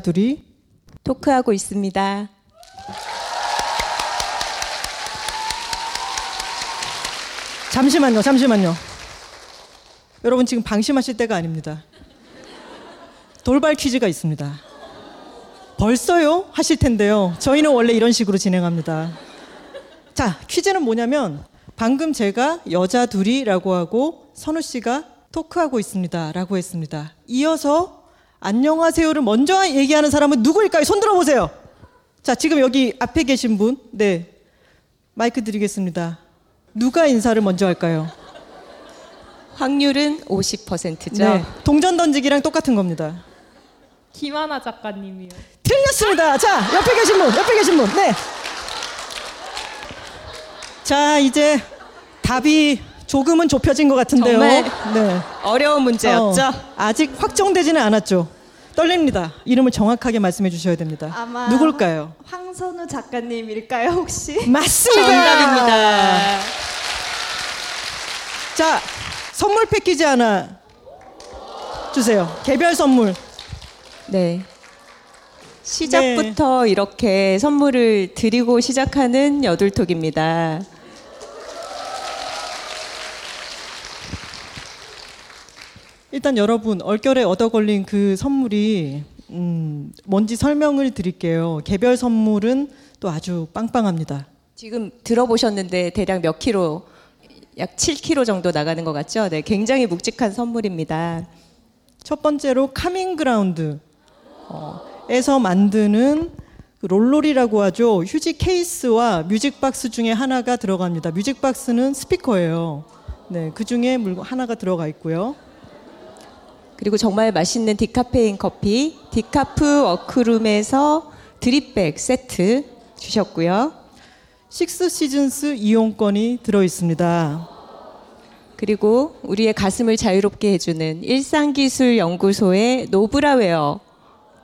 둘이 토크하고 있습니다. 잠시만요, 잠시만요. 여러분 지금 방심하실 때가 아닙니다. 돌발 퀴즈가 있습니다. 벌써요? 하실 텐데요. 저희는 원래 이런 식으로 진행합니다. 자, 퀴즈는 뭐냐면 방금 제가 여자 둘이라고 하고 선우 씨가 토크하고 있습니다라고 했습니다. 이어서 안녕하세요를 먼저 얘기하는 사람은 누구일까요? 손 들어 보세요. 자, 지금 여기 앞에 계신 분. 네. 마이크 드리겠습니다. 누가 인사를 먼저 할까요? 확률은 50%죠. 네. 동전 던지기랑 똑같은 겁니다. 김하나 작가님이요. 틀렸습니다. 자, 옆에 계신 분, 옆에 계신 분. 네. 자, 이제 답이 조금은 좁혀진 것 같은데요. 정말 네. 어려운 문제였죠. 어, 아직 확정되지는 않았죠. 떨립니다. 이름을 정확하게 말씀해 주셔야 됩니다. 아마 누굴까요? 황선우 작가님일까요 혹시? 맞습니다. 정답입니다. 자, 선물 패키지 하나 주세요. 개별 선물. 네. 시작부터 이렇게 선물을 드리고 시작하는 여둘톡입니다. 일단 여러분 얼결에 얻어 걸린 그 선물이 음, 뭔지 설명을 드릴게요. 개별 선물은 또 아주 빵빵합니다. 지금 들어보셨는데 대략 몇 킬로? 약 7킬로 정도 나가는 것 같죠? 네, 굉장히 묵직한 선물입니다. 첫 번째로 카밍그라운드 어, 에서 만드는 그 롤롤이라고 하죠. 휴지 케이스와 music box 중에 하나가 들어갑니다. music box는 스피커예요. 네, 그 중에 하나가 들어가 있고요. 그리고 정말 맛있는 디카페인 커피, 디카프 워크룸에서 drip bag 세트 주셨고요. 식스 시즌스 이용권이 들어 있습니다. 그리고 우리의 가슴을 자유롭게 해주는 일상기술연구소의 노브라웨어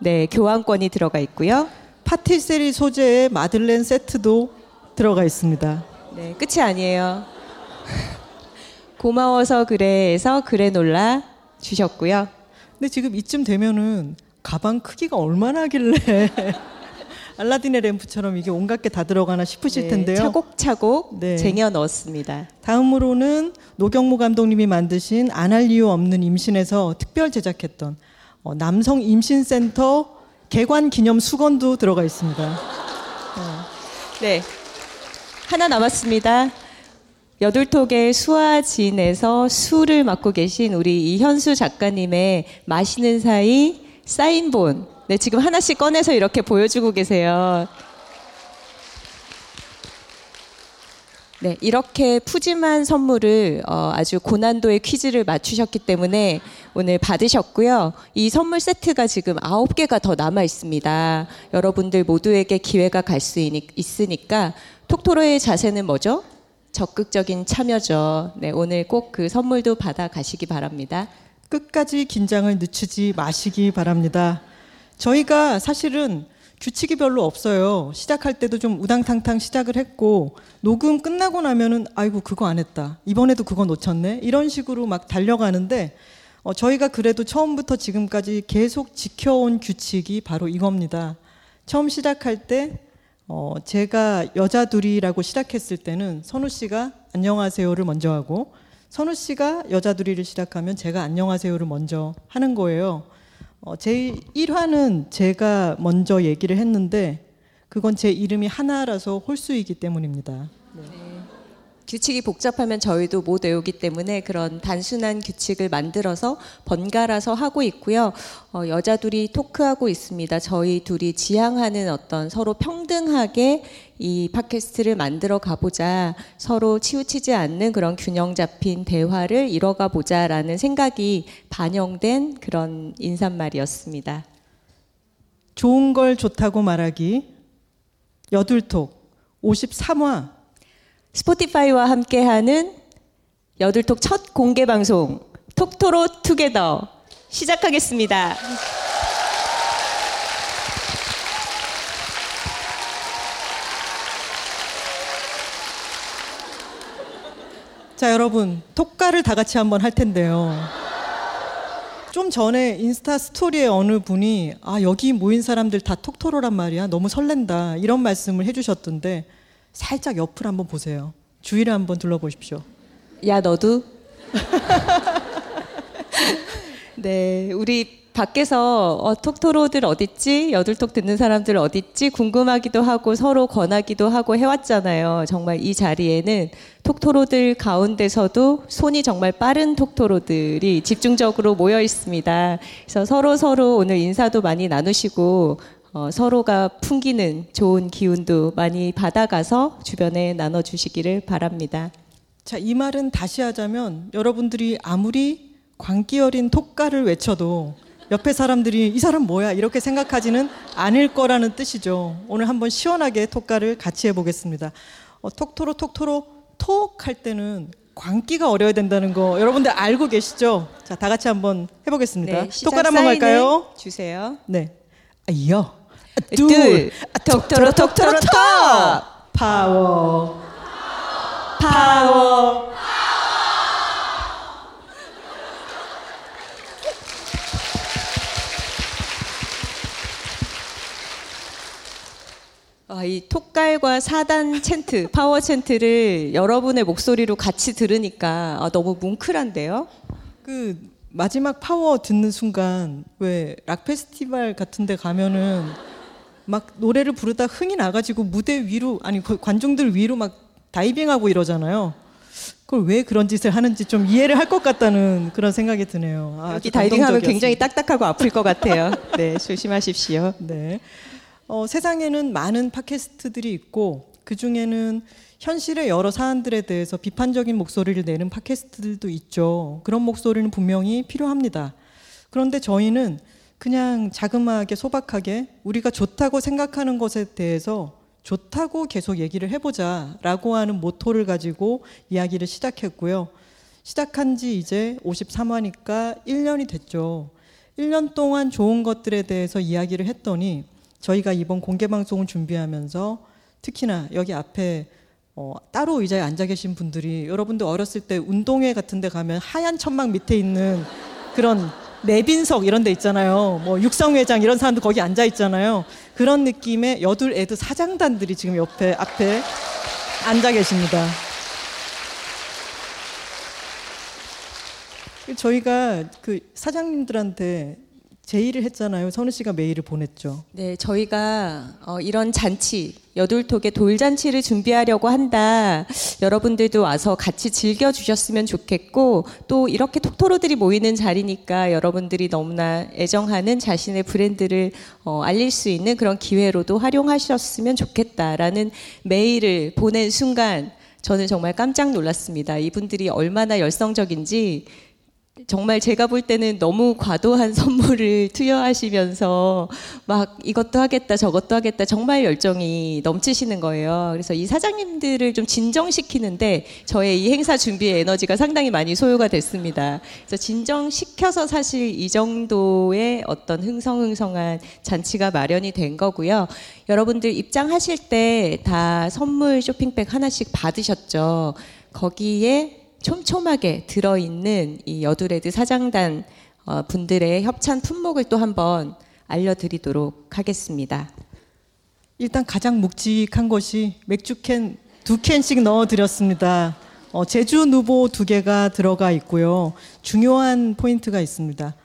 네 교환권이 들어가 있고요. 파티세리 소재의 마들렌 세트도 들어가 있습니다. 네 끝이 아니에요. 고마워서 그래에서 그래놀라 주셨고요. 근데 지금 이쯤 되면은 가방 크기가 얼마나 하길래 알라딘의 램프처럼 이게 온갖 게 다 들어가나 싶으실 네, 텐데요. 차곡차곡 네. 쟁여 넣었습니다. 다음으로는 노경무 감독님이 만드신 안 할 이유 없는 임신에서 특별 제작했던 어, 남성 임신센터 개관 기념 수건도 들어가 있습니다. 네 하나 남았습니다. 여둘톡의 수아진에서 수를 맡고 계신 우리 이현수 작가님의 마시는 사이 사인본. 네, 지금 하나씩 꺼내서 이렇게 보여주고 계세요. 네, 이렇게 푸짐한 선물을 어, 아주 고난도의 퀴즈를 맞추셨기 때문에 오늘 받으셨고요. 이 선물 세트가 지금 아홉 개가 더 남아 있습니다. 여러분들 모두에게 기회가 갈 수 있으니까 톡토로의 자세는 뭐죠? 적극적인 참여죠. 네, 오늘 꼭 그 선물도 받아 가시기 바랍니다. 끝까지 긴장을 늦추지 마시기 바랍니다. 저희가 사실은 규칙이 별로 없어요. 시작할 때도 좀 우당탕탕 시작을 했고 녹음 끝나고 나면은 아이고 그거 안 했다. 이번에도 그거 놓쳤네. 이런 식으로 막 달려가는데 어, 저희가 그래도 처음부터 지금까지 계속 지켜온 규칙이 바로 이겁니다. 처음 시작할 때 어, 제가 여자 둘이라고 시작했을 때는 선우 씨가 안녕하세요를 먼저 하고 선우 씨가 여자 둘이를 시작하면 제가 안녕하세요를 먼저 하는 거예요. 어, 제 1화는 제가 먼저 얘기를 했는데 그건 제 이름이 하나라서 홀수이기 때문입니다. 규칙이 복잡하면 저희도 못 외우기 때문에 그런 단순한 규칙을 만들어서 번갈아서 하고 있고요. 어, 여자 둘이 토크하고 있습니다. 저희 둘이 지향하는 어떤 서로 평등하게 이 팟캐스트를 만들어 가보자. 서로 치우치지 않는 그런 균형 잡힌 대화를 이뤄가 보자라는 생각이 반영된 그런 인사말이었습니다. 좋은 걸 좋다고 말하기 여둘톡 53화 스포티파이와 함께하는 여둘톡 첫 공개 방송 톡토로 투게더 시작하겠습니다. 자 여러분 톡가를 다 같이 한번 할 텐데요. 좀 전에 인스타 스토리에 어느 분이 아 여기 모인 사람들 다 톡토로란 말이야 너무 설렌다 이런 말씀을 해주셨던데 살짝 옆을 한번 보세요. 주위를 한번 둘러보십시오. 야 너도? 네 우리 밖에서 어, 톡토로들 어딨지? 여둘톡 듣는 사람들 어딨지? 궁금하기도 하고 서로 권하기도 하고 해왔잖아요. 정말 이 자리에는 톡토로들 가운데서도 손이 정말 빠른 톡토로들이 집중적으로 모여 있습니다. 그래서 서로 서로 오늘 인사도 많이 나누시고 어, 서로가 풍기는 좋은 기운도 많이 받아가서 주변에 나눠주시기를 바랍니다. 자 이 말은 다시 하자면 여러분들이 아무리 광기 어린 톡가를 외쳐도 옆에 사람들이 이 사람 뭐야 이렇게 생각하지는 않을 거라는 뜻이죠 오늘 한번 시원하게 톡가를 같이 해보겠습니다 어, 톡토로 톡토로 톡 할 때는 광기가 어려야 된다는 거 여러분들 알고 계시죠? 자 다 같이 한번 해보겠습니다 네, 톡가 한번 갈까요? 주세요. 네. 아, 이어. 둘, 톡토로 톡토로 톡! 파워. 파워. 아, 이 톡갈과 사단 챈트, 파워 챈트를 여러분의 목소리로 같이 들으니까 아, 너무 뭉클한데요? 그 마지막 파워 듣는 순간 왜 락 페스티벌 같은 데 가면은 막 노래를 부르다 흥이 나가지고 무대 위로 아니 그 관중들 위로 막 다이빙하고 이러잖아요. 그걸 왜 그런 짓을 하는지 좀 이해를 할 것 같다는 그런 생각이 드네요. 아, 여기 다이빙하면. 굉장히 딱딱하고 아플 것 같아요. 네, 조심하십시오. 네. 어, 세상에는 많은 팟캐스트들이 있고 그 중에는 현실의 여러 사안들에 대해서 비판적인 목소리를 내는 팟캐스트들도 있죠. 그런 목소리는 분명히 필요합니다. 그런데 저희는 그냥 자그마하게 소박하게 우리가 좋다고 생각하는 것에 대해서 좋다고 계속 얘기를 해보자 라고 하는 모토를 가지고 이야기를 시작했고요. 시작한 지 이제 53화니까 1년이 됐죠. 1년 동안 좋은 것들에 대해서 이야기를 했더니 저희가 이번 공개 방송을 준비하면서 특히나 여기 앞에 어, 따로 의자에 앉아 계신 분들이 여러분들 어렸을 때 운동회 같은 데 가면 하얀 천막 밑에 있는 그런 내빈석 이런 데 있잖아요. 뭐 육성회장 이런 사람들 거기 앉아 있잖아요. 그런 느낌의 여둘 애들 사장단들이 지금 옆에 앞에 앉아 계십니다. 저희가 그 사장님들한테 제의를 했잖아요. 선우 씨가 메일을 보냈죠. 네, 저희가 어, 이런 잔치, 여둘톡의 돌잔치를 준비하려고 한다. 여러분들도 와서 같이 즐겨 주셨으면 좋겠고, 또 이렇게 톡토로들이 모이는 자리니까 여러분들이 너무나 애정하는 자신의 브랜드를 어, 알릴 수 있는 그런 기회로도 활용하셨으면 좋겠다라는 메일을 보낸 순간, 저는 정말 깜짝 놀랐습니다. 이분들이 얼마나 열성적인지 정말 제가 볼 때는 너무 과도한 선물을 투여하시면서 막 이것도 하겠다 저것도 하겠다 정말 열정이 넘치시는 거예요. 그래서 이 사장님들을 좀 진정시키는데 저의 이 행사 준비의 에너지가 상당히 많이 소요가 됐습니다. 그래서 진정시켜서 사실 이 정도의 어떤 흥성흥성한 잔치가 마련이 된 거고요. 여러분들 입장하실 때 다 선물 쇼핑백 하나씩 받으셨죠. 거기에 촘촘하게 들어있는 이 여두레드 사장단 어, 분들의 협찬 품목을 또 한번 알려드리도록 하겠습니다. 일단 가장 묵직한 것이 맥주캔 두 캔씩 넣어드렸습니다. 어, 제주 누보 두 개가 들어가 있고요. 중요한 포인트가 있습니다.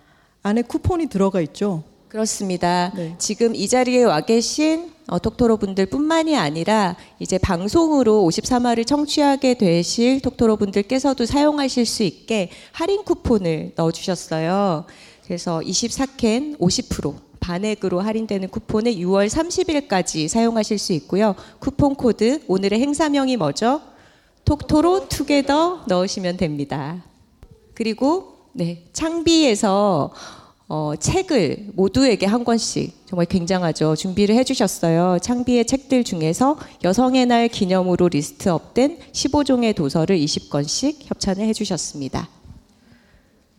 안에 쿠폰이 들어가 있죠. 그렇습니다. 네. 지금 이 자리에 와 계신 어, 톡토로 분들뿐만이 아니라 이제 방송으로 53화를 청취하게 되실 톡토로 분들께서도 사용하실 수 있게 할인 쿠폰을 넣어주셨어요. 그래서 24캔 50% 반액으로 할인되는 쿠폰을 6월 30일까지 사용하실 수 있고요. 쿠폰 코드 오늘의 행사명이 뭐죠? 톡토로 together 넣으시면 됩니다. 그리고 네 창비에서 어, 책을 모두에게 한 권씩 정말 굉장하죠 준비를 해주셨어요. 창비의 책들 중에서 여성의 날 기념으로 list up된 15종의 도서를 20권씩 협찬을 해주셨습니다.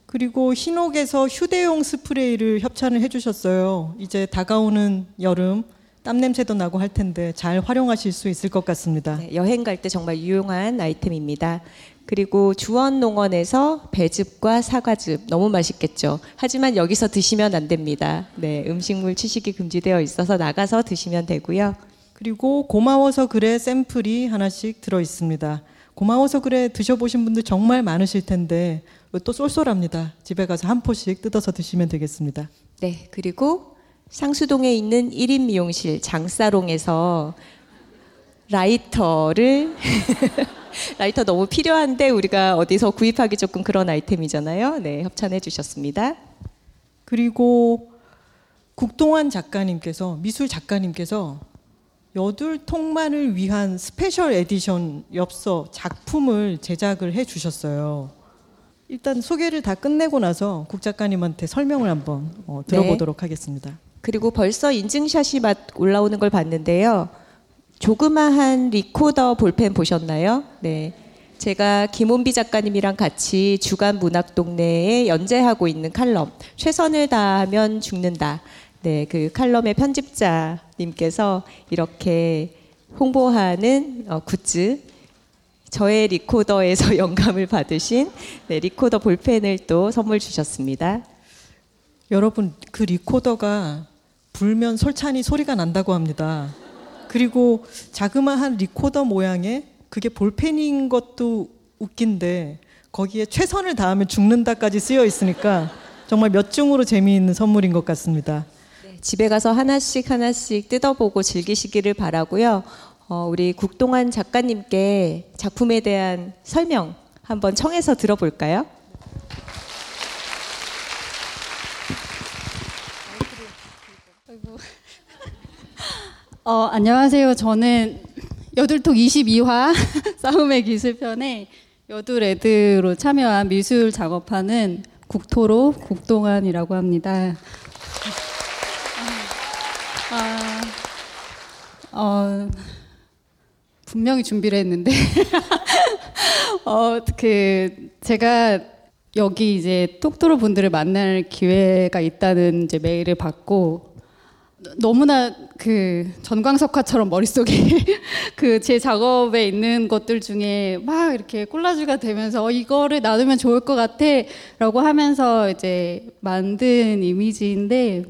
그리고 흰옥에서 휴대용 스프레이를 협찬을 해주셨어요. 이제 다가오는 여름 땀 냄새도 나고 할 텐데 잘 활용하실 수 있을 것 같습니다. 네, 여행 갈 때 정말 유용한 아이템입니다. 그리고 주원농원에서 배즙과 사과즙 너무 맛있겠죠. 하지만 여기서 드시면 안 됩니다. 네, 음식물 취식이 금지되어 있어서 나가서 드시면 되고요. 그리고 고마워서 그래 샘플이 하나씩 들어 있습니다. 고마워서 그래 드셔보신 분들 정말 많으실 텐데 또 쏠쏠합니다. 집에 가서 한 포씩 뜯어서 드시면 되겠습니다. 네, 그리고 상수동에 있는 1인 미용실 장사롱에서 라이터를 라이터 너무 필요한데 우리가 어디서 구입하기 조금 그런 아이템이잖아요. 네, 협찬해 주셨습니다. 그리고 국동환 작가님께서 미술 작가님께서 여둘톡만을 위한 special edition 엽서 작품을 제작을 해 주셨어요. 일단 소개를 다 끝내고 나서 국 작가님한테 설명을 한번 어, 들어보도록 하겠습니다. 그리고 벌써 인증샷이 막 올라오는 걸 봤는데요. 조그마한 리코더 볼펜 보셨나요? 네. 제가 김원비 작가님이랑 같이 주간 문학 동네에 연재하고 있는 칼럼 최선을 다하면 죽는다. 네, 그 칼럼의 편집자님께서 이렇게 홍보하는 어, 굿즈 저의 리코더에서 영감을 받으신 네, 리코더 볼펜을 또 선물 주셨습니다. 여러분 그 리코더가 불면 솔찬히 소리가 난다고 합니다. 그리고 자그마한 리코더 모양의 그게 볼펜인 것도 웃긴데 거기에 최선을 다하면 죽는다까지 쓰여 있으니까 정말 몇 중으로 재미있는 선물인 것 같습니다. 네, 집에 가서 하나씩 하나씩 뜯어보고 즐기시기를 바라고요. 어, 우리 국동환 작가님께 작품에 대한 설명 한번 청해서 들어볼까요? 어, 안녕하세요. 저는 여둘톡 22화 싸움의 기술편에 여둘레드로 참여한 미술 작업하는 국토로 국동환이라고 합니다. 아, 어, 분명히 준비를 했는데, 어, 그, 제가 여기 이제 톡토로 분들을 만날 기회가 있다는 이제 메일을 받고, 너무나 그 전광석화처럼 머릿속에 그 제 작업에 있는 것들 중에 막 이렇게 콜라주가 되면서 어, 이거를 놔두면 좋을 것 같아 라고 하면서 이제 만든 이미지인데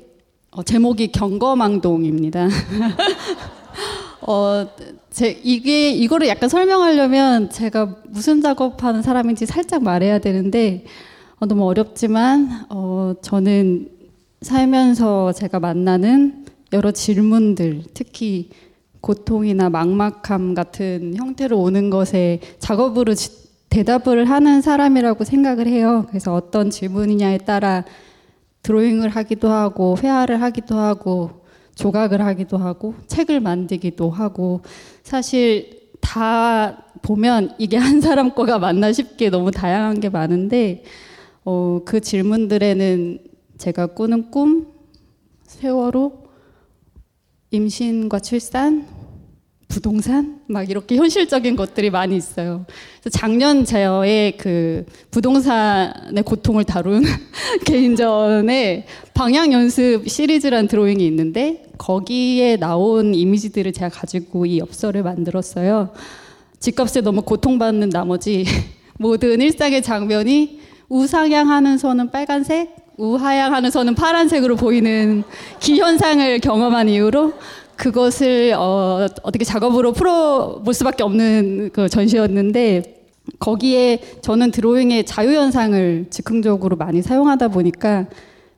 어, 제목이 경거망동입니다. 어, 제 이게 이거를 약간 설명하려면 제가 무슨 작업하는 사람인지 살짝 말해야 되는데 어, 너무 어렵지만 어, 저는 살면서 제가 만나는 여러 질문들, 특히 고통이나 막막함 같은 형태로 오는 것에 작업으로 지, 대답을 하는 사람이라고 생각을 해요. 그래서 어떤 질문이냐에 따라 드로잉을 하기도 하고, 회화를 하기도 하고, 조각을 하기도 하고, 책을 만들기도 하고, 사실 다 보면 이게 한 사람 거가 맞나 싶게 너무 다양한 게 많은데, 어, 그 질문들에는 제가 꾸는 꿈, 세월호, 임신과 출산, 부동산 막 이렇게 현실적인 것들이 많이 있어요. 작년 저의 그 부동산의 고통을 다룬 개인전에 방향 연습 시리즈란 드로잉이 있는데 거기에 나온 이미지들을 제가 가지고 이 엽서를 만들었어요. 집값에 너무 고통받는 나머지 모든 일상의 장면이 우상향하는 선은 빨간색, 우하향하는 선은 파란색으로 보이는 기현상을 경험한 이후로 그것을 어, 어떻게 작업으로 풀어볼 수밖에 없는 그 전시였는데 거기에 저는 드로잉의 자유현상을 즉흥적으로 많이 사용하다 보니까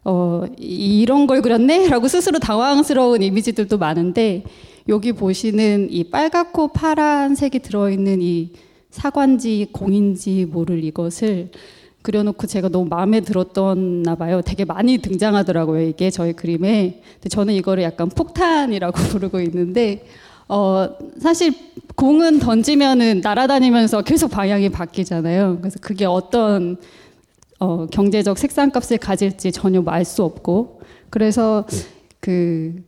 어, 이런 걸 그렸네? 라고 스스로 당황스러운 이미지들도 많은데 여기 보시는 이 빨갛고 파란색이 들어있는 이 사관지 공인지 모를 이것을 그려놓고 제가 너무 마음에 들었던나 봐요. 되게 많이 등장하더라고요. 이게 저희 그림에. 근데 저는 이거를 약간 폭탄이라고 부르고 있는데, 어, 사실 공은 던지면은 날아다니면서 계속 방향이 바뀌잖아요. 그래서 그게 어떤 어, 경제적 색상값을 가질지 전혀 알 수 없고, 그래서 그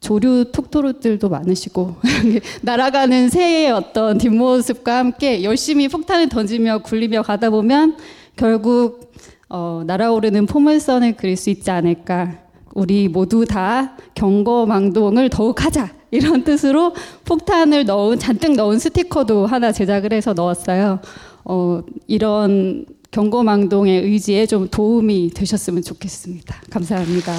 조류 톡토로들도 많으시고 날아가는 새의 어떤 뒷모습과 함께 열심히 폭탄을 던지며 굴리며 가다 보면 결국 어, 날아오르는 포물선을 그릴 수 있지 않을까. 우리 모두 다 경거망동을 더욱 하자 이런 뜻으로 폭탄을 넣은 잔뜩 넣은 스티커도 하나 제작을 해서 넣었어요. 어, 이런 경거망동의 의지에 좀 도움이 되셨으면 좋겠습니다. 감사합니다.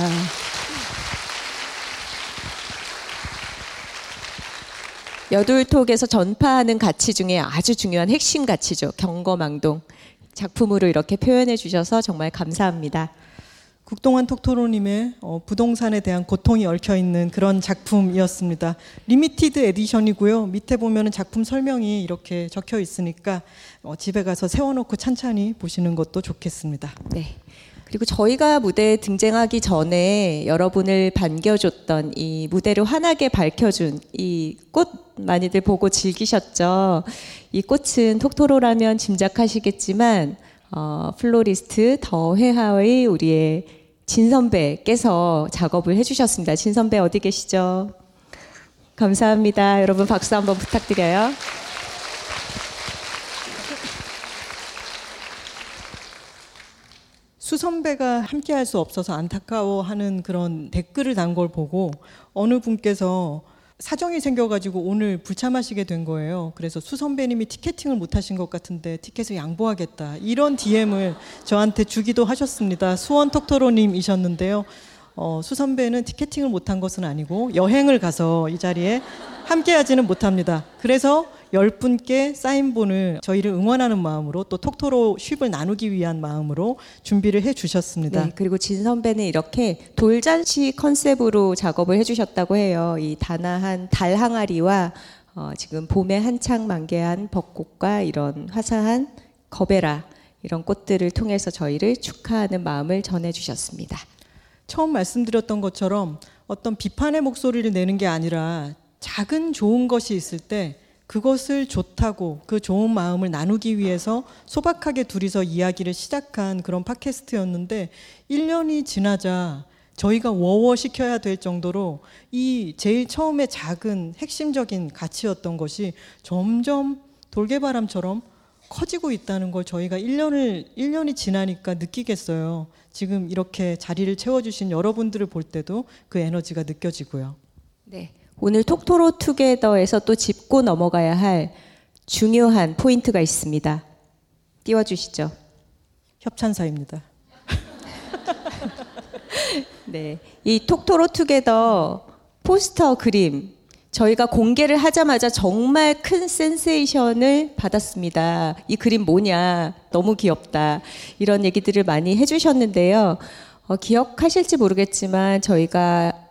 여둘톡에서 전파하는 가치 중에 아주 중요한 핵심 가치죠. 경거망동. 작품으로 이렇게 표현해 주셔서 정말 감사합니다. 국동환 톡토로님의 어, 부동산에 대한 고통이 얽혀 있는 그런 작품이었습니다. limited edition이고요. 밑에 보면은 작품 설명이 이렇게 적혀 있으니까 어, 집에 가서 세워놓고 찬찬히 보시는 것도 좋겠습니다. 네. 그리고 저희가 무대에 등장하기 전에 여러분을 반겨줬던 이 무대를 환하게 밝혀준 이 꽃 많이들 보고 즐기셨죠. 이 꽃은 톡토로라면 짐작하시겠지만 어, 플로리스트 더 회화의 우리의 진 선배께서 작업을 해주셨습니다. 진 선배 어디 계시죠? 감사합니다. 여러분 박수 한번 부탁드려요. 수선배가 함께 할 수 없어서 안타까워하는 그런 댓글을 단 걸 보고 어느 분께서 사정이 생겨가지고 오늘 불참하시게 된 거예요. 그래서 수선배님이 ticketing을 못 하신 것 같은데 티켓을 양보하겠다. 이런 DM을 저한테 주기도 하셨습니다. 수원 톡토로님이셨는데요. 어, 수선배는 티켓팅을 못한 것은 아니고 여행을 가서 이 자리에 함께 하지는 못합니다. 그래서 열 분께 사인본을 저희를 응원하는 마음으로 또 톡토로 쉽을 나누기 위한 마음으로 준비를 해 주셨습니다. 네, 그리고 진 선배는 이렇게 돌잔치 컨셉으로 작업을 해 주셨다고 해요. 이 단아한 달 항아리와 어, 지금 봄에 한창 만개한 벚꽃과 이런 화사한 거베라 이런 꽃들을 통해서 저희를 축하하는 마음을 전해 주셨습니다. 처음 말씀드렸던 것처럼 어떤 비판의 목소리를 내는 게 아니라 작은 좋은 것이 있을 때 그것을 좋다고 그 좋은 마음을 나누기 위해서 소박하게 둘이서 이야기를 시작한 그런 팟캐스트였는데 1년이 지나자 저희가 워워 시켜야 될 정도로 이 제일 처음에 작은 핵심적인 가치였던 것이 점점 돌개바람처럼 커지고 있다는 걸 저희가 1년을 1년이 지나니까 느끼겠어요. 지금 이렇게 자리를 채워 주신 여러분들을 볼 때도 그 에너지가 느껴지고요. 네, 오늘 톡토로 투게더에서 또 짚고 넘어가야 할 중요한 포인트가 있습니다. 띄워주시죠. 협찬사입니다. 네, 이 톡토로 투게더 포스터 그림 저희가 공개를 하자마자 정말 큰 센세이션을 받았습니다. 이 그림 뭐냐? 너무 귀엽다. 이런 얘기들을 많이 해주셨는데요. 어, 기억하실지 모르겠지만 저희가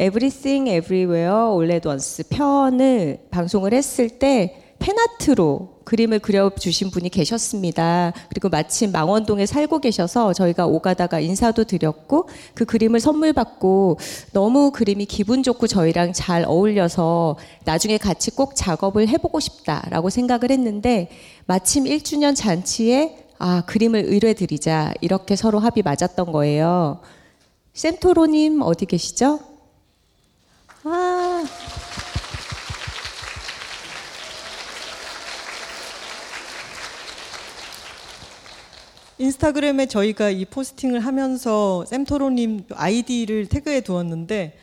Everything Everywhere All at Once 편을 방송을 했을 때 펜아트로 그림을 그려주신 분이 계셨습니다. 그리고 마침 망원동에 살고 계셔서 저희가 오가다가 인사도 드렸고 그 그림을 선물 받고 너무 그림이 기분 좋고 저희랑 잘 어울려서 나중에 같이 꼭 작업을 해보고 싶다라고 생각을 했는데 마침 1주년 잔치에 아, 그림을 의뢰드리자 이렇게 서로 합이 맞았던 거예요. 센토로님 어디 계시죠? 아. 인스타그램에 저희가 이 포스팅을 하면서 샘토로님 아이디를 태그해 두었는데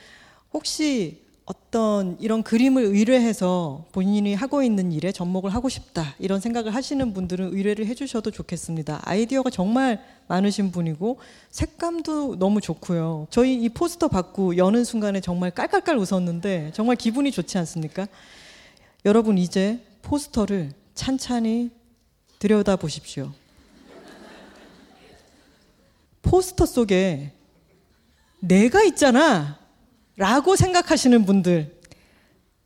혹시 어떤 이런 그림을 의뢰해서 본인이 하고 있는 일에 접목을 하고 싶다 이런 생각을 하시는 분들은 의뢰를 해주셔도 좋겠습니다. 아이디어가 정말 많으신 분이고 색감도 너무 좋고요. 저희 이 포스터 받고 여는 순간에 정말 깔깔깔 웃었는데 정말 기분이 좋지 않습니까? 여러분 이제 포스터를 찬찬히 들여다 보십시오. 포스터 속에 내가 있잖아 라고 생각하시는 분들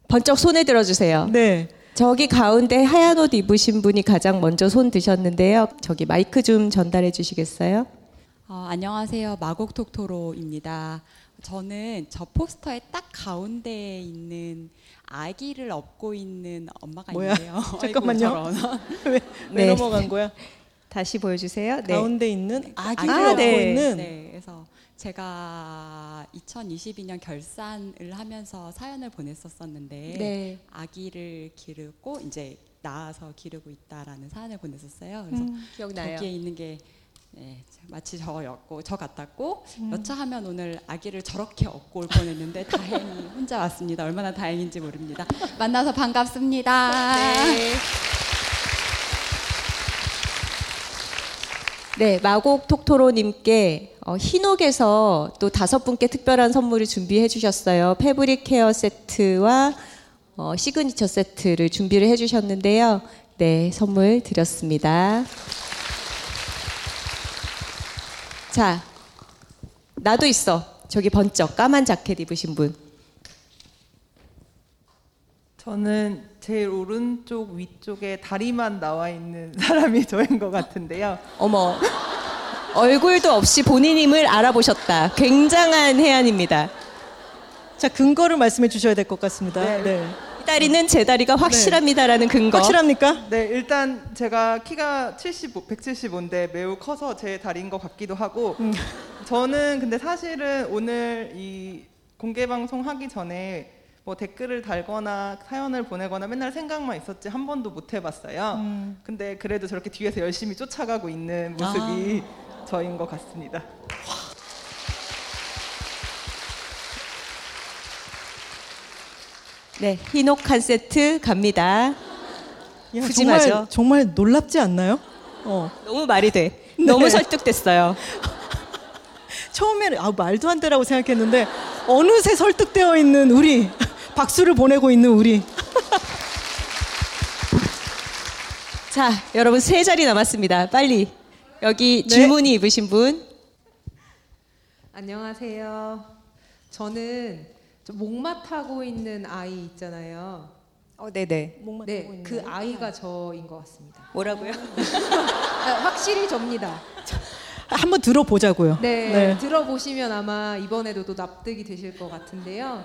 번쩍 손에 들어주세요. 네 저기 가운데 하얀 옷 입으신 분이 가장 먼저 손 드셨는데요. 저기 마이크 좀 전달해 주시겠어요? 어, 안녕하세요. 마곡톡토로입니다. 저는 저 포스터의 딱 가운데에 있는 아기를 업고 있는 엄마가 뭐야? 있는데요. 잠깐만요. 왜, 왜 네. 넘어간 거야? 다시 보여주세요. 네. 가운데 있는 아기를 아, 업고 네. 있는 네, 그래서 제가 2022년 결산을 하면서 사연을 보냈었었는데 네. 아기를 기르고 이제 낳아서 기르고 있다라는 사연을 보냈었어요. 그래서 기억나요. 거기에 있는 게 네, 마치 저였고 저 같았고 음. 여차하면 오늘 아기를 저렇게 업고 올 뻔했는데 다행히 혼자 왔습니다. 얼마나 다행인지 모릅니다. 만나서 반갑습니다. 네. 네, 마곡 톡토로님께 어, 흰옥에서 또 다섯 분께 특별한 선물을 준비해 주셨어요. fabric care 세트와 어, 시그니처 세트를 준비를 해 주셨는데요. 네, 선물 드렸습니다. 자, 나도 있어. 저기 번쩍 까만 자켓 입으신 분. 저는 제일 오른쪽 위쪽에 다리만 나와 있는 사람이 저인 것 같은데요. 어머, 얼굴도 없이 본인임을 알아보셨다. 굉장한 해안입니다. 자 근거를 말씀해 주셔야 될 것 같습니다. 네. 네. 이 다리는 제 다리가 확실합니다라는 근거. 확실합니까? 네, 일단 제가 키가 75, 175인데 매우 커서 제 다리인 것 같기도 하고 저는 근데 사실은 오늘 이 공개 방송 하기 전에 뭐 댓글을 달거나 사연을 보내거나 맨날 생각만 있었지 한 번도 못 해봤어요. 근데 그래도 저렇게 뒤에서 열심히 쫓아가고 있는 모습이 저인 것 같습니다. 네, 한 세트 갑니다. 야, 푸짐하죠? 정말 정말 놀랍지 않나요? 어. 너무 말이 돼. 너무 설득됐어요. 처음에는 아 말도 안 되라고 생각했는데 어느새 설득되어 있는 우리 박수를 보내고 있는 우리 자, 여러분 세 자리 남았습니다. 빨리 여기 네. 줄무늬 입으신 분. 안녕하세요. 저는 저 목마 타고 있는 아이 있잖아요. 어, 네네. 네, 그 아이가 저인 것 같습니다. 뭐라고요? 아, 확실히 접니다. 한번 들어보자고요. 네, 네. 들어보시면 아마 이번에도 또 납득이 되실 것 같은데요.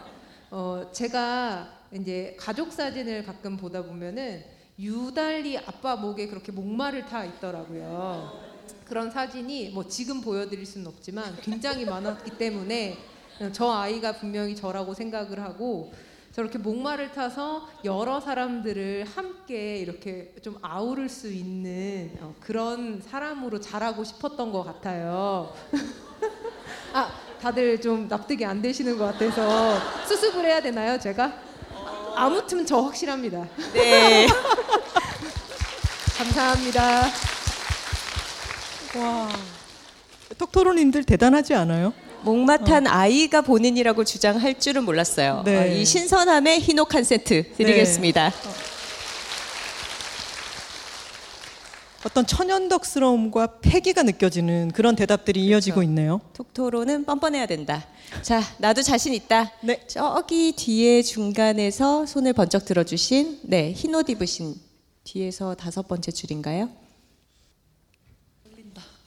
어, 제가 이제 가족 사진을 가끔 보다 보면은 유달리 아빠 목에 그렇게 목마를 타 있더라고요. 그런 사진이 뭐 지금 보여드릴 수는 없지만 굉장히 많았기 때문에 저 아이가 분명히 저라고 생각을 하고 저렇게 목마를 타서 여러 사람들을 함께 이렇게 좀 아우를 수 있는 어, 그런 사람으로 자라고 싶었던 것 같아요. 아, 다들 좀 납득이 안 되시는 것 같아서 수습을 해야 되나요, 제가? 아무튼 저 확실합니다. 네. 감사합니다. 와. 톡토로님들 대단하지 않아요? 목마 탄 아이가 본인이라고 주장할 줄은 몰랐어요. 네. 어, 이 신선함에 흰옥 한 세트 드리겠습니다. 어떤 천연덕스러움과 패기가 느껴지는 그런 대답들이 이어지고 있네요. 톡토로는 뻔뻔해야 된다. 자, 나도 자신 있다. 네. 저기 뒤에 중간에서 손을 번쩍 들어주신 네 흰옷 입으신 뒤에서 다섯 번째 줄인가요?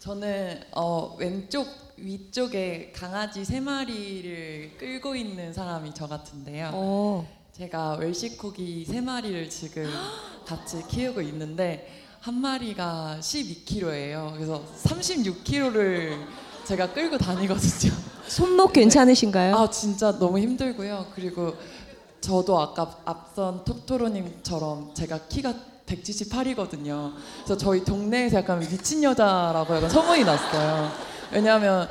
저는 어, 왼쪽 위쪽에 강아지 세 마리를 끌고 있는 사람이 저 같은데요. 어. 제가 웰시코기 세 마리를 지금 같이 키우고 있는데 한 마리가 12kg예요. 그래서 36kg를 제가 끌고 다니거든요. 손목 괜찮으신가요? 아 진짜 너무 힘들고요. 그리고 저도 아까 앞선 톡토로님처럼 제가 키가 178이거든요. 그래서 저희 동네에서 약간 미친 여자라고 약간 소문이 났어요. 왜냐하면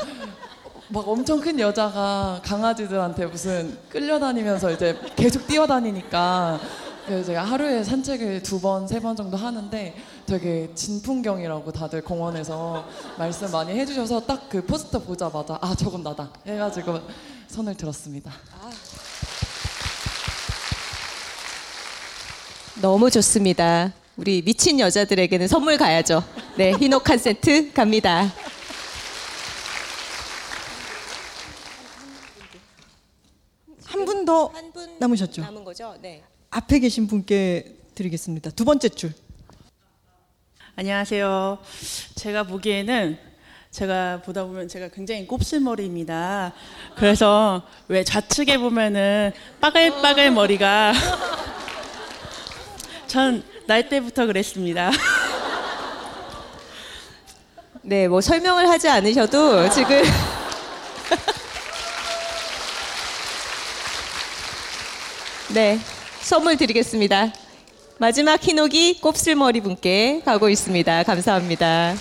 막 엄청 큰 여자가 강아지들한테 무슨 끌려다니면서 이제 계속 뛰어다니니까 그래서 제가 하루에 산책을 두 번, 세 번 정도 하는데 되게 진풍경이라고 다들 공원에서 말씀 많이 해주셔서 딱 그 포스터 보자마자 아 저건 나다 해가지고 손을 들었습니다. 너무 좋습니다. 우리 미친 여자들에게는 선물 가야죠. 네, 한 세트 갑니다. 한 분더한분 남으셨죠? 남은 거죠? 네. 앞에 계신 분께 드리겠습니다. 두 번째 줄. 안녕하세요. 제가 보기에는 제가 보다 보면 제가 굉장히 곱슬머리입니다. 그래서 왜 좌측에 보면은 빠글빠글 머리가 전 날 때부터 그랬습니다. 네, 뭐 설명을 하지 않으셔도 지금 네, 선물 드리겠습니다. 마지막 흰옥이 곱슬머리 분께 가고 있습니다. 감사합니다.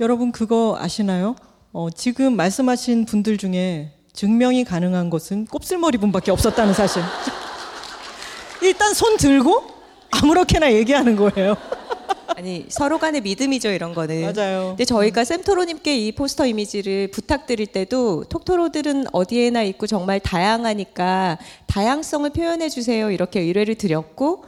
여러분 그거 아시나요? 어, 지금 말씀하신 분들 중에 증명이 가능한 것은 곱슬머리 분밖에 없었다는 사실. 일단 손 들고 아무렇게나 얘기하는 거예요. 아니 서로 간의 믿음이죠 이런 거는. 맞아요. 근데 저희가 샘토로님께 이 포스터 이미지를 부탁드릴 때도 톡토로들은 어디에나 있고 정말 다양하니까 다양성을 표현해 주세요 이렇게 의뢰를 드렸고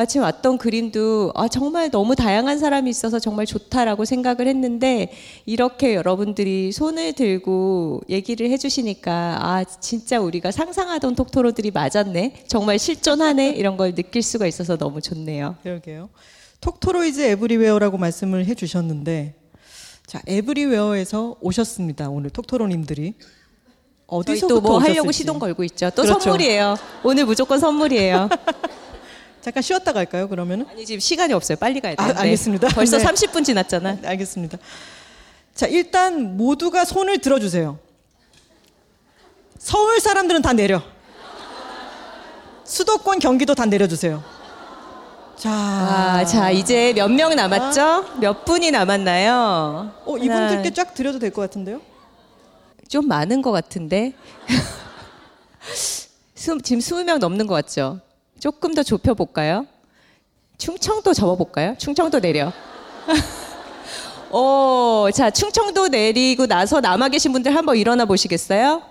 마침 왔던 그림도 아 정말 너무 다양한 사람이 있어서 정말 좋다라고 생각을 했는데 이렇게 여러분들이 손을 들고 얘기를 해주시니까 아 진짜 우리가 상상하던 톡토로들이 맞았네 정말 실존하네 이런 걸 느낄 수가 있어서 너무 좋네요. 그러게요. 톡토로 is everywhere라고 말씀을 해주셨는데 자 everywhere에서 오셨습니다. 오늘 톡토로님들이 저희 어디서부터 또뭐 하려고. 시동 걸고 있죠. 또 그렇죠. 선물이에요. 오늘 무조건 선물이에요. 잠깐 쉬었다 갈까요? 그러면은 아니 지금 시간이 없어요. 빨리 가야 아, 돼요. 네. 알겠습니다. 벌써 네. 30분 지났잖아. 네, 알겠습니다. 자 일단 모두가 손을 들어주세요. 서울 사람들은 다 내려. 수도권 경기도 다 내려주세요. 자, 아, 자 이제 몇 명 남았죠? 몇 분이 남았나요? 어, 이분들께 쫙 드려도 될 것 같은데요? 좀 많은 것 같은데. 수- 지금 20명 넘는 것 같죠? 조금 더 좁혀 볼까요? 충청도 접어 볼까요? 충청도 내려. 오, 자 충청도 내리고 나서 남아 계신 분들 한번 일어나 보시겠어요?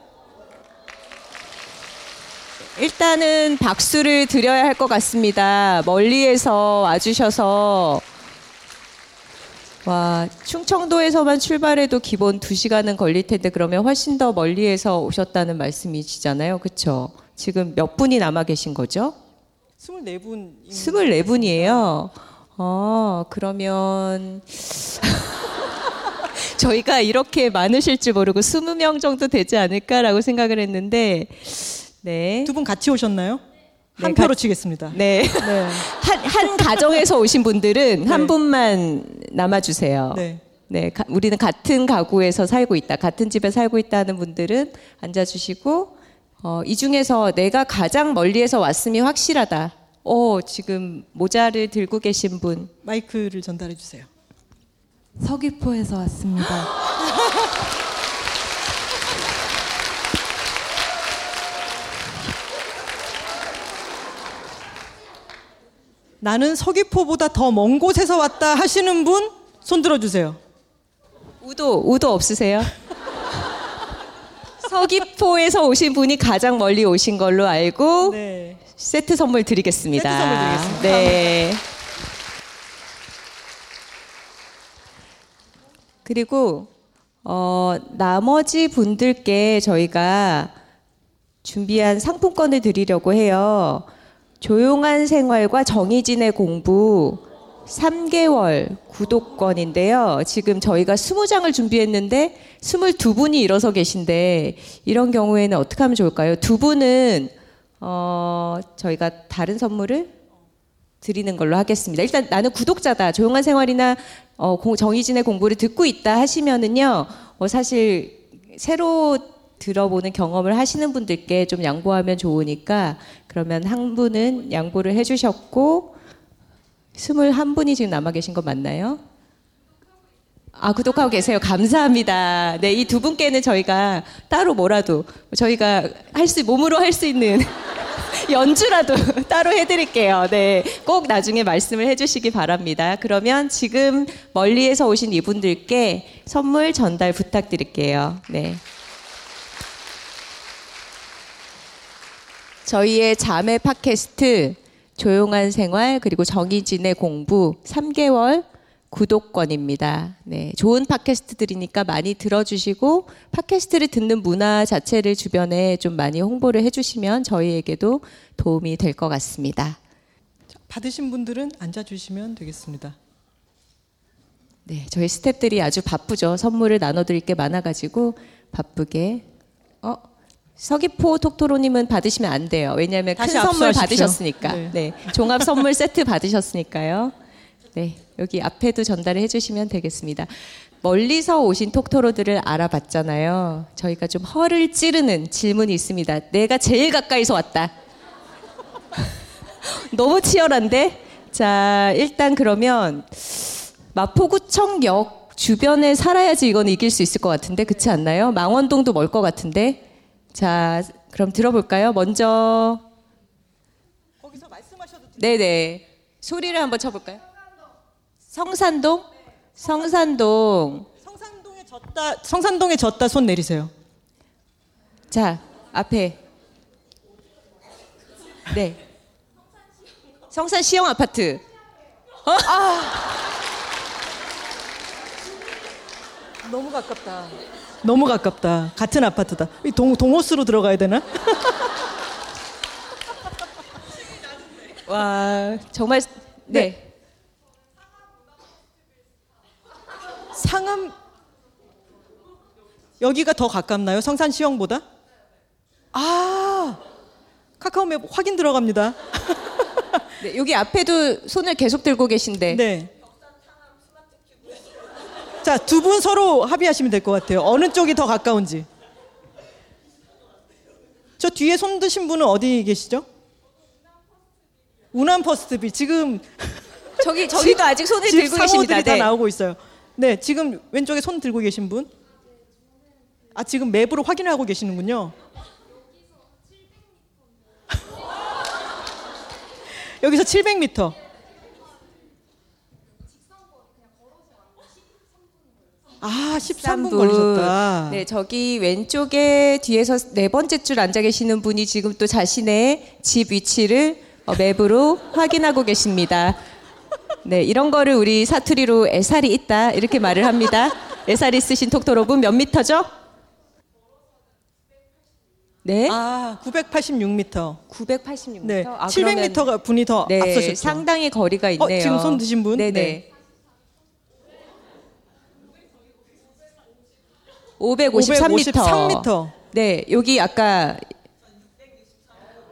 일단은 박수를 드려야 할 것 같습니다. 멀리에서 와주셔서 와 충청도에서만 출발해도 기본 2시간은 걸릴 텐데 그러면 훨씬 더 멀리에서 오셨다는 말씀이시잖아요. 그렇죠? 지금 몇 분이 남아 계신 거죠? 24분. 24분이에요. 어, 그러면 저희가 이렇게 많으실 줄 모르고 20명 정도 되지 않을까라고 생각을 했는데 네. 두 분 같이 오셨나요? 한 가- 표로 치겠습니다. 네. 네. 한, 한 가정에서 오신 분들은 한 네. 분만 남아주세요. 네. 네, 가- 우리는 같은 가구에서 살고 있다, 같은 집에 살고 있다는 분들은 앉아주시고, 어, 이 중에서 내가 가장 멀리에서 왔음이 확실하다. 어, 지금 모자를 들고 계신 분. 마이크를 전달해 주세요. 서귀포에서 왔습니다. 나는 서귀포보다 더 먼 곳에서 왔다 하시는 분 손 들어 주세요. 우도, 우도 없으세요? 서귀포에서 오신 분이 가장 멀리 오신 걸로 알고 네. 세트 선물 드리겠습니다. 세트 선물 드리겠습니다. 네. 그리고 어, 나머지 분들께 저희가 준비한 상품권을 드리려고 해요. 조용한 생활과 정의진의 공부 3개월 구독권인데요. 지금 저희가 20장을 준비했는데 22분이 일어서 계신데 이런 경우에는 어떻게 하면 좋을까요? 두 분은 어, 저희가 다른 선물을 드리는 걸로 하겠습니다. 일단 나는 구독자다. 조용한 생활이나 어, 공- 정의진의 공부를 듣고 있다 하시면은요. 어, 사실 새로 들어보는 경험을 하시는 분들께 좀 양보하면 좋으니까 그러면 한 분은 양보를 해주셨고 21분이 지금 남아 계신 거 맞나요? 아, 구독하고 계세요. 감사합니다. 네, 이 두 분께는 저희가 따로 뭐라도 저희가 할 수, 몸으로 할 수 있는 연주라도 따로 해드릴게요. 네. 꼭 나중에 말씀을 해주시기 바랍니다. 그러면 지금 멀리에서 오신 이분들께 선물 전달 부탁드릴게요. 네. 저희의 자매 팟캐스트 조용한 생활 그리고 정의진의 공부 3개월 구독권입니다. 네, 좋은 팟캐스트들이니까 많이 들어주시고 팟캐스트를 듣는 문화 자체를 주변에 좀 많이 홍보를 해주시면 저희에게도 도움이 될 것 같습니다. 받으신 분들은 앉아주시면 되겠습니다. 네, 저희 스탭들이 아주 바쁘죠. 선물을 나눠드릴 게 많아가지고 바쁘게. 어, 서귀포 톡토로님은 받으시면 안 돼요. 왜냐하면 큰 선물 압수하십시오. 받으셨으니까. 네. 네. 종합 선물 세트 받으셨으니까요. 네, 여기 앞에도 전달을 해주시면 되겠습니다. 멀리서 오신 톡토로들을 알아봤잖아요. 저희가 좀 허를 찌르는 질문이 있습니다. 내가 제일 가까이서 왔다. 너무 치열한데? 자, 일단 그러면 마포구청역 주변에 살아야지 이건 이길 수 있을 것 같은데 그렇지 않나요? 망원동도 멀 것 같은데. 자, 그럼 들어볼까요? 먼저 거기서 말씀하셔도. 네네 소리를 한번 쳐볼까요? 성산동? 성산동. 성산동에 졌다. 성산동에 졌다 손 내리세요. 자 앞에 네 성산 시영 아파트. 어? 너무 가깝다. 너무 가깝다. 같은 아파트다. 이 동, 동호수로 들어가야 되나? 와 정말 네. 상암 여기가 더 가깝나요? 성산 시영보다? 아 카카오맵 확인 들어갑니다. 네, 여기 앞에도 손을 계속 들고 계신데. 네. 자, 두 분 서로 합의하시면 될 것 같아요. 어느 쪽이 더 가까운지. 저 뒤에 손 드신 분은 어디 계시죠? 우남 퍼스트비 지금 저기 저기도 아직 손을 집 들고 계십니다. 다 네. 나오고 있어요. 네, 지금 왼쪽에 손 들고 계신 분. 아, 지금 맵으로 확인하고 계시는군요. 여기서 700m. 아, 13분 걸리셨다. 네, 저기 왼쪽에 뒤에서 네 번째 줄 앉아 계시는 분이 지금 또 자신의 집 위치를 어, 맵으로 확인하고 계십니다. 네, 이런 거를 우리 사투리로 애살이 있다 이렇게 말을 합니다. 애살이 있으신 톡토로분 몇 미터죠? 네, 아, 986m. 986m. 네, 아, 700m가 분이 더 네, 앞서셨죠. 상당히 거리가 있네요. 어, 지금 손 드신 분? 네네. 네. 553m. 553m. 네, 여기 아까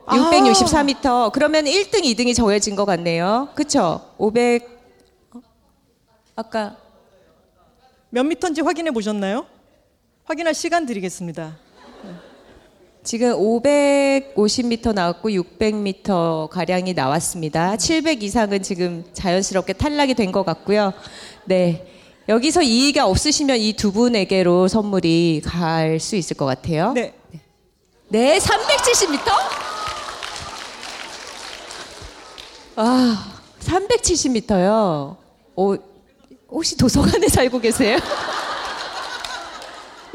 아. 664m. 그러면 1등, 2등이 정해진 것 같네요. 그쵸? 500. 어? 아까 몇 미터인지 확인해 보셨나요? 확인할 시간 드리겠습니다. 지금 550m 나왔고 600m 가량이 나왔습니다. 700 이상은 지금 자연스럽게 탈락이 된 것 같고요. 네. 여기서 이의가 없으시면 이 두 분에게로 선물이 갈 수 있을 것 같아요. 네. 네, 370m? 아, 370m요. 오, 혹시 도서관에 살고 계세요?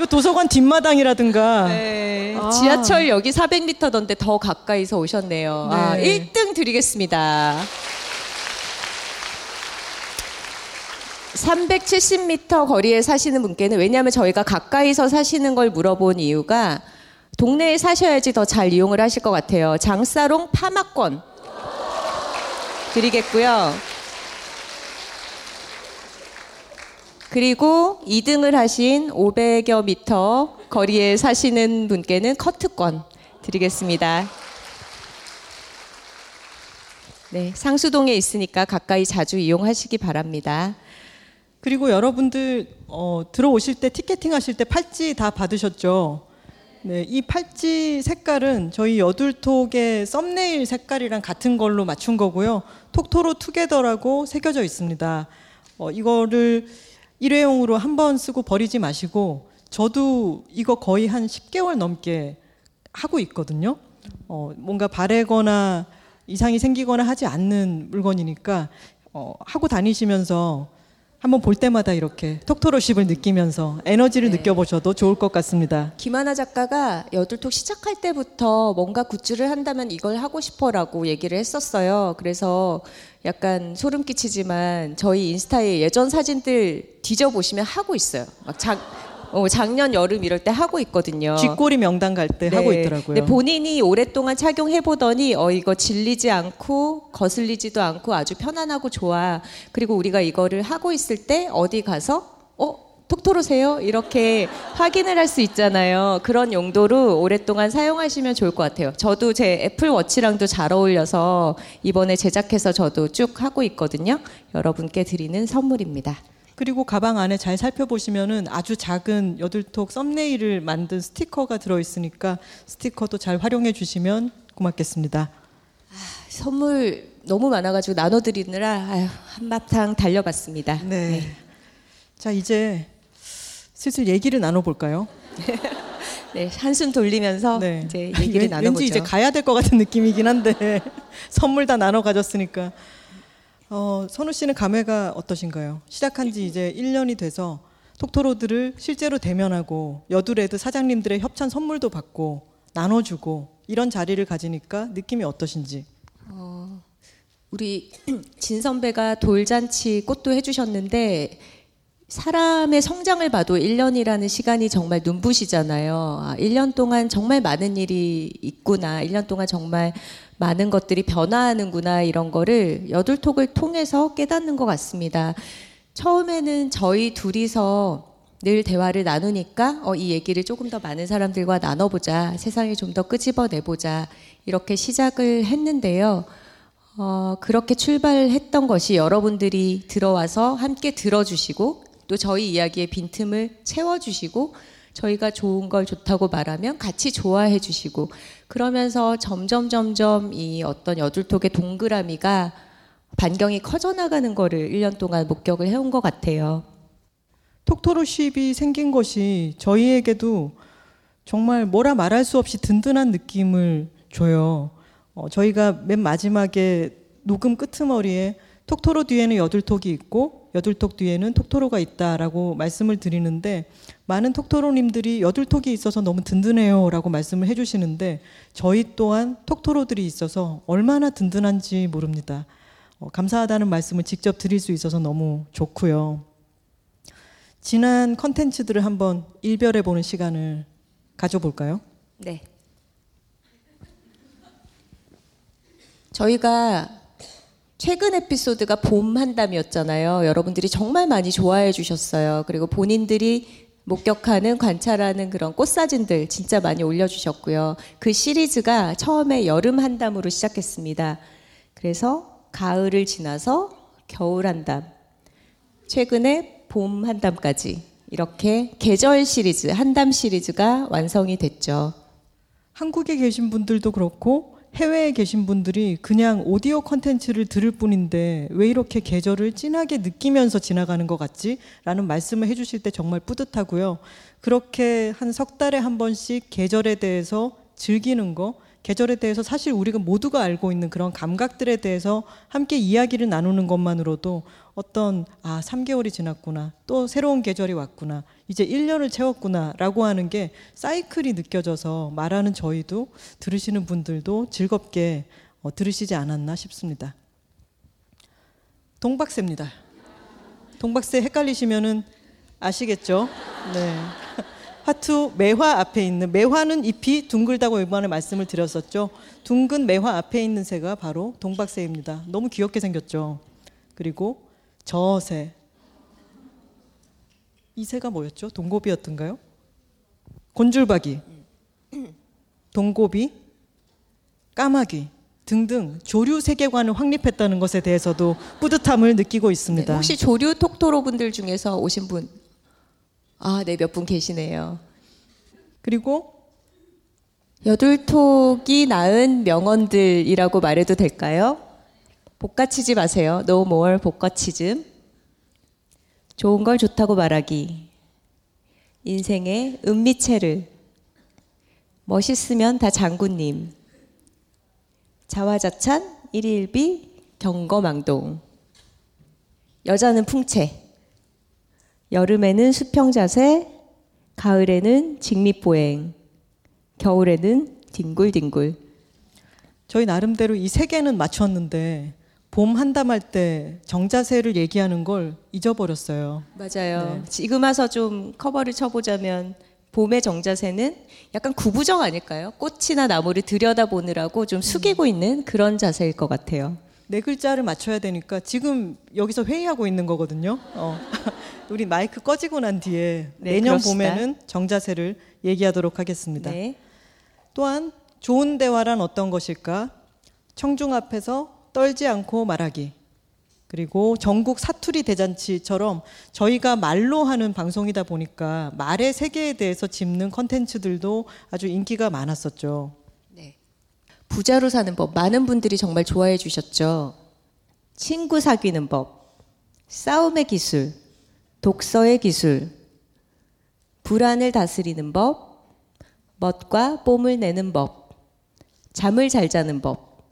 이 도서관 뒷마당이라든가 네. 아. 지하철 여기 400m던데 더 가까이서 오셨네요. 아, 네. 1등 드리겠습니다. 370m 거리에 사시는 분께는 왜냐하면 저희가 가까이서 사시는 걸 물어본 이유가 동네에 사셔야지 더 잘 이용을 하실 것 같아요. 장사롱 파마권 드리겠고요. 그리고 2등을 하신 500여 미터 거리에 사시는 분께는 커트권 드리겠습니다. 네, 상수동에 있으니까 가까이 자주 이용하시기 바랍니다. 그리고 여러분들 어, 들어오실 때 티켓팅 하실 때 팔찌 다 받으셨죠? 네, 이 팔찌 색깔은 저희 여둘톡의 썸네일 색깔이랑 같은 걸로 맞춘 거고요. 톡토로 투게더라고 새겨져 있습니다. 어, 이거를 일회용으로 한 번 쓰고 버리지 마시고 저도 이거 거의 한 10개월 넘게 하고 있거든요. 어, 뭔가 바래거나 이상이 생기거나 하지 않는 물건이니까 어, 하고 다니시면서 한번 볼 때마다 이렇게 톡토로십을 느끼면서 에너지를 네. 느껴보셔도 좋을 것 같습니다. 김하나 작가가 여둘톡 시작할 때부터 뭔가 굿즈를 한다면 이걸 하고 싶어라고 얘기를 했었어요. 그래서 약간 소름 끼치지만 저희 인스타에 예전 사진들 뒤져보시면 하고 있어요. 막 작, 어, 작년 여름 이럴 때 하고 있거든요. 쥐꼬리 명당 갈때 하고 있더라고요. 근데 본인이 오랫동안 착용해 보더니 어 이거 질리지 않고 거슬리지도 않고 아주 편안하고 좋아. 그리고 우리가 이거를 하고 있을 때 어디 가서 어 톡토로세요 이렇게 확인을 할 수 있잖아요. 그런 용도로 오랫동안 사용하시면 좋을 것 같아요. 저도 제 애플 워치랑도 잘 어울려서 이번에 제작해서 저도 쭉 하고 있거든요. 여러분께 드리는 선물입니다. 그리고 가방 안에 잘 살펴보시면은 아주 작은 여둘톡 썸네일을 만든 스티커가 들어있으니까 스티커도 잘 활용해 주시면 고맙겠습니다. 선물 너무 많아가지고 나눠드리느라 아유, 한바탕 달려봤습니다. 네. 자, 이제 슬슬 얘기를 나눠볼까요? 네, 한숨 돌리면서 네. 이제 얘기를 왠- 나눠보죠. 왠지 이제 가야 될 것 같은 느낌이긴 한데 선물 다 나눠 가졌으니까. 어, 선우 씨는 감회가 어떠신가요? 시작한 지 이제 1년이 돼서 톡토로들을 실제로 대면하고 여두레드 사장님들의 협찬 선물도 받고 나눠주고 이런 자리를 가지니까 느낌이 어떠신지. 어, 우리 진 선배가 돌잔치 꽃도 해주셨는데 사람의 성장을 봐도 1년이라는 시간이 정말 눈부시잖아요. 아, 1년 동안 정말 많은 일이 있구나. 1년 동안 정말 많은 것들이 변화하는구나. 이런 거를 여둘톡을 통해서 깨닫는 것 같습니다. 처음에는 저희 둘이서 늘 대화를 나누니까 어, 이 얘기를 조금 더 많은 사람들과 나눠보자. 세상을 좀 더 끄집어내보자. 이렇게 시작을 했는데요. 어, 그렇게 출발했던 것이 여러분들이 들어와서 함께 들어주시고 또 저희 이야기의 빈틈을 채워주시고 저희가 좋은 걸 좋다고 말하면 같이 좋아해 주시고 그러면서 점점 점점 이 어떤 여둘톡의 동그라미가 반경이 커져 나가는 거를 1년 동안 목격을 해온 것 같아요. 톡토로쉽이 생긴 것이 저희에게도 정말 뭐라 말할 수 없이 든든한 느낌을 줘요. 어, 저희가 맨 마지막에 녹음 끄트머리에 톡토로 뒤에는 여둘톡이 있고 여둘톡 뒤에는 톡토로가 있다라고 말씀을 드리는데 많은 톡토로님들이 여둘톡이 있어서 너무 든든해요 라고 말씀을 해주시는데 저희 또한 톡토로들이 있어서 얼마나 든든한지 모릅니다. 어, 감사하다는 말씀을 직접 드릴 수 있어서 너무 좋고요. 지난 컨텐츠들을 한번 일별해 보는 시간을 가져볼까요? 네. 저희가 최근 에피소드가 봄 한담이었잖아요. 여러분들이 정말 많이 좋아해 주셨어요. 그리고 본인들이 목격하는 관찰하는 그런 꽃 사진들 진짜 많이 올려주셨고요. 그 시리즈가 처음에 여름 한담으로 시작했습니다. 그래서 가을을 지나서 겨울 한담, 최근에 봄 한담까지 이렇게 계절 시리즈, 한담 시리즈가 완성이 됐죠. 한국에 계신 분들도 그렇고 해외에 계신 분들이 그냥 오디오 컨텐츠를 들을 뿐인데 왜 이렇게 계절을 진하게 느끼면서 지나가는 것 같지? 라는 말씀을 해주실 때 정말 뿌듯하고요. 그렇게 한 석 달에 한 번씩 계절에 대해서 즐기는 거, 계절에 대해서 사실 우리가 모두가 알고 있는 그런 감각들에 대해서 함께 이야기를 나누는 것만으로도 어떤 아 3개월이 지났구나 또 새로운 계절이 왔구나 이제 1년을 채웠구나라고 하는 게 사이클이 느껴져서 말하는 저희도 들으시는 분들도 즐겁게 어, 들으시지 않았나 싶습니다. 동박새입니다. 동박새 헷갈리시면은 아시겠죠? 네. 화투 매화 앞에 있는 매화는 잎이 둥글다고 이번에 말씀을 드렸었죠. 둥근 매화 앞에 있는 새가 바로 동박새입니다. 너무 귀엽게 생겼죠. 그리고 저새. 이 새가 뭐였죠? 동고비였던가요? 곤줄박이, 동고비, 까마귀 등등 조류 세계관을 확립했다는 것에 대해서도 뿌듯함을 느끼고 있습니다. 네, 혹시 조류 톡토로 분들 중에서 오신 분? 아, 네, 몇 분 계시네요. 그리고 여둘톡이 낳은 명언들이라고 말해도 될까요? 복가치지 마세요. No more 복가치즘. 좋은 걸 좋다고 말하기. 인생의 은미체를. 멋있으면 다 장군님. 자화자찬, 일일비, 경거망동. 여자는 풍채. 여름에는 수평자세, 가을에는 직립보행, 겨울에는 뒹굴뒹굴. 저희 나름대로 이 세 개는 맞췄는데 봄 한담할 때 정자세를 얘기하는 걸 잊어버렸어요. 맞아요. 네. 지금 와서 좀 커버를 쳐보자면 봄의 정자세는 약간 구부정 아닐까요? 꽃이나 나무를 들여다보느라고 좀 숙이고 있는 그런 자세일 것 같아요. 네 글자를 맞춰야 되니까 지금 여기서 회의하고 있는 거거든요. 어. 우리 마이크 꺼지고 난 뒤에 네, 내년 그럽시다. 봄에는 정자세를 얘기하도록 하겠습니다. 네. 또한 좋은 대화란 어떤 것일까? 청중 앞에서 떨지 않고 말하기. 그리고 전국 사투리 대잔치처럼 저희가 말로 하는 방송이다 보니까 말의 세계에 대해서 짚는 컨텐츠들도 아주 인기가 많았었죠. 부자로 사는 법. 많은 분들이 정말 좋아해 주셨죠. 친구 사귀는 법, 싸움의 기술, 독서의 기술, 불안을 다스리는 법, 멋과 뽐을 내는 법, 잠을 잘 자는 법,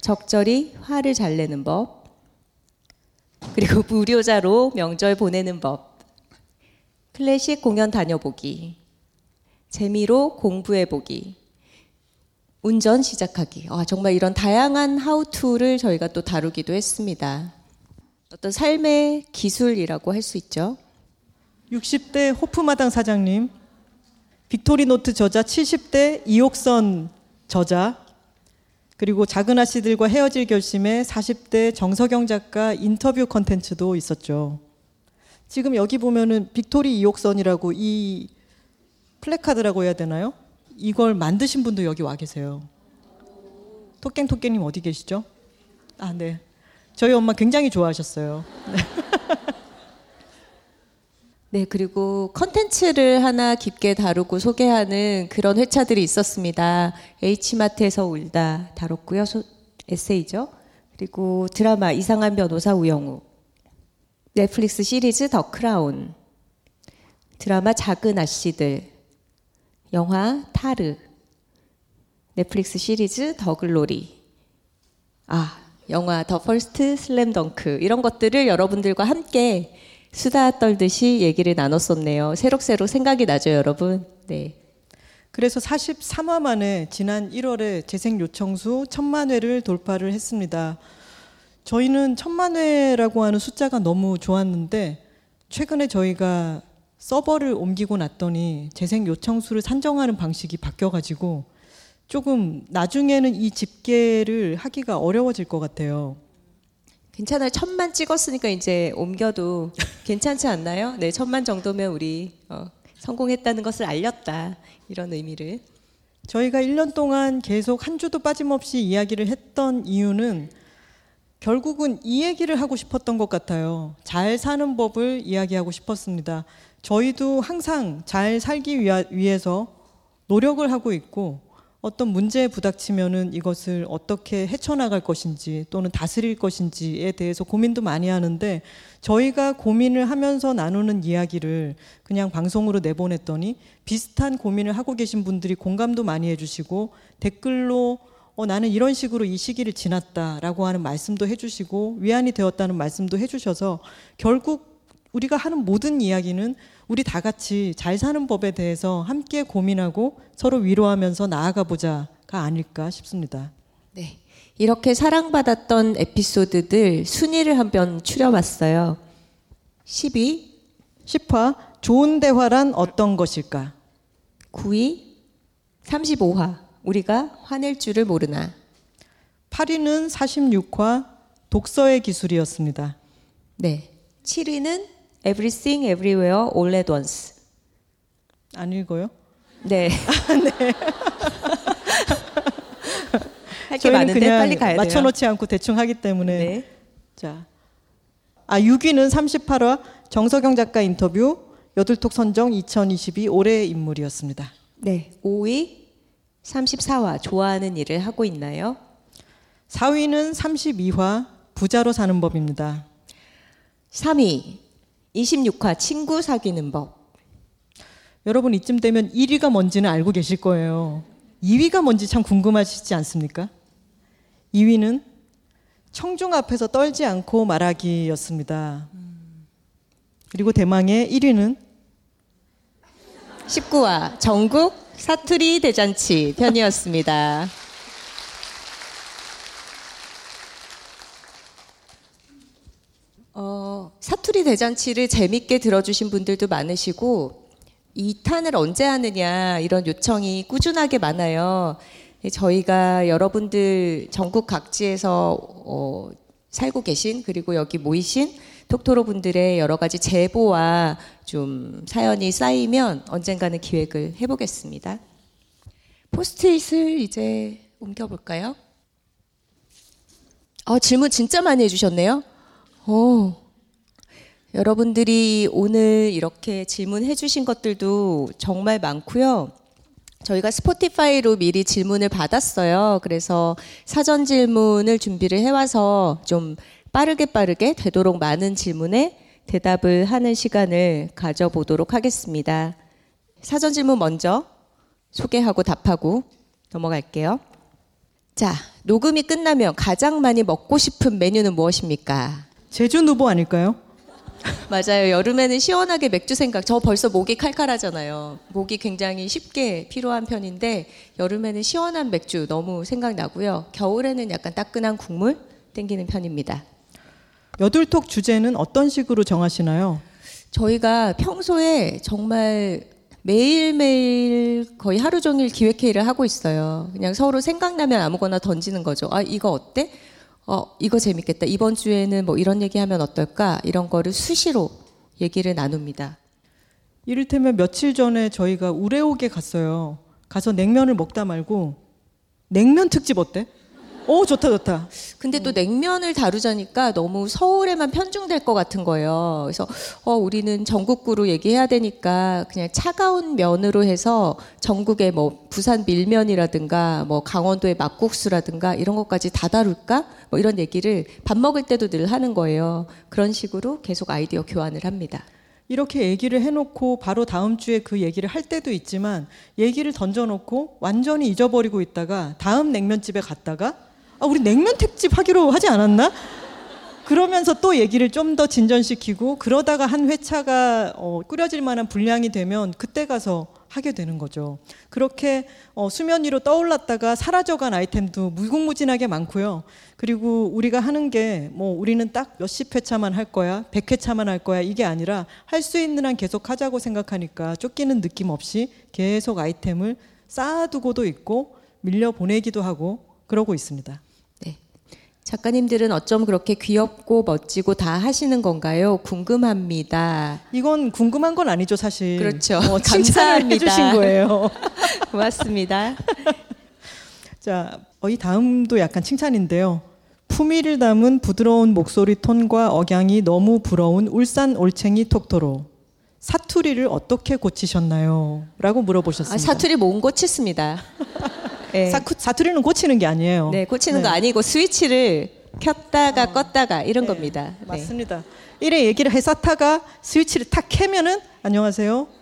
적절히 화를 잘 내는 법, 그리고 무료자로 명절 보내는 법, 클래식 공연 다녀보기, 재미로 공부해보기, 운전 시작하기. 아, 정말 이런 다양한 하우투를 저희가 또 다루기도 했습니다. 어떤 삶의 기술이라고 할 수 있죠. 60대 호프마당 사장님, 빅토리노트 저자 70대 이옥선 저자, 그리고 작은 아씨들과 헤어질 결심에 40대 정석영 작가 인터뷰 컨텐츠도 있었죠. 지금 여기 보면은 victory 이옥선이라고 이 플래카드라고 해야 되나요? 이걸 만드신 분도 여기 와 계세요. 토깽토깽님 어디 계시죠? 아, 네. 저희 엄마 굉장히 좋아하셨어요. 네, 그리고 컨텐츠를 하나 깊게 다루고 소개하는 그런 회차들이 있었습니다. H마트에서 울다 다뤘고요. 소, 에세이죠. 그리고 드라마 이상한 변호사 우영우. 넷플릭스 시리즈 더 크라운. 드라마 작은 아씨들. 영화 타르. 넷플릭스 시리즈 더 글로리. 아, 영화 더 퍼스트 슬램덩크. 이런 것들을 여러분들과 함께 수다 떨듯이 얘기를 나눴었네요. 새록새록 생각이 나죠, 여러분? 네. 그래서 43화 만에 지난 1월에 재생 요청수 천만 회를 돌파를 했습니다. 저희는 천만 회라고 하는 숫자가 너무 좋았는데 최근에 저희가 서버를 옮기고 났더니 재생 요청수를 산정하는 방식이 바뀌어가지고 조금 나중에는 이 집계를 하기가 어려워질 것 같아요. 괜찮아요. 천만 찍었으니까 이제 옮겨도 괜찮지 않나요? 네, 천만 정도면 우리 어, 성공했다는 것을 알렸다. 이런 의미를. 저희가 1년 동안 계속 한 주도 빠짐없이 이야기를 했던 이유는 결국은 이 얘기를 하고 싶었던 것 같아요. 잘 사는 법을 이야기하고 싶었습니다. 저희도 항상 잘 살기 위해서 노력을 하고 있고 어떤 문제에 부닥치면은 이것을 어떻게 헤쳐나갈 것인지 또는 다스릴 것인지에 대해서 고민도 많이 하는데 저희가 고민을 하면서 나누는 이야기를 그냥 방송으로 내보냈더니 비슷한 고민을 하고 계신 분들이 공감도 많이 해주시고 댓글로 어, 나는 이런 식으로 이 시기를 지났다라고 하는 말씀도 해주시고 위안이 되었다는 말씀도 해주셔서 결국 우리가 하는 모든 이야기는 우리 다 같이 잘 사는 법에 대해서 함께 고민하고 서로 위로하면서 나아가 보자가 아닐까 싶습니다. 네. 이렇게 사랑받았던 에피소드들 순위를 한번 추려봤어요. 10위 10화 좋은 대화란 어떤 것일까? 9위 35화 우리가 화낼 줄을 모르나 8위는 46화 독서의 기술이었습니다. 네. 7위는 Everything Everywhere All at Once. 안 읽어요? 네. 네. 할게 많은데 빨리 가야 돼요. 맞춰놓지 않고 대충 하기 때문에. 네. 자, 아 6위는 38화 정석영 작가 인터뷰 여들톡 선정 2022 올해의 인물이었습니다. 네. 5위 34화 좋아하는 일을 하고 있나요? 4위는 32화 부자로 사는 법입니다. 3위 26화 친구 사귀는 법. 여러분 이쯤 되면 1위가 뭔지는 알고 계실 거예요. 2위가 뭔지 참 궁금하시지 않습니까? 2위는 청중 앞에서 떨지 않고 말하기였습니다. 그리고 대망의 1위는 19화 전국 사투리 대잔치 편이었습니다. 어, 사투리 대잔치를 재밌게 들어주신 분들도 많으시고 2탄을 언제 하느냐 이런 요청이 꾸준하게 많아요. 저희가 여러분들 전국 각지에서 어, 살고 계신 그리고 여기 모이신 톡토로 분들의 여러 가지 제보와 좀 사연이 쌓이면 언젠가는 기획을 해보겠습니다. 포스트잇을 이제 옮겨볼까요? 어, 질문 진짜 많이 해주셨네요. 오, 여러분들이 오늘 이렇게 질문해 주신 것들도 정말 많고요. 저희가 스포티파이로 미리 질문을 받았어요. 그래서 사전 질문을 준비를 해와서 좀 빠르게 빠르게 되도록 많은 질문에 대답을 하는 시간을 가져보도록 하겠습니다. 사전 질문 먼저 소개하고 답하고 넘어갈게요. 자, 녹음이 끝나면 가장 많이 먹고 싶은 메뉴는 무엇입니까? 제주 누보 아닐까요? 맞아요. 여름에는 시원하게 맥주 생각. 저 벌써 목이 칼칼하잖아요. 목이 굉장히 쉽게 필요한 편인데 여름에는 시원한 맥주 너무 생각나고요. 겨울에는 약간 따끈한 국물 땡기는 편입니다. 여둘톡 주제는 어떤 식으로 정하시나요? 저희가 평소에 정말 매일매일 거의 하루 종일 기획회의를 하고 있어요. 그냥 서로 생각나면 아무거나 던지는 거죠. 아, 이거 어때? 어, 이거 재밌겠다. 이번 주에는 뭐 이런 얘기 하면 어떨까? 이런 거를 수시로 얘기를 나눕니다. 이를테면 며칠 전에 저희가 우레옥에 갔어요. 가서 냉면을 먹다 말고 냉면 특집 어때? 오 좋다 좋다. 근데 또 냉면을 다루자니까 너무 서울에만 편중될 것 같은 거예요. 그래서 어 우리는 전국구로 얘기해야 되니까 그냥 차가운 면으로 해서 전국에 뭐 부산 밀면이라든가 뭐 강원도의 막국수라든가 이런 것까지 다 다룰까? 뭐 이런 얘기를 밥 먹을 때도 늘 하는 거예요. 그런 식으로 계속 아이디어 교환을 합니다. 이렇게 얘기를 해놓고 바로 다음 주에 그 얘기를 할 때도 있지만 얘기를 던져놓고 완전히 잊어버리고 있다가 다음 냉면집에 갔다가 아, 우리 냉면 특집 하기로 하지 않았나? 그러면서 또 얘기를 좀 더 진전시키고 그러다가 한 회차가 어, 꾸려질 만한 분량이 되면 그때 가서 하게 되는 거죠. 그렇게 어, 수면 위로 떠올랐다가 사라져간 아이템도 무궁무진하게 많고요. 그리고 우리가 하는 게 뭐 우리는 딱 몇십 회차만 할 거야, 백 회차만 할 거야 이게 아니라 할 수 있는 한 계속 하자고 생각하니까 쫓기는 느낌 없이 계속 아이템을 쌓아두고도 있고 밀려 보내기도 하고 그러고 있습니다. 작가님들은 어쩜 그렇게 귀엽고 멋지고 다 하시는 건가요? 궁금합니다. 이건 궁금한 건 아니죠, 사실. 그렇죠. 어, 감사합니다. 해주신 거예요. 고맙습니다. 자, 어, 이 다음도 약간 칭찬인데요. 품위를 담은 부드러운 목소리 톤과 억양이 너무 부러운 울산 올챙이 톡토로. 사투리를 어떻게 고치셨나요? 라고 물어보셨습니다. 아, 사투리 못 고쳤습니다. 네. 사쿠, 사투리는 고치는 게 아니에요. 네, 고치는 네. 거 아니고 스위치를 켰다가 껐다가 이런 겁니다. 네. 맞습니다. 이래 얘기를 해사타가 스위치를 탁 켜면은 안녕하세요.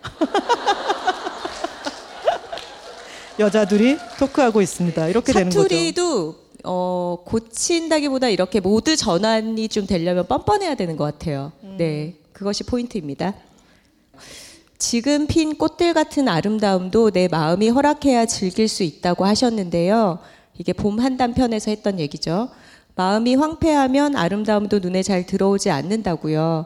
여자들이 토크하고 있습니다. 이렇게 되는 거죠. 사투리도 어, 고친다기보다 이렇게 모드 전환이 좀 되려면 뻔뻔해야 되는 것 같아요. 음. 네, 그것이 포인트입니다. 지금 핀 꽃들 같은 아름다움도 내 마음이 허락해야 즐길 수 있다고 하셨는데요. 이게 봄 한단편에서 했던 얘기죠. 마음이 황폐하면 아름다움도 눈에 잘 들어오지 않는다고요.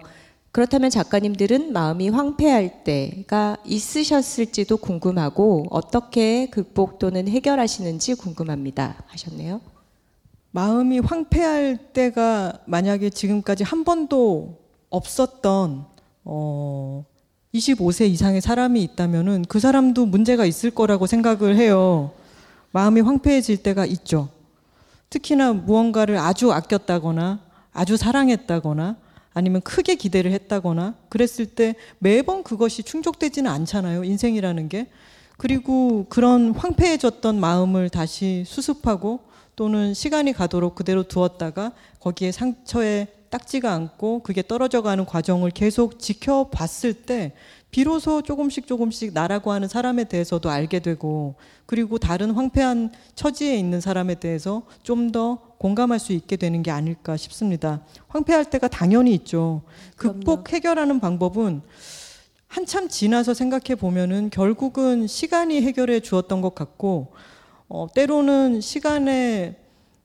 그렇다면 작가님들은 마음이 황폐할 때가 있으셨을지도 궁금하고 어떻게 극복 또는 해결하시는지 궁금합니다. 하셨네요. 마음이 황폐할 때가 만약에 지금까지 한 번도 없었던 어 25세 이상의 사람이 있다면은 그 사람도 문제가 있을 거라고 생각을 해요. 마음이 황폐해질 때가 있죠. 특히나 무언가를 아주 아꼈다거나 아주 사랑했다거나 아니면 크게 기대를 했다거나 그랬을 때 매번 그것이 충족되지는 않잖아요. 인생이라는 게. 그리고 그런 황폐해졌던 마음을 다시 수습하고 또는 시간이 가도록 그대로 두었다가 거기에 상처에 딱지가 않고 그게 떨어져 가는 과정을 계속 지켜봤을 때 비로소 조금씩 조금씩 나라고 하는 사람에 대해서도 알게 되고 그리고 다른 황폐한 처지에 있는 사람에 대해서 좀 더 공감할 수 있게 되는 게 아닐까 싶습니다. 황폐할 때가 당연히 있죠. 극복 해결하는 방법은 한참 지나서 생각해 보면은 결국은 시간이 해결해 주었던 것 같고 어, 때로는 시간에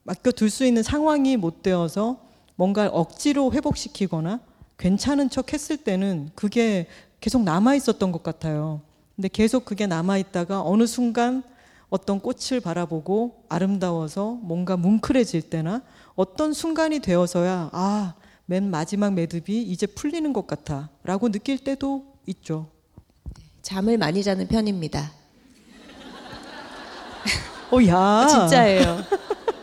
맡겨 둘 수 있는 상황이 못 되어서 뭔가 억지로 회복시키거나 괜찮은 척 했을 때는 그게 계속 남아 있었던 것 같아요. 근데 계속 그게 남아 있다가 어느 순간 어떤 꽃을 바라보고 아름다워서 뭔가 뭉클해질 때나 어떤 순간이 되어서야 아, 맨 마지막 매듭이 이제 풀리는 것 같아 라고 느낄 때도 있죠. 잠을 많이 자는 편입니다. 오, 야. 아, 진짜예요.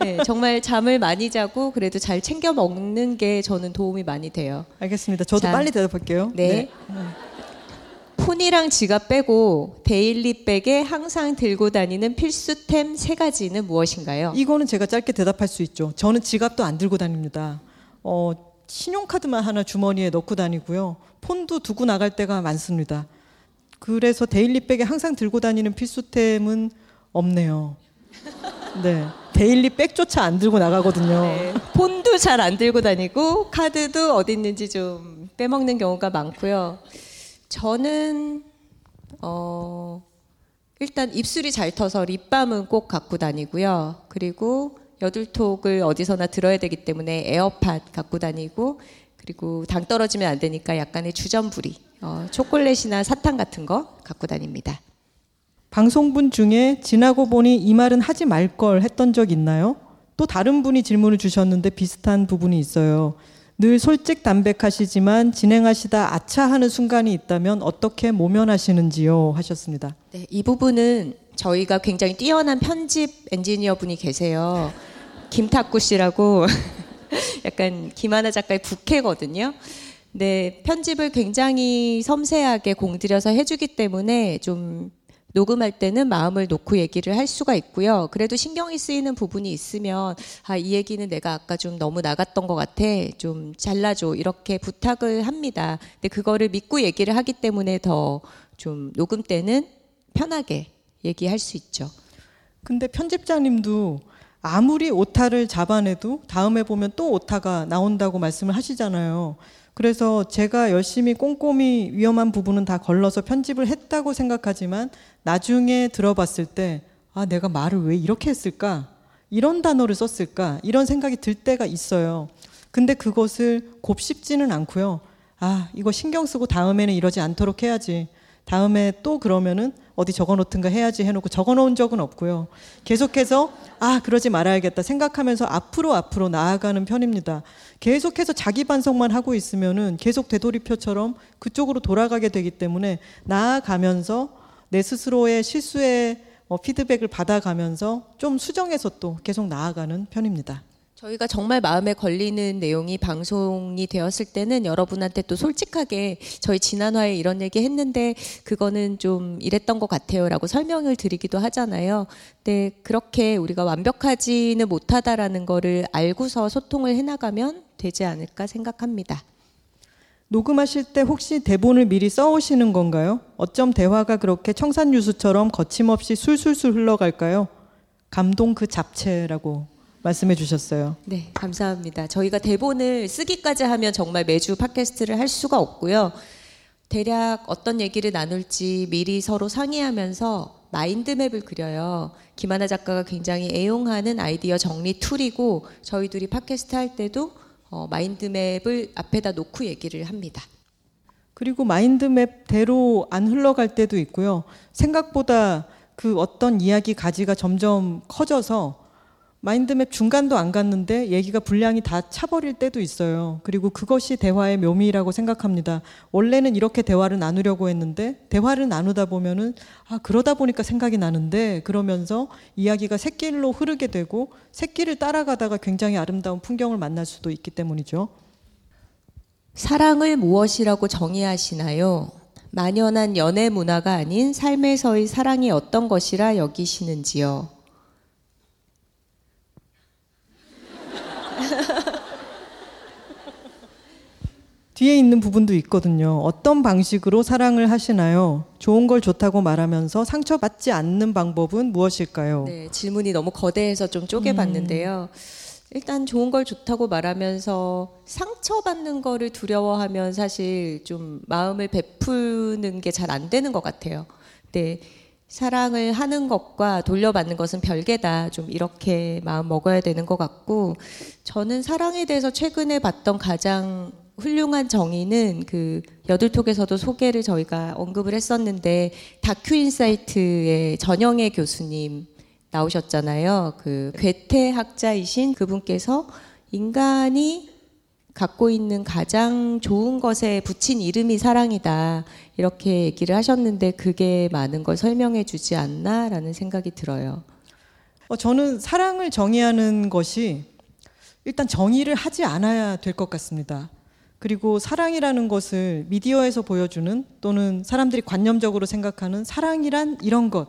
네, 정말 잠을 많이 자고 그래도 잘 챙겨 먹는 게 저는 도움이 많이 돼요. 알겠습니다. 저도 자, 빨리 대답할게요. 네. 폰이랑 지갑 빼고 데일리백에 항상 들고 다니는 필수템 세 가지는 무엇인가요? 이거는 제가 짧게 대답할 수 있죠. 저는 지갑도 안 들고 다닙니다. 어, 신용카드만 하나 주머니에 넣고 다니고요. 폰도 두고 나갈 때가 많습니다. 그래서 daily bag에 항상 들고 다니는 필수템은 없네요. 네. daily bag조차 안 들고 나가거든요. 네, 폰도 잘 안 들고 다니고 카드도 어디 있는지 좀 빼먹는 경우가 많고요. 저는 어 일단 입술이 잘 터서 립밤은 꼭 갖고 다니고요. 그리고 여둘톡을 어디서나 들어야 되기 때문에 에어팟 갖고 다니고 그리고 당 떨어지면 안 되니까 약간의 주전부리, 어, 초콜릿이나 사탕 같은 거 갖고 다닙니다. 방송분 중에 지나고 보니 이 말은 하지 말 걸 했던 적 있나요? 또 다른 분이 질문을 주셨는데 비슷한 부분이 있어요. 늘 솔직 담백하시지만 진행하시다 아차 하는 순간이 있다면 어떻게 모면하시는지요? 하셨습니다. 네, 이 부분은 저희가 굉장히 뛰어난 편집 엔지니어 분이 계세요. 김탁구 씨라고 약간 김하나 작가의 부캐거든요. 네, 편집을 굉장히 섬세하게 공들여서 해주기 때문에 좀 녹음할 때는 마음을 놓고 얘기를 할 수가 있고요. 그래도 신경이 쓰이는 부분이 있으면 아, 이 얘기는 내가 아까 좀 너무 나갔던 것 같아. 좀 잘라줘. 이렇게 부탁을 합니다. 근데 그거를 믿고 얘기를 하기 때문에 더 좀 녹음 때는 편하게 얘기할 수 있죠. 근데 편집자님도 아무리 오타를 잡아내도 다음에 보면 또 오타가 나온다고 말씀을 하시잖아요. 그래서 제가 열심히 꼼꼼히 위험한 부분은 다 걸러서 편집을 했다고 생각하지만 나중에 들어봤을 때 아, 내가 말을 왜 이렇게 했을까? 이런 단어를 썼을까? 이런 생각이 들 때가 있어요. 근데 그것을 곱씹지는 않고요. 아, 이거 신경 쓰고 다음에는 이러지 않도록 해야지. 다음에 또 그러면은 어디 적어 놓든가 해야지 해놓고 적어 놓은 적은 없고요. 계속해서 아, 그러지 말아야겠다 생각하면서 앞으로 앞으로 나아가는 편입니다. 계속해서 자기 반성만 하고 있으면은 계속 되돌이표처럼 그쪽으로 돌아가게 되기 때문에 나아가면서 내 스스로의 실수에 어, 피드백을 받아가면서 좀 수정해서 또 계속 나아가는 편입니다. 저희가 정말 마음에 걸리는 내용이 방송이 되었을 때는 여러분한테 또 솔직하게 저희 지난화에 이런 얘기 했는데 그거는 좀 이랬던 것 같아요라고 설명을 드리기도 하잖아요. 근데 그렇게 우리가 완벽하지는 못하다라는 거를 알고서 소통을 해나가면 되지 않을까 생각합니다. 녹음하실 때 혹시 대본을 미리 써오시는 건가요? 어쩜 대화가 그렇게 청산유수처럼 거침없이 술술술 흘러갈까요? 감동 그 잡채라고 말씀해 주셨어요. 네, 감사합니다. 저희가 대본을 쓰기까지 하면 정말 매주 팟캐스트를 할 수가 없고요. 대략 어떤 얘기를 나눌지 미리 서로 상의하면서 마인드맵을 그려요. 김하나 작가가 굉장히 애용하는 아이디어 정리 tool이고 저희 둘이 팟캐스트 할 때도 어, 마인드맵을 앞에다 놓고 얘기를 합니다. 그리고 마인드맵대로 안 흘러갈 때도 있고요. 생각보다 그 어떤 이야기 가지가 점점 커져서 마인드맵 중간도 안 갔는데 얘기가 분량이 다 차버릴 때도 있어요. 그리고 그것이 대화의 묘미라고 생각합니다. 원래는 이렇게 대화를 나누려고 했는데 대화를 나누다 보면은 아 그러다 보니까 생각이 나는데 그러면서 이야기가 새길로 흐르게 되고 새길을 따라가다가 굉장히 아름다운 풍경을 만날 수도 있기 때문이죠. 사랑을 무엇이라고 정의하시나요? 만연한 연애 문화가 아닌 삶에서의 사랑이 어떤 것이라 여기시는지요? 뒤에 있는 부분도 있거든요. 어떤 방식으로 사랑을 하시나요? 좋은 걸 좋다고 말하면서 상처받지 않는 방법은 무엇일까요? 네, 질문이 너무 거대해서 좀 쪼개봤는데요. 일단 좋은 걸 좋다고 말하면서 상처받는 거를 두려워하면 사실 좀 마음을 베푸는 게 잘 안 되는 것 같아요. 네. 사랑을 하는 것과 돌려받는 것은 별개다. 좀 이렇게 마음 먹어야 되는 것 같고, 저는 사랑에 대해서 최근에 봤던 가장 훌륭한 정의는 그 여들톡에서도 소개를 저희가 언급을 했었는데 다큐 인사이트의 전영애 교수님 나오셨잖아요. 그 괴테 학자이신 그분께서 인간이 갖고 있는 가장 좋은 것에 붙인 이름이 사랑이다. 이렇게 얘기를 하셨는데 그게 많은 걸 설명해 주지 않나라는 생각이 들어요. 어, 저는 사랑을 정의하는 것이 일단 정의를 하지 않아야 될 것 같습니다. 그리고 사랑이라는 것을 미디어에서 보여주는 또는 사람들이 관념적으로 생각하는 사랑이란 이런 것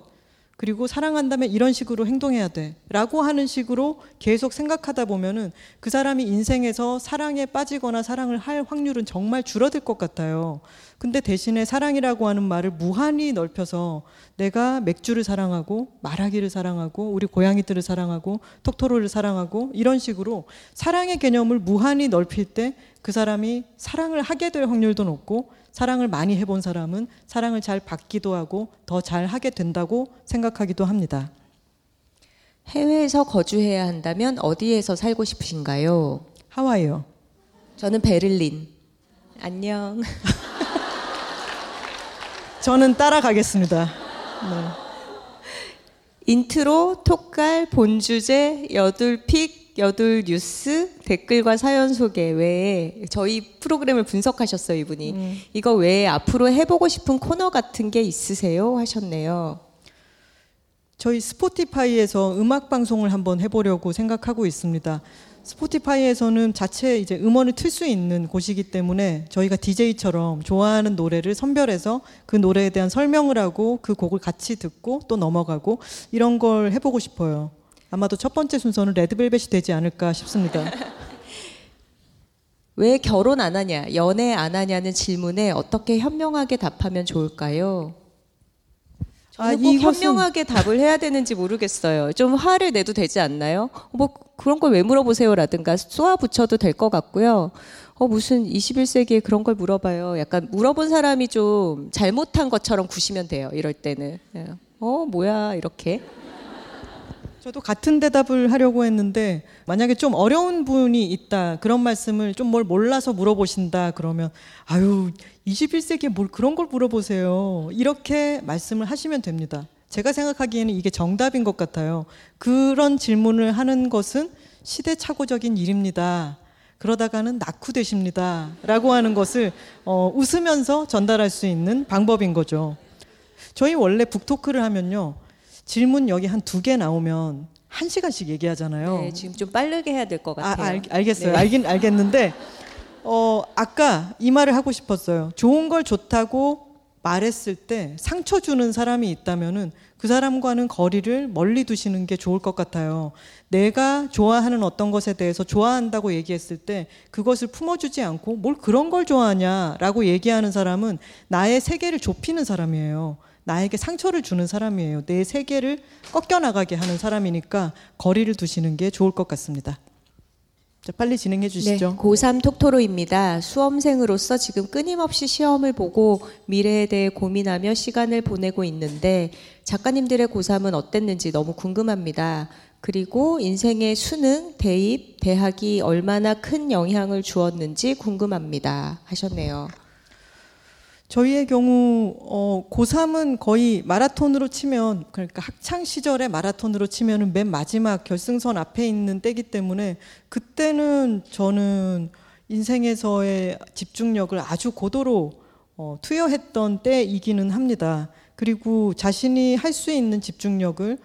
그리고 사랑한다면 이런 식으로 행동해야 돼. 라고 하는 식으로 계속 생각하다 보면은 그 사람이 인생에서 사랑에 빠지거나 사랑을 할 확률은 정말 줄어들 것 같아요. 근데 대신에 사랑이라고 하는 말을 무한히 넓혀서 내가 맥주를 사랑하고 말하기를 사랑하고 우리 고양이들을 사랑하고 톡토로를 사랑하고 이런 식으로 사랑의 개념을 무한히 넓힐 때 그 사람이 사랑을 하게 될 확률도 높고 사랑을 많이 해본 사람은 사랑을 잘 받기도 하고 더 잘 하게 된다고 생각하기도 합니다. 해외에서 거주해야 한다면 어디에서 살고 싶으신가요? 하와이요. 저는 베를린. 안녕. 저는 따라가겠습니다. 네. 인트로, 톡갈, 본주제, 여둘픽, 여둘 뉴스, 댓글과 사연 소개 외에 저희 프로그램을 분석하셨어요, 이분이. 음. 이거 외에 앞으로 해보고 싶은 코너 같은 게 있으세요? 하셨네요. 저희 스포티파이에서 음악 방송을 한번 해보려고 생각하고 있습니다. 스포티파이에서는 자체 이제 음원을 틀 수 있는 곳이기 때문에 저희가 DJ처럼 좋아하는 노래를 선별해서 그 노래에 대한 설명을 하고 그 곡을 같이 듣고 또 넘어가고 이런 걸 해보고 싶어요. 아마도 첫 번째 순서는 레드벨벳이 되지 않을까 싶습니다. 왜 결혼 안 하냐, 연애 안 하냐는 질문에 어떻게 현명하게 답하면 좋을까요? 아, 꼭 이것은- 현명하게 답을 해야 되는지 모르겠어요. 좀 화를 내도 되지 않나요? 뭐 그런 걸 왜 물어보세요라든가 쏘아 붙여도 될 것 같고요. 어 무슨 21세기에 그런 걸 물어봐요. 약간 물어본 사람이 좀 잘못한 것처럼 구시면 돼요. 이럴 때는 예. 어 뭐야 이렇게. 저도 같은 대답을 하려고 했는데 만약에 좀 어려운 분이 있다 그런 말씀을 좀 뭘 몰라서 물어보신다 그러면 아유 21세기에 뭘 그런 걸 물어보세요 이렇게 말씀을 하시면 됩니다. 제가 생각하기에는 이게 정답인 것 같아요. 그런 질문을 하는 것은 시대착오적인 일입니다. 그러다가는 낙후되십니다. 라고 하는 것을 어, 웃으면서 전달할 수 있는 방법인 거죠. 저희 원래 북토크를 하면요. 질문 여기 한 두 개 나오면 한 시간씩 얘기하잖아요. 네, 지금 좀 빠르게 해야 될것 아, 같아요. 알, 알겠어요. 네. 알긴 알겠는데 어, 아까 이 말을 하고 싶었어요. 좋은 걸 좋다고 말했을 때 상처 주는 사람이 있다면은 그 사람과는 거리를 멀리 두시는 게 좋을 것 같아요. 내가 좋아하는 어떤 것에 대해서 좋아한다고 얘기했을 때 그것을 품어주지 않고 뭘 그런 걸 좋아하냐라고 얘기하는 사람은 나의 세계를 좁히는 사람이에요. 나에게 상처를 주는 사람이에요. 내 세계를 꺾여 나가게 하는 사람이니까 거리를 두시는 게 좋을 것 같습니다. 자, 빨리 진행해 주시죠. 네, 고3 톡토로입니다. 수험생으로서 지금 끊임없이 시험을 보고 미래에 대해 고민하며 시간을 보내고 있는데 작가님들의 고3은 어땠는지 너무 궁금합니다. 그리고 인생의 수능, 대입, 대학이 얼마나 큰 영향을 주었는지 궁금합니다. 하셨네요. 저희의 경우 어, 고3은 거의 마라톤으로 치면 그러니까 학창 시절의 마라톤으로 치면은 맨 마지막 결승선 앞에 있는 때기 때문에 그때는 저는 인생에서의 집중력을 아주 고도로 어, 투여했던 때이기는 합니다. 그리고 자신이 할 수 있는 집중력을 음,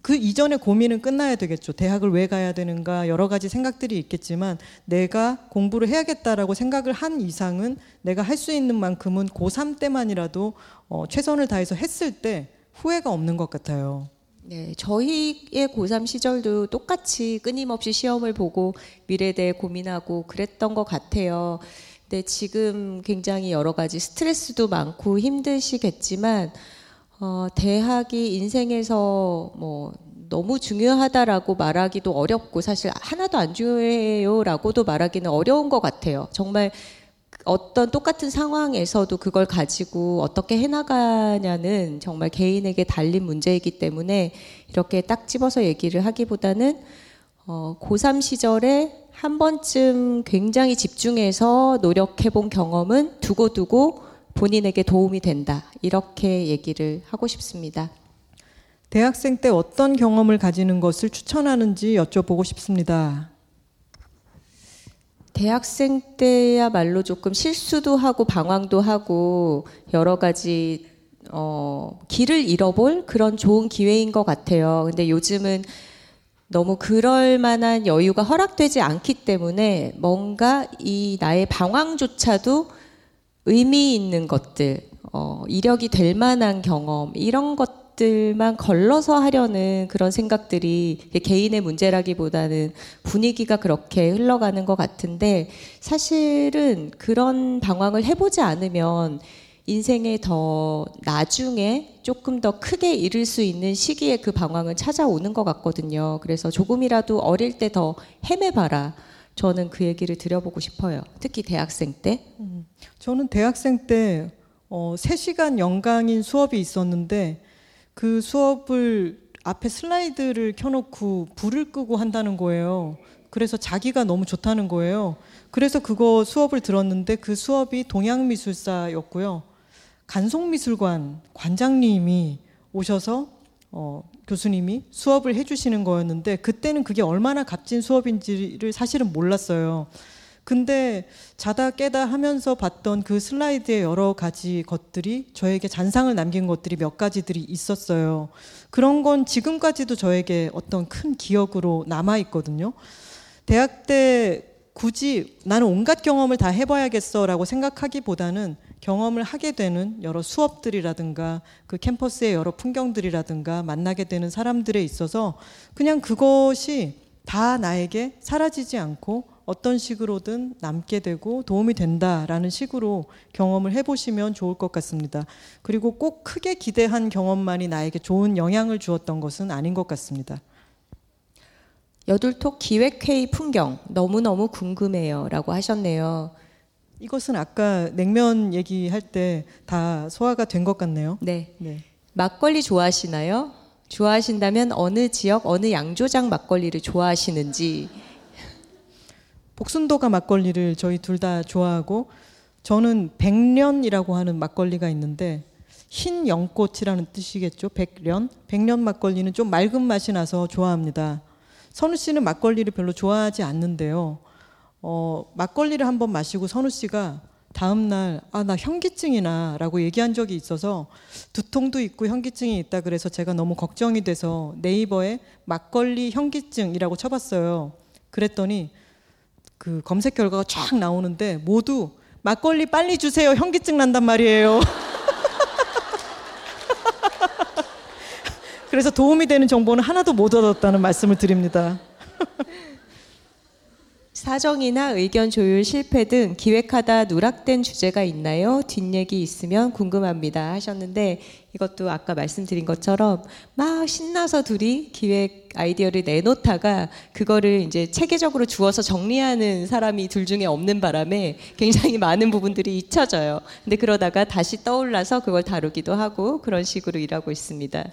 그 이전에 고민은 끝나야 되겠죠. 대학을 왜 가야 되는가 여러 가지 생각들이 있겠지만 내가 공부를 해야겠다라고 생각을 한 이상은 내가 할 수 있는 만큼은 고3 때만이라도 어, 최선을 다해서 했을 때 후회가 없는 것 같아요. 네, 저희의 고3 시절도 똑같이 끊임없이 시험을 보고 미래에 대해 고민하고 그랬던 것 같아요. 근데 지금 굉장히 여러 가지 스트레스도 많고 힘드시겠지만, 어, 대학이 인생에서 뭐 너무 중요하다라고 말하기도 어렵고 사실 하나도 안 중요해요라고도 말하기는 어려운 것 같아요. 정말 어떤 똑같은 상황에서도 그걸 가지고 어떻게 해나가냐는 정말 개인에게 달린 문제이기 때문에 이렇게 딱 집어서 얘기를 하기보다는 어, 고3 시절에 한 번쯤 굉장히 집중해서 노력해본 경험은 두고두고 본인에게 도움이 된다. 이렇게 얘기를 하고 싶습니다. 대학생 때 어떤 경험을 가지는 것을 추천하는지 여쭤보고 싶습니다. 대학생 때야말로 조금 실수도 하고 방황도 하고 여러 가지 어, 길을 잃어볼 그런 좋은 기회인 것 같아요. 근데 요즘은 너무 그럴 만한 여유가 허락되지 않기 때문에 뭔가 이 나의 방황조차도 의미 있는 것들, 어, 이력이 될 만한 경험, 이런 것 수업들만 걸러서 하려는 그런 생각들이 개인의 문제라기보다는 분위기가 그렇게 흘러가는 것 같은데 사실은 그런 방황을 해보지 않으면 인생에 더 나중에 조금 더 크게 이룰 수 있는 시기에 그 방황은 찾아오는 것 같거든요. 그래서 조금이라도 어릴 때 더 헤매봐라. 저는 그 얘기를 드려보고 싶어요. 특히 대학생 때. 저는 대학생 때 어, 3시간 연강인 수업이 있었는데 그 수업을 앞에 슬라이드를 켜놓고 불을 끄고 한다는 거예요. 그래서 자기가 너무 좋다는 거예요. 그래서 그거 수업을 들었는데 그 수업이 동양미술사였고요. 간송미술관 관장님이 오셔서 어, 교수님이 수업을 해주시는 거였는데 그때는 그게 얼마나 값진 수업인지를 사실은 몰랐어요. 근데 자다 깨다 하면서 봤던 그 슬라이드의 여러 가지 것들이 저에게 잔상을 남긴 것들이 몇 가지들이 있었어요. 그런 건 지금까지도 저에게 어떤 큰 기억으로 남아 있거든요. 대학 때 굳이 나는 온갖 경험을 다 해봐야겠어라고 생각하기보다는 경험을 하게 되는 여러 수업들이라든가 그 캠퍼스의 여러 풍경들이라든가 만나게 되는 사람들에 있어서 그냥 그것이 다 나에게 사라지지 않고 어떤 식으로든 남게 되고 도움이 된다라는 식으로 경험을 해보시면 좋을 것 같습니다. 그리고 꼭 크게 기대한 경험만이 나에게 좋은 영향을 주었던 것은 아닌 것 같습니다. 여둘톡 기획회의 풍경 너무너무 궁금해요. 라고 하셨네요. 이것은 아까 냉면 얘기할 때 다 소화가 된 것 같네요. 네. 네. 막걸리 좋아하시나요? 좋아하신다면 어느 지역, 어느 양조장 막걸리를 좋아하시는지. 복순도가 막걸리를 저희 둘 다 좋아하고 저는 백년이라고 하는 막걸리가 있는데 흰 연꽃이라는 뜻이겠죠. 백년. 백년 막걸리는 좀 맑은 맛이 나서 좋아합니다. 선우 씨는 막걸리를 별로 좋아하지 않는데요. 어, 막걸리를 한번 마시고 선우 씨가 다음 날 아 나 현기증이나라고 얘기한 적이 있어서 두통도 있고 현기증이 있다 그래서 제가 너무 걱정이 돼서 네이버에 막걸리 현기증이라고 쳐봤어요. 그랬더니 그 검색 결과가 쫙 나오는데 모두 막걸리 빨리 주세요 현기증 난단 말이에요. 그래서 도움이 되는 정보는 하나도 못 얻었다는 말씀을 드립니다. 사정이나 의견 조율 실패 등 기획하다 누락된 주제가 있나요? 뒷얘기 있으면 궁금합니다. 하셨는데 이것도 아까 말씀드린 것처럼 막 신나서 둘이 기획 아이디어를 내놓다가 그거를 이제 체계적으로 주어서 정리하는 사람이 둘 중에 없는 바람에 굉장히 많은 부분들이 잊혀져요. 근데 그러다가 다시 떠올라서 그걸 다루기도 하고 그런 식으로 일하고 있습니다.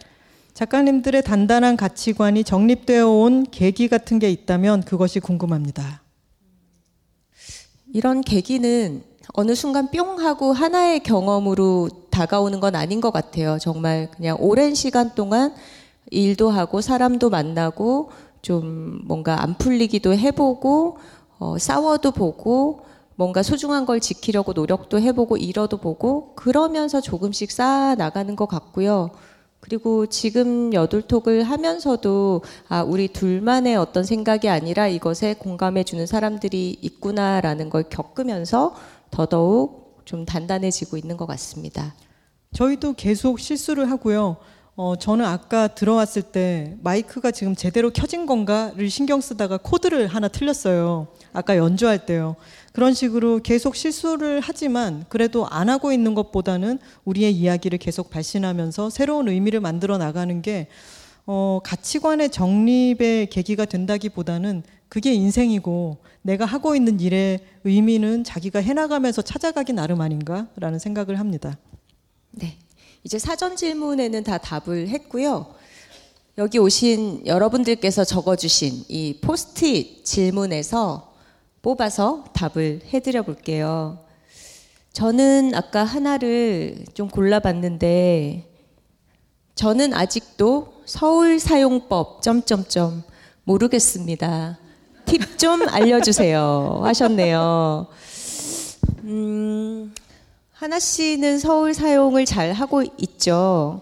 작가님들의 단단한 가치관이 정립되어 온 계기 같은 게 있다면 그것이 궁금합니다. 이런 계기는 어느 순간 뿅 하고 하나의 경험으로 다가오는 건 아닌 것 같아요. 정말 그냥 오랜 시간 동안 일도 하고 사람도 만나고 좀 뭔가 안 풀리기도 해보고 어, 싸워도 보고 뭔가 소중한 걸 지키려고 노력도 해보고 잃어도 보고 그러면서 조금씩 쌓아 나가는 것 같고요. 그리고 지금 여둘톡을 하면서도 아 우리 둘만의 어떤 생각이 아니라 이것에 공감해 주는 사람들이 있구나라는 걸 겪으면서 더더욱 좀 단단해지고 있는 것 같습니다. 저희도 계속 실수를 하고요. 어, 저는 아까 들어왔을 때 마이크가 지금 제대로 켜진 건가를 신경 쓰다가 코드를 하나 틀렸어요. 아까 연주할 때요. 그런 식으로 계속 실수를 하지만 그래도 안 하고 있는 것보다는 우리의 이야기를 계속 발신하면서 새로운 의미를 만들어 나가는 게 어, 가치관의 정립의 계기가 된다기보다는 그게 인생이고 내가 하고 있는 일의 의미는 자기가 해나가면서 찾아가기 나름 아닌가라는 생각을 합니다. 네. 이제 사전 질문에는 다 답을 했고요. 여기 오신 여러분들께서 적어주신 이 포스트잇 질문에서 뽑아서 답을 해드려 볼게요. 저는 아까 하나를 좀 골라봤는데, 저는 아직도 서울 사용법 점점점 모르겠습니다. 팁 좀 알려주세요. 하셨네요. 음, 하나 씨는 서울 사용을 잘 하고 있죠.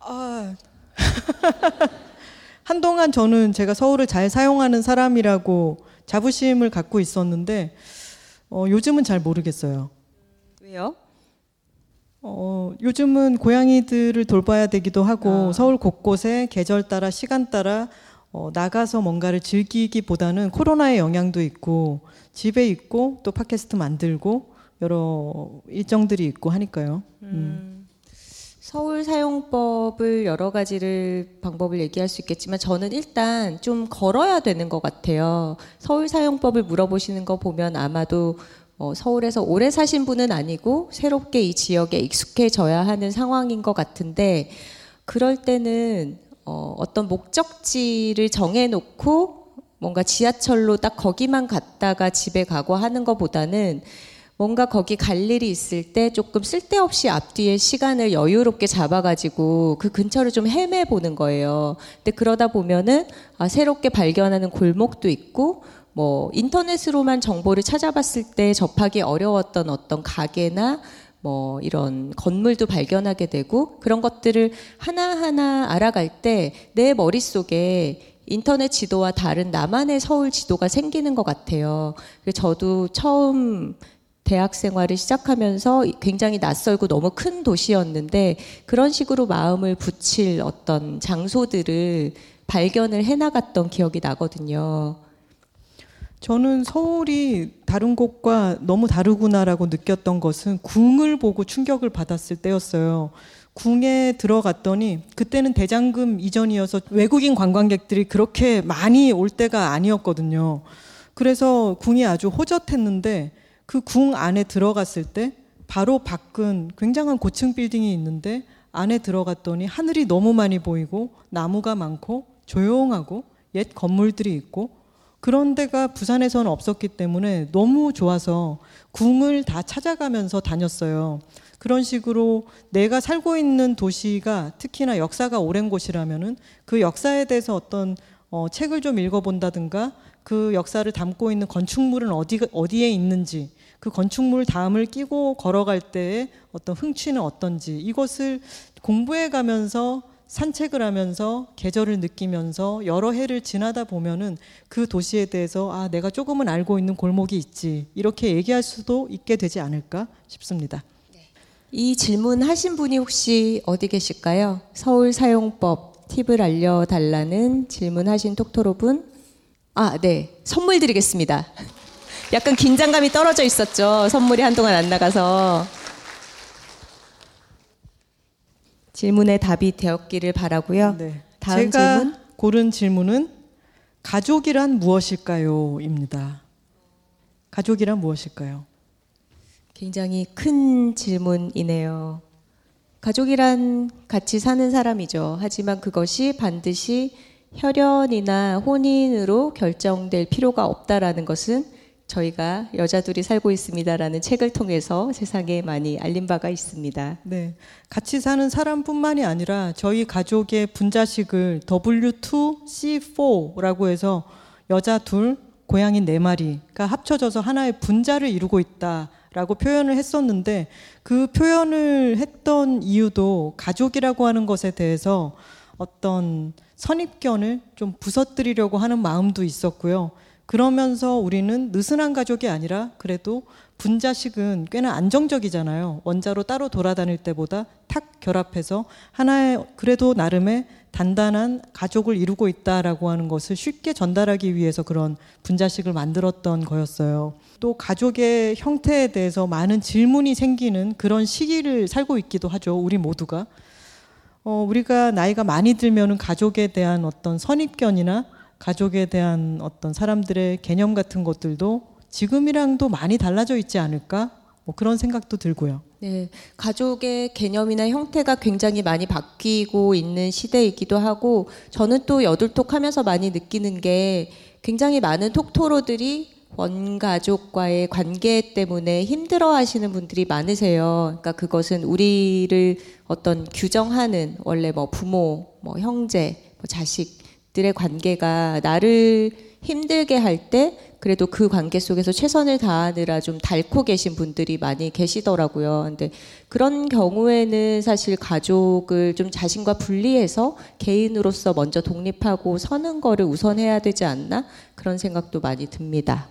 아, 한동안 저는 제가 서울을 잘 사용하는 사람이라고 자부심을 갖고 있었는데 어, 요즘은 잘 모르겠어요. 왜요? 어, 요즘은 고양이들을 돌봐야 되기도 하고 아. 서울 곳곳에 계절 따라 시간 따라 어, 나가서 뭔가를 즐기기보다는 코로나의 영향도 있고 집에 있고 또 팟캐스트 만들고 여러 일정들이 있고 하니까요. 음. 서울 사용법을 여러 가지를 방법을 얘기할 수 있겠지만 저는 일단 좀 걸어야 되는 것 같아요. 서울 사용법을 물어보시는 거 보면 아마도 어, 서울에서 오래 사신 분은 아니고 새롭게 이 지역에 익숙해져야 하는 상황인 것 같은데 그럴 때는 어, 어떤 목적지를 정해놓고 뭔가 지하철로 딱 거기만 갔다가 집에 가고 하는 것보다는 뭔가 거기 갈 일이 있을 때 조금 쓸데없이 앞뒤에 시간을 여유롭게 잡아가지고 그 근처를 좀 헤매 보는 거예요. 근데 그러다 보면은 아, 새롭게 발견하는 골목도 있고 뭐 인터넷으로만 정보를 찾아봤을 때 접하기 어려웠던 어떤 가게나 뭐 이런 건물도 발견하게 되고 그런 것들을 하나하나 알아갈 때 내 머릿속에 인터넷 지도와 다른 나만의 서울 지도가 생기는 것 같아요. 그래서 저도 처음 대학 생활을 시작하면서 굉장히 낯설고 너무 큰 도시였는데 그런 식으로 마음을 붙일 어떤 장소들을 발견을 해나갔던 기억이 나거든요. 저는 서울이 다른 곳과 너무 다르구나라고 느꼈던 것은 궁을 보고 충격을 받았을 때였어요. 궁에 들어갔더니 그때는 대장금 이전이어서 외국인 관광객들이 그렇게 많이 올 때가 아니었거든요. 그래서 궁이 아주 호젓했는데 그 궁 안에 들어갔을 때 바로 밖은 굉장한 고층 빌딩이 있는데 안에 들어갔더니 하늘이 너무 많이 보이고 나무가 많고 조용하고 옛 건물들이 있고 그런 데가 부산에서는 없었기 때문에 너무 좋아서 궁을 다 찾아가면서 다녔어요. 그런 식으로 내가 살고 있는 도시가 특히나 역사가 오랜 곳이라면은 그 역사에 대해서 어떤 어, 책을 좀 읽어본다든가 그 역사를 담고 있는 건축물은 어디 어디에 있는지 그 건축물 다음을 끼고 걸어갈 때의 어떤 흥취는 어떤지 이것을 공부해 가면서 산책을 하면서 계절을 느끼면서 여러 해를 지나다 보면은 그 도시에 대해서 아 내가 조금은 알고 있는 골목이 있지 이렇게 얘기할 수도 있게 되지 않을까 싶습니다. 이 질문 하신 분이 혹시 어디 계실까요? 서울 사용법 팁을 알려달라는 질문하신 톡토로 분? 아, 네. 선물 드리겠습니다. 약간 긴장감이 떨어져 있었죠. 선물이 한동안 안 나가서. 질문에 답이 되었기를 바라고요. 네. 다음 제가 질문. 고른 질문은 가족이란 무엇일까요?입니다. 가족이란 무엇일까요? 굉장히 큰 질문이네요. 가족이란 같이 사는 사람이죠. 하지만 그것이 반드시 혈연이나 혼인으로 결정될 필요가 없다라는 것은 저희가 여자들이 살고 있습니다라는 책을 통해서 세상에 많이 알린 바가 있습니다. 네. 같이 사는 사람뿐만이 아니라 저희 가족의 분자식을 W2C4라고 해서 여자 둘, 고양이 네 마리가 합쳐져서 하나의 분자를 이루고 있다 라고 표현을 했었는데 그 표현을 했던 이유도 가족이라고 하는 것에 대해서 어떤 선입견을 좀 부서뜨리려고 하는 마음도 있었고요. 그러면서 우리는 느슨한 가족이 아니라 그래도 분자식은 꽤나 안정적이잖아요. 원자로 따로 돌아다닐 때보다 탁 결합해서 하나의 그래도 나름의 단단한 가족을 이루고 있다라고 하는 것을 쉽게 전달하기 위해서 그런 분자식을 만들었던 거였어요. 또 가족의 형태에 대해서 많은 질문이 생기는 그런 시기를 살고 있기도 하죠. 우리 모두가. 어, 우리가 나이가 많이 들면은 가족에 대한 어떤 선입견이나 가족에 대한 어떤 사람들의 개념 같은 것들도 지금이랑도 많이 달라져 있지 않을까? 뭐 그런 생각도 들고요. 네, 가족의 개념이나 형태가 굉장히 많이 바뀌고 있는 시대이기도 하고 저는 또 여둘톡 하면서 많이 느끼는 게 굉장히 많은 톡토로들이 원가족과의 관계 때문에 힘들어 하시는 분들이 많으세요. 그러니까 그것은 우리를 어떤 규정하는 원래 뭐 부모, 뭐 형제, 뭐 자식들의 관계가 나를 힘들게 할 때 그래도 그 관계 속에서 최선을 다하느라 좀 닳고 계신 분들이 많이 계시더라고요. 근데 그런 경우에는 사실 가족을 좀 자신과 분리해서 개인으로서 먼저 독립하고 서는 거를 우선해야 되지 않나? 그런 생각도 많이 듭니다.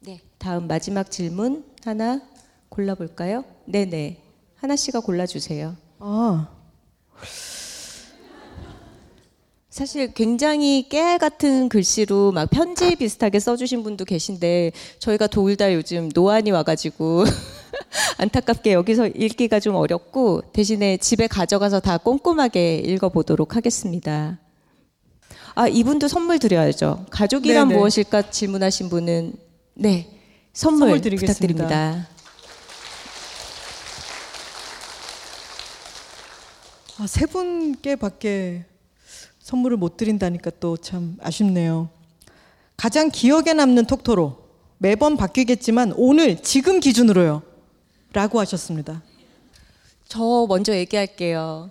네. 다음 마지막 질문 하나 골라볼까요? 네네. 하나 씨가 골라주세요. 아, 사실 굉장히 깨알 같은 글씨로 막 편지 비슷하게 써주신 분도 계신데 저희가 둘다 요즘 노안이 와가지고 안타깝게 여기서 읽기가 좀 어렵고 대신에 집에 가져가서 다 꼼꼼하게 읽어보도록 하겠습니다. 아 이분도 선물 드려야죠. 가족이란 네네. 무엇일까 질문하신 분은 네 선물, 선물. 부탁드립니다. 아, 세 분께밖에 선물을 못 드린다니까 또 참 아쉽네요. 가장 기억에 남는 톡토로 매번 바뀌겠지만 오늘 지금 기준으로요. 라고 하셨습니다. 저 먼저 얘기할게요.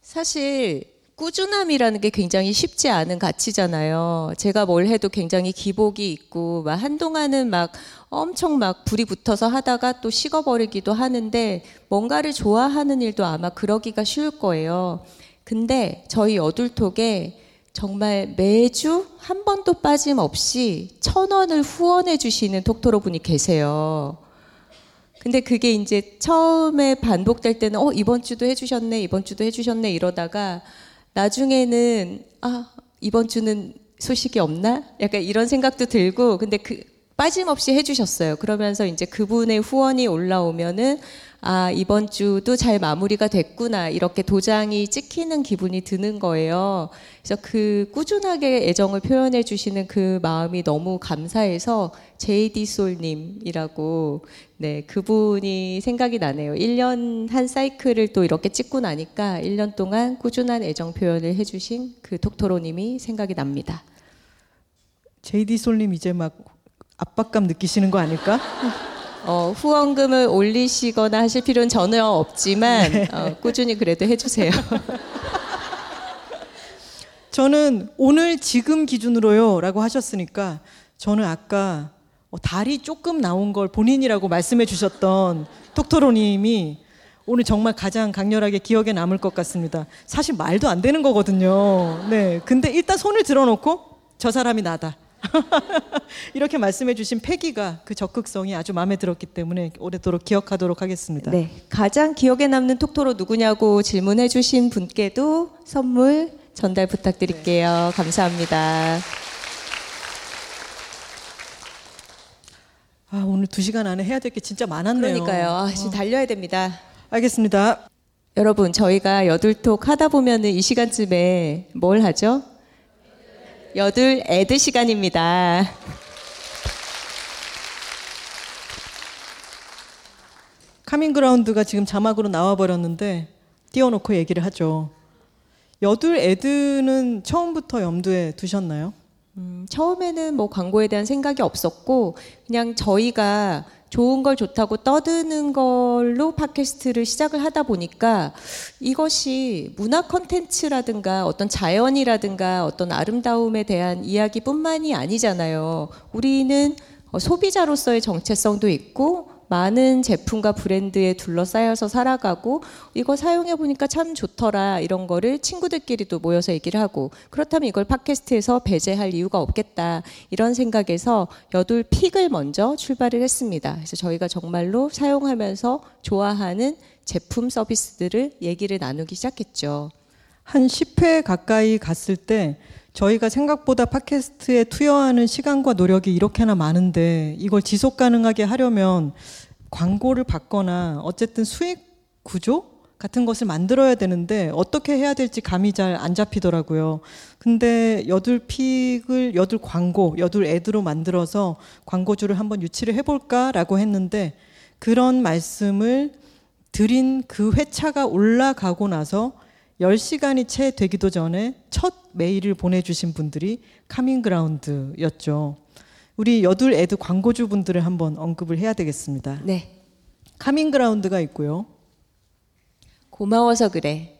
사실 꾸준함이라는 게 굉장히 쉽지 않은 가치잖아요. 제가 뭘 해도 굉장히 기복이 있고 막 한동안은 막 엄청 막 불이 붙어서 하다가 또 식어버리기도 하는데 뭔가를 좋아하는 일도 아마 그러기가 쉬울 거예요. 근데 저희 여둘톡에 정말 매주 한 번도 빠짐없이 천 원을 후원해 주시는 톡토로 분이 계세요. 근데 그게 이제 처음에 반복될 때는 어 이번 주도 해주셨네 이번 주도 해주셨네 이러다가 나중에는 아 이번 주는 소식이 없나 약간 이런 생각도 들고 근데 그 빠짐없이 해주셨어요 그러면서 이제 그분의 후원이 올라오면은 아 이번 주도 잘 마무리가 됐구나 이렇게 도장이 찍히는 기분이 드는 거예요 그래서 그 꾸준하게 애정을 표현해 주시는 그 마음이 너무 감사해서 JD 솔님이라고 네, 그분이 생각이 나네요. 1년 한 사이클을 또 이렇게 찍고 나니까 1년 동안 꾸준한 애정 표현을 해 주신 그 톡토로님이 생각이 납니다. JD 솔님 이제 막 압박감 느끼시는 거 아닐까? 어, 후원금을 올리시거나 하실 필요는 전혀 없지만 네. 어, 꾸준히 그래도 해주세요. 저는 오늘 지금 기준으로요 라고 하셨으니까 저는 아까 어, 달이 조금 나온 걸 본인이라고 말씀해 주셨던 톡토로님이 오늘 정말 가장 강렬하게 기억에 남을 것 같습니다. 사실 말도 안 되는 거거든요. 네. 근데 일단 손을 들어놓고 저 사람이 나다. 이렇게 말씀해 주신 패기가 그 적극성이 아주 마음에 들었기 때문에 오래도록 기억하도록 하겠습니다. 네, 가장 기억에 남는 톡토로 누구냐고 질문해 주신 분께도 선물 전달 부탁드릴게요. 감사합니다. 아, 오늘 두 시간 안에 해야 될 게 진짜 많았네요. 그러니까요. 아, 지금 달려야 됩니다. 알겠습니다. 여러분, 저희가 여둘톡 하다 보면은 이 시간쯤에 뭘 하죠? 여둘 애드 시간입니다. 카밍그라운드가 지금 자막으로 나와 버렸는데 띄워놓고 얘기를 하죠. 여둘 애드는 처음부터 염두에 두셨나요? 음, 처음에는 뭐 광고에 대한 생각이 없었고 그냥 저희가 좋은 걸 좋다고 떠드는 걸로 팟캐스트를 시작을 하다 보니까 이것이 문화 컨텐츠라든가 어떤 자연이라든가 어떤 아름다움에 대한 이야기뿐만이 아니잖아요. 우리는 어, 소비자로서의 정체성도 있고 많은 제품과 브랜드에 둘러싸여서 살아가고 이거 사용해 보니까 참 좋더라 이런 거를 친구들끼리도 모여서 얘기를 하고 그렇다면 이걸 팟캐스트에서 배제할 이유가 없겠다 이런 생각에서 여둘 픽을 먼저 출발을 했습니다. 그래서 저희가 정말로 사용하면서 좋아하는 제품 서비스들을 얘기를 나누기 시작했죠. 한 10회 가까이 갔을 때 저희가 생각보다 팟캐스트에 투여하는 시간과 노력이 이렇게나 많은데 이걸 지속 가능하게 하려면 광고를 받거나 어쨌든 수익 구조 같은 것을 만들어야 되는데 어떻게 해야 될지 감이 잘 안 잡히더라고요. 근데 여둘 픽을 여둘 광고, 여둘 애드로 만들어서 광고주를 한번 유치를 해볼까라고 했는데 그런 말씀을 드린 그 회차가 올라가고 나서 10시간이 채 되기도 전에 첫 메일을 보내주신 분들이 카밍그라운드였죠. 우리 여둘 애드 광고주 분들을 한번 언급을 해야 되겠습니다. 네. 카밍그라운드가 있고요. 고마워서 그래.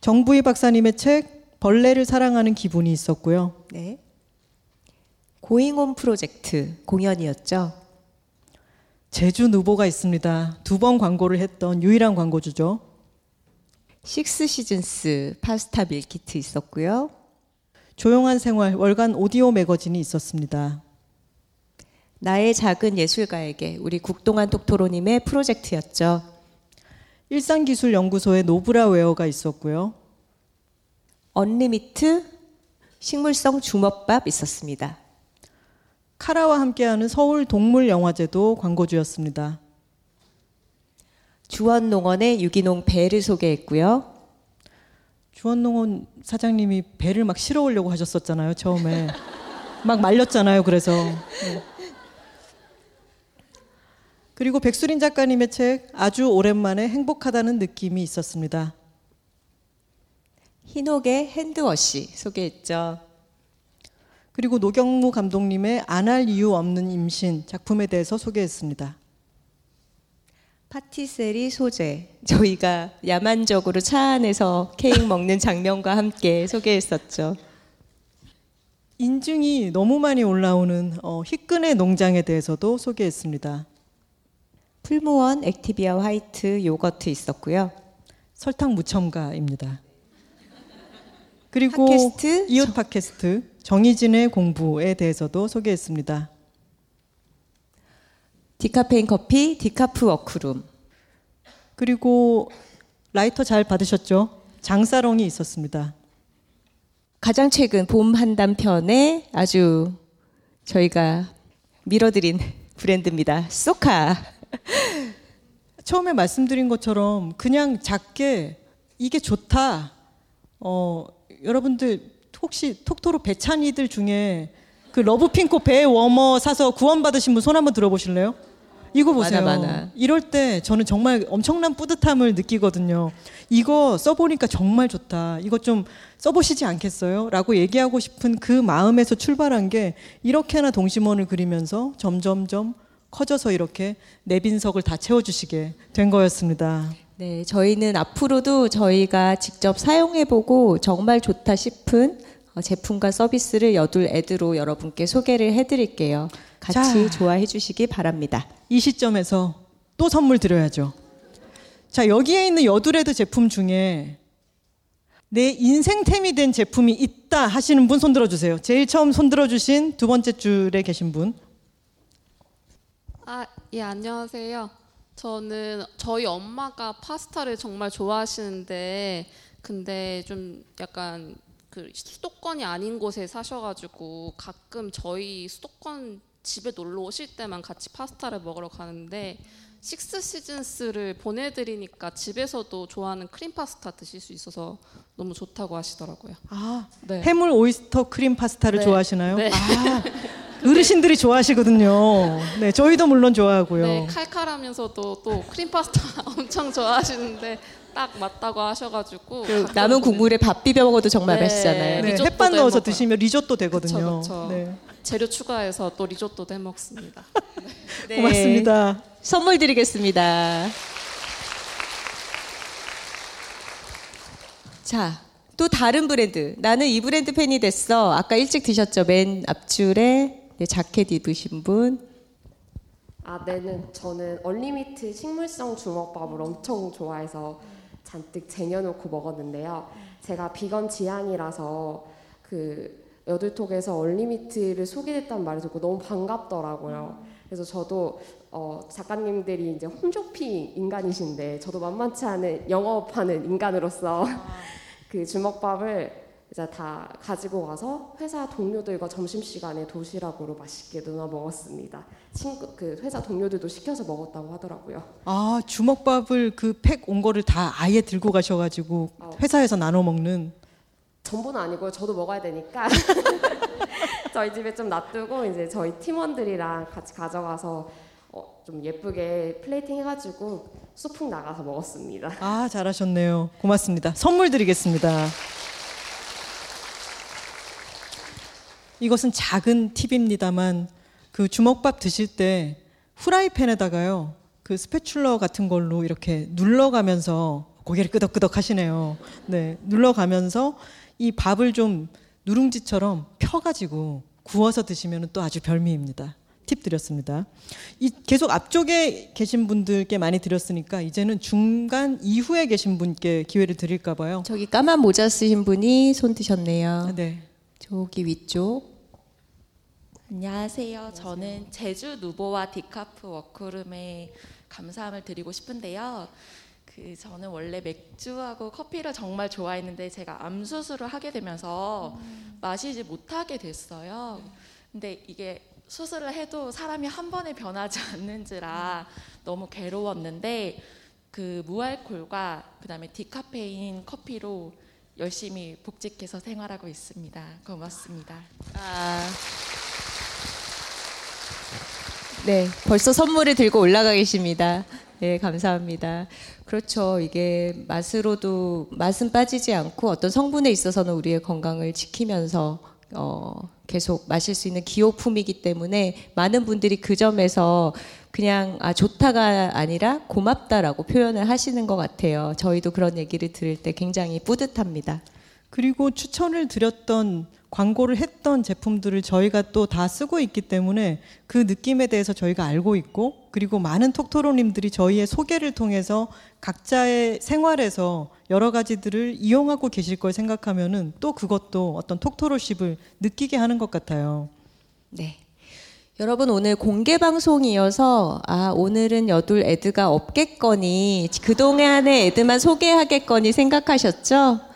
정부희 박사님의 책 벌레를 사랑하는 기분이 있었고요. 네. 고잉홈 프로젝트 공연이었죠. 제주 누보가 있습니다. 두 번 광고를 했던 유일한 광고주죠. 식스 시즌스 파스타 밀키트 있었고요. 조용한 생활 월간 오디오 매거진이 있었습니다. 나의 작은 예술가에게 우리 국동안 톡토로님의 프로젝트였죠. 일산기술연구소에 노브라웨어가 있었고요. 언리미트 식물성 주먹밥 있었습니다. 카라와 함께하는 서울 동물영화제도 광고주였습니다. 주원농원의 유기농 배를 소개했고요. 주원농원 사장님이 배를 막 실어 오려고 하셨었잖아요 처음에 막 말렸잖아요 그래서 네. 그리고 백수린 작가님의 책 아주 오랜만에 행복하다는 느낌이 있었습니다. 흰옥의 핸드워시 소개했죠. 그리고 노경무 감독님의 안 할 이유 없는 임신 작품에 대해서 소개했습니다. 파티세리 소재 저희가 야만적으로 차 안에서 케이크 먹는 장면과 함께 소개했었죠. 인증이 너무 많이 올라오는 어, 희끈의 농장에 대해서도 소개했습니다. 풀무원 액티비아 화이트 요거트 있었고요. 설탕 무첨가입니다. 그리고 팟캐스트 이웃 팟캐스트 정희진의 공부에 대해서도 소개했습니다. 디카페인 커피 디카프 워크룸 그리고 라이터 잘 받으셨죠? 장사롱이 있었습니다. 가장 최근 봄 한담 편에 아주 저희가 밀어드린 브랜드입니다. 소카 처음에 말씀드린 것처럼 그냥 작게 이게 좋다. 어, 여러분들 혹시 톡토로 배 찬 이들 중에 그 러브핑크 배 워머 사서 구원받으신 분 손 한번 들어보실래요? 이거 보세요. 많아, 많아. 이럴 때 저는 정말 엄청난 뿌듯함을 느끼거든요. 이거 써보니까 정말 좋다. 이거 좀 써보시지 않겠어요? 라고 얘기하고 싶은 그 마음에서 출발한 게 이렇게나 동심원을 그리면서 점점점 커져서 이렇게 내 빈석을 다 채워주시게 된 거였습니다. 네, 저희는 앞으로도 저희가 직접 사용해보고 정말 좋다 싶은 어, 제품과 서비스를 여둘 애드로 여러분께 소개를 해드릴게요. 같이 자. 좋아해 주시기 바랍니다. 이 시점에서 또 선물 드려야죠. 자, 여기에 있는 여드레드 제품 중에 내 인생템이 된 제품이 있다 하시는 분 손 들어 주세요. 제일 처음 손 들어 주신 두 번째 줄에 계신 분. 아, 예, 안녕하세요. 저는 저희 엄마가 파스타를 정말 좋아하시는데 근데 좀 약간 그 수도권이 아닌 곳에 사셔가지고 가끔 저희 수도권 집에 놀러 오실 때만 같이 파스타를 먹으러 가는데 식스 시즌스를 보내드리니까 집에서도 좋아하는 크림 파스타 드실 수 있어서 너무 좋다고 하시더라고요. 아, 네. 해물 오이스터 크림 파스타를 네. 좋아하시나요? 네. 아, 어르신들이 좋아하시거든요. 네, 저희도 물론 좋아하고요. 네, 칼칼하면서도 또 크림 파스타 엄청 좋아하시는데 딱 맞다고 하셔가지고 그 남은 국물에 밥 비벼 먹어도 정말 네. 맛있잖아요. 네, 리조또도 햇반 넣어서 해먹어요. 드시면 리조또 되거든요. 그쵸, 그쵸. 네. 재료 추가해서 또 리조또도 해 먹습니다. 네. 고맙습니다. 선물 드리겠습니다. 자, 또 다른 브랜드. 나는 이 브랜드 팬이 됐어. 아까 일찍 드셨죠? 맨 앞줄에 네, 자켓 입으신 분. 아, 네는 저는 얼리미트 식물성 주먹밥을 엄청 좋아해서 잔뜩 쟁여놓고 먹었는데요. 제가 비건 지향이라서 그 여들톡에서 얼리미트를 소개했다는 말을 듣고 너무 반갑더라고요. 그래서 저도 어, 작가님들이 이제 홈쇼핑 인간이신데 저도 만만치 않은 영업하는 인간으로서 그 주먹밥을 이제 다 가지고 가서 회사 동료들과 점심 시간에 도시락으로 맛있게 나눠 먹었습니다. 친구 그 회사 동료들도 시켜서 먹었다고 하더라고요. 아, 주먹밥을 그 팩 온 거를 다 아예 들고 가셔가지고 어. 회사에서 나눠 먹는. 전부는 아니고요. 저도 먹어야 되니까 저희 집에 좀 놔두고 이제 저희 팀원들이랑 같이 가져가서 어, 좀 예쁘게 플레이팅 해가지고 소풍 나가서 먹었습니다. 아, 잘하셨네요. 고맙습니다. 선물 드리겠습니다. 이것은 작은 팁입니다만 그 주먹밥 드실 때 후라이팬에다가요. 그 스패출러 같은 걸로 이렇게 눌러가면서 고개를 끄덕끄덕 하시네요. 네. 눌러가면서 이 밥을 좀 누룽지처럼 펴가지고 구워서 드시면 또 아주 별미입니다. 팁 드렸습니다. 이 계속 앞쪽에 계신 분들께 많이 드렸으니까 이제는 중간 이후에 계신 분께 기회를 드릴까 봐요. 저기 까만 모자 쓰신 분이 손 드셨네요. 네. 저기 위쪽. 안녕하세요. 저는 제주 누보와 디카프 워크룸에 감사함을 드리고 싶은데요. 그 저는 원래 맥주하고 커피를 정말 좋아했는데 제가 암 수술을 하게 되면서 마시지 못하게 됐어요. 근데 이게 수술을 해도 사람이 한 번에 변하지 않는지라 너무 괴로웠는데 그 무알콜과 그다음에 디카페인 커피로 열심히 복직해서 생활하고 있습니다. 고맙습니다. 아. 네, 벌써 선물을 들고 올라가 계십니다. 네, 감사합니다. 그렇죠. 이게 맛으로도 맛은 빠지지 않고 어떤 성분에 있어서는 우리의 건강을 지키면서 어, 계속 마실 수 있는 기호품이기 때문에 많은 분들이 그 점에서 그냥 아 좋다가 아니라 고맙다라고 표현을 하시는 것 같아요. 저희도 그런 얘기를 들을 때 굉장히 뿌듯합니다. 그리고 추천을 드렸던 광고를 했던 제품들을 저희가 또 다 쓰고 있기 때문에 그 느낌에 대해서 저희가 알고 있고 그리고 많은 톡토로님들이 저희의 소개를 통해서 각자의 생활에서 여러 가지들을 이용하고 계실 걸 생각하면은 또 그것도 어떤 톡토로십을 느끼게 하는 것 같아요. 네. 여러분 오늘 공개 방송이어서 아 오늘은 여둘 애드가 없겠거니 그동안의 애드만 소개하겠거니 생각하셨죠?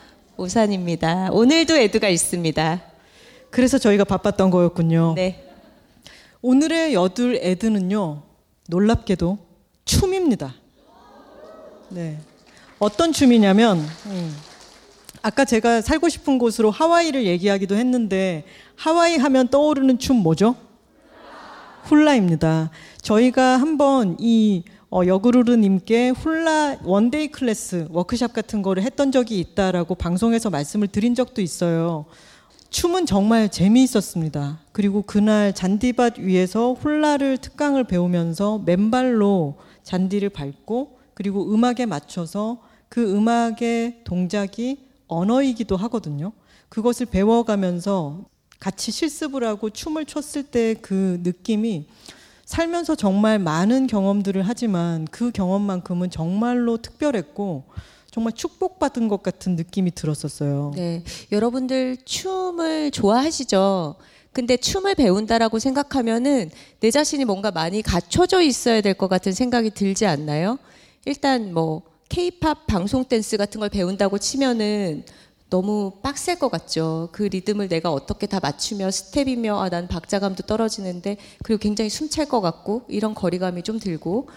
오산입니다. 오늘도 애드가 있습니다. 그래서 저희가 바빴던 거였군요. 네. 오늘의 여둘 애드는요. 놀랍게도 춤입니다. 네. 어떤 춤이냐면 음, 아까 제가 살고 싶은 곳으로 하와이를 얘기하기도 했는데 하와이 하면 떠오르는 춤 뭐죠? 훌라입니다. 저희가 한번 이 어, 여그루르님께 훌라 one-day class 워크샵 같은 거를 했던 적이 있다라고 방송에서 말씀을 드린 적도 있어요. 춤은 정말 재미있었습니다. 그리고 그날 잔디밭 위에서 훌라를 특강을 배우면서 맨발로 잔디를 밟고 그리고 음악에 맞춰서 그 음악의 동작이 언어이기도 하거든요. 그것을 배워가면서 같이 실습을 하고 춤을 췄을 때 그 느낌이 살면서 정말 많은 경험들을 하지만 그 경험만큼은 정말로 특별했고 정말 축복받은 것 같은 느낌이 들었었어요. 네. 여러분들 춤을 좋아하시죠? 근데 춤을 배운다라고 생각하면은 내 자신이 뭔가 많이 갖춰져 있어야 될 것 같은 생각이 들지 않나요? 일단 뭐 케이팝 방송 댄스 같은 걸 배운다고 치면은 너무 빡셀 것 같죠. 그 리듬을 내가 어떻게 다 맞추며 스텝이며 아, 난 박자감도 떨어지는데 그리고 굉장히 숨찰 것 같고 이런 거리감이 좀 들고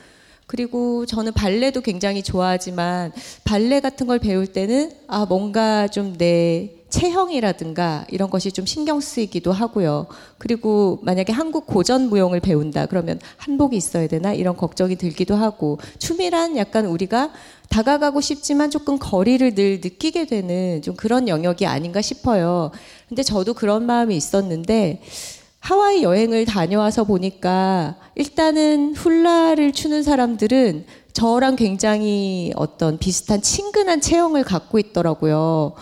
그리고 저는 발레도 굉장히 좋아하지만 발레 같은 걸 배울 때는 아 뭔가 좀 내 체형이라든가 이런 것이 좀 신경 쓰이기도 하고요. 그리고 만약에 한국 고전 무용을 배운다 그러면 한복이 있어야 되나 이런 걱정이 들기도 하고 춤이란 약간 우리가 다가가고 싶지만 조금 거리를 늘 느끼게 되는 좀 그런 영역이 아닌가 싶어요. 근데 저도 그런 마음이 있었는데 하와이 여행을 다녀와서 보니까 일단은 훌라를 추는 사람들은 저랑 굉장히 어떤 비슷한 친근한 체형을 갖고 있더라고요.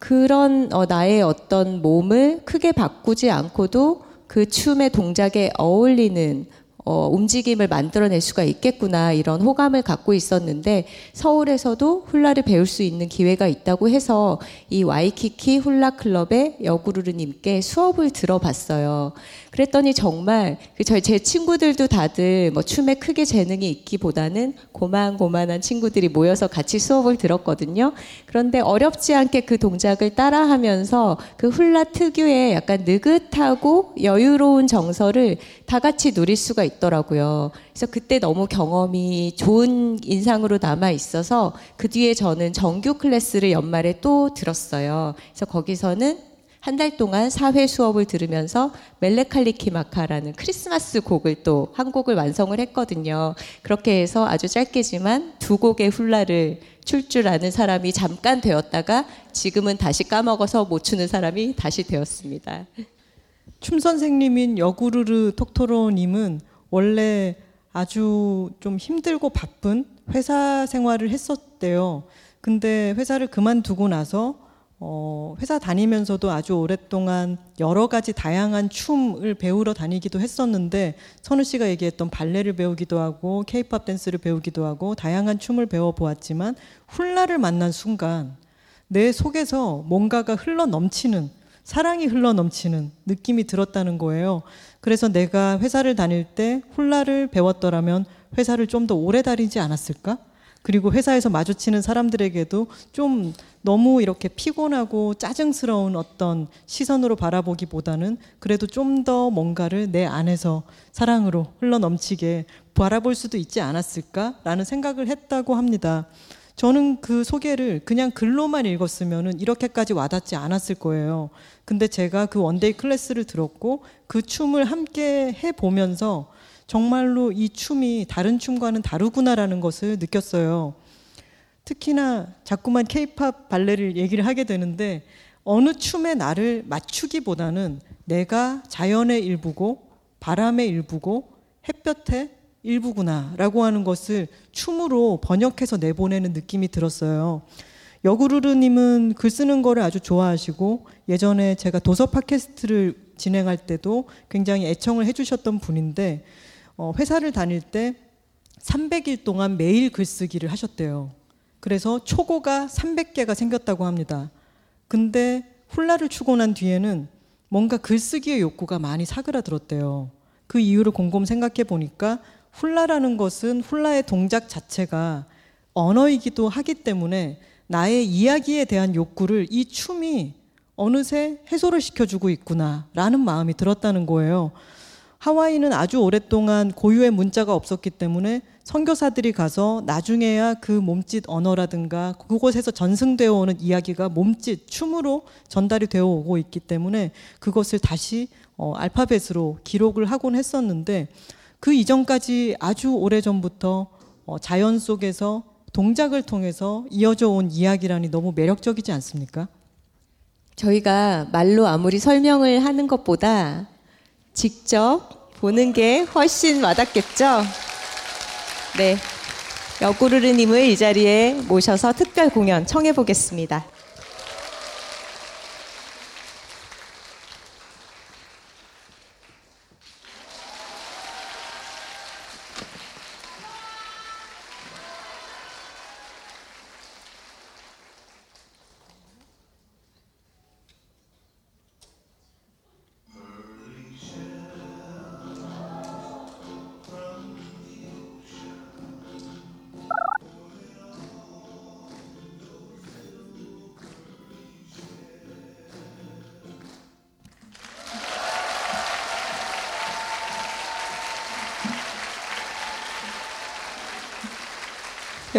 그런 어, 나의 어떤 몸을 크게 바꾸지 않고도 그 춤의 동작에 어울리는 어, 움직임을 만들어낼 수가 있겠구나 이런 호감을 갖고 있었는데 서울에서도 훌라를 배울 수 있는 기회가 있다고 해서 이 와이키키 훌라 클럽의 여구르르님께 수업을 들어봤어요. 그랬더니 정말 그 저희 제 친구들도 다들 뭐 춤에 크게 재능이 있기보다는 고만고만한 친구들이 모여서 같이 수업을 들었거든요. 그런데 어렵지 않게 그 동작을 따라하면서 그 훌라 특유의 약간 느긋하고 여유로운 정서를 다 같이 누릴 수가 있더라고요. 그래서 그때 너무 경험이 좋은 인상으로 남아 있어서 그 뒤에 저는 정규 클래스를 연말에 또 들었어요. 그래서 거기서는 한 달 동안 사회 수업을 들으면서 멜레칼리키마카라는 크리스마스 곡을 또 한 곡을 완성을 했거든요. 그렇게 해서 아주 짧게지만 두 곡의 훌라를 출 줄 아는 사람이 잠깐 되었다가 지금은 다시 까먹어서 못 추는 사람이 다시 되었습니다. 춤 선생님인 여구르르 톡토로님은 원래 아주 좀 힘들고 바쁜 회사 생활을 했었대요. 근데 회사를 그만두고 나서 어, 회사 다니면서도 아주 오랫동안 여러 가지 다양한 춤을 배우러 다니기도 했었는데 선우 씨가 얘기했던 발레를 배우기도 하고 케이팝 댄스를 배우기도 하고 다양한 춤을 배워 보았지만 훌라를 만난 순간 내 속에서 뭔가가 흘러 넘치는 사랑이 흘러 넘치는 느낌이 들었다는 거예요. 그래서 내가 회사를 다닐 때 훌라를 배웠더라면 회사를 좀 더 오래 다니지 않았을까? 그리고 회사에서 마주치는 사람들에게도 좀 너무 이렇게 피곤하고 짜증스러운 어떤 시선으로 바라보기보다는 그래도 좀 더 뭔가를 내 안에서 사랑으로 흘러 넘치게 바라볼 수도 있지 않았을까라는 생각을 했다고 합니다. 저는 그 소개를 그냥 글로만 읽었으면 이렇게까지 와닿지 않았을 거예요. 근데 제가 그 one-day class를 들었고 그 춤을 함께 해 보면서 정말로 이 춤이 다른 춤과는 다르구나라는 것을 느꼈어요. 특히나 자꾸만 케이팝 발레를 얘기를 하게 되는데 어느 춤에 나를 맞추기보다는 내가 자연의 일부고 바람의 일부고 햇볕의 일부구나라고 하는 것을 춤으로 번역해서 내보내는 느낌이 들었어요. 여구르르님은 글 쓰는 거를 아주 좋아하시고 예전에 제가 도서 팟캐스트를 진행할 때도 굉장히 애청을 해주셨던 분인데 어, 회사를 다닐 때 300일 동안 매일 글쓰기를 하셨대요. 그래서 초고가 300개가 생겼다고 합니다. 근데 훌라를 추고 난 뒤에는 뭔가 글쓰기의 욕구가 많이 사그라들었대요. 그 이유를 곰곰 생각해 보니까 훌라라는 것은 훌라의 동작 자체가 언어이기도 하기 때문에 나의 이야기에 대한 욕구를 이 춤이 어느새 해소를 시켜주고 있구나라는 마음이 들었다는 거예요. 하와이는 아주 오랫동안 고유의 문자가 없었기 때문에 선교사들이 가서 나중에야 그 몸짓 언어라든가 그곳에서 전승되어 오는 이야기가 몸짓 춤으로 전달이 되어 오고 있기 때문에 그것을 다시 어, 알파벳으로 기록을 하곤 했었는데 그 이전까지 아주 오래 전부터 어, 자연 속에서 동작을 통해서 이어져 온 이야기라니 너무 매력적이지 않습니까? 저희가 말로 아무리 설명을 하는 것보다 직접 보는 게 훨씬 와닿겠죠? 네. 여구르르님을 이 자리에 모셔서 특별 공연 청해 보겠습니다.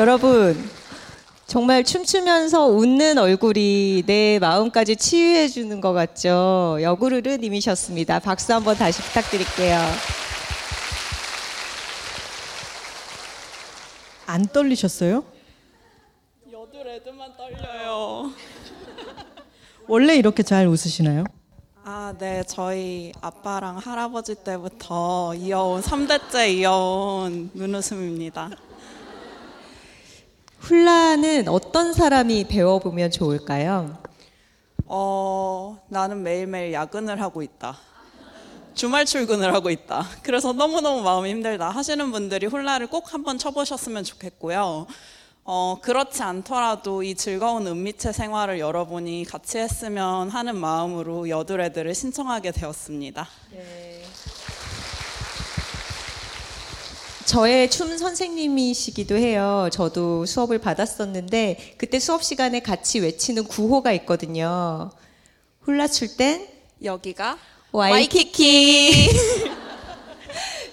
여러분, 정말 춤추면서 웃는 얼굴이 내 마음까지 치유해 주는 것 같죠? 여구르르 님이셨습니다. 박수 한번 다시 부탁드릴게요. 안 떨리셨어요? 여드 레드만 떨려요. 원래 이렇게 잘 웃으시나요? 아, 네. 저희 아빠랑 할아버지 때부터 이어온 3대째 이어온 눈웃음입니다. 훌라는 어떤 사람이 배워보면 좋을까요? 어, 나는 매일매일 야근을 하고 있다. 주말 출근을 하고 있다. 그래서 너무너무 마음이 힘들다 하시는 분들이 훌라를 꼭 한번 쳐보셨으면 좋겠고요. 어, 그렇지 않더라도 이 즐거운 은미체 생활을 여러분이 같이 했으면 하는 마음으로 여드레드를 신청하게 되었습니다. 저의 춤 선생님이시기도 해요. 저도 수업을 받았었는데 그때 수업 시간에 같이 외치는 구호가 있거든요. 훌라 출 땐 여기가 와이키키.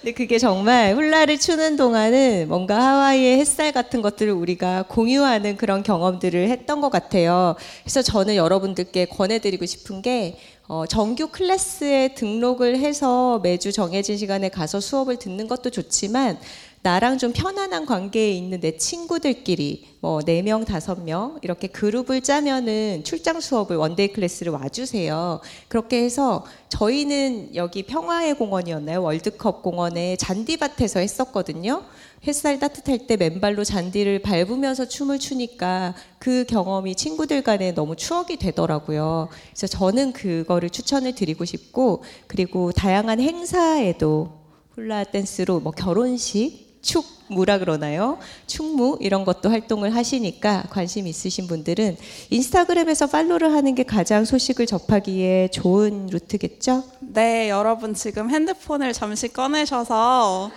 근데 그게 정말 훌라를 추는 동안은 뭔가 하와이의 햇살 같은 것들을 우리가 공유하는 그런 경험들을 했던 것 같아요. 그래서 저는 여러분들께 권해드리고 싶은 게 어, 정규 클래스에 등록을 해서 매주 정해진 시간에 가서 수업을 듣는 것도 좋지만 나랑 좀 편안한 관계에 있는 내 친구들끼리 뭐 네 명 다섯 명 이렇게 그룹을 짜면은 출장 수업을 one-day class를 와주세요. 그렇게 해서 저희는 여기 평화의 공원이었나요? 월드컵 공원에 잔디밭에서 했었거든요. 햇살 따뜻할 때 맨발로 잔디를 밟으면서 춤을 추니까 그 경험이 친구들 간에 너무 추억이 되더라고요. 그래서 저는 그거를 추천을 드리고 싶고 그리고 다양한 행사에도 훌라 댄스로 뭐 결혼식 축무라 그러나요? 축무 이런 것도 활동을 하시니까 관심 있으신 분들은 인스타그램에서 팔로우를 하는 게 가장 소식을 접하기에 좋은 루트겠죠? 네, 여러분 지금 핸드폰을 잠시 꺼내셔서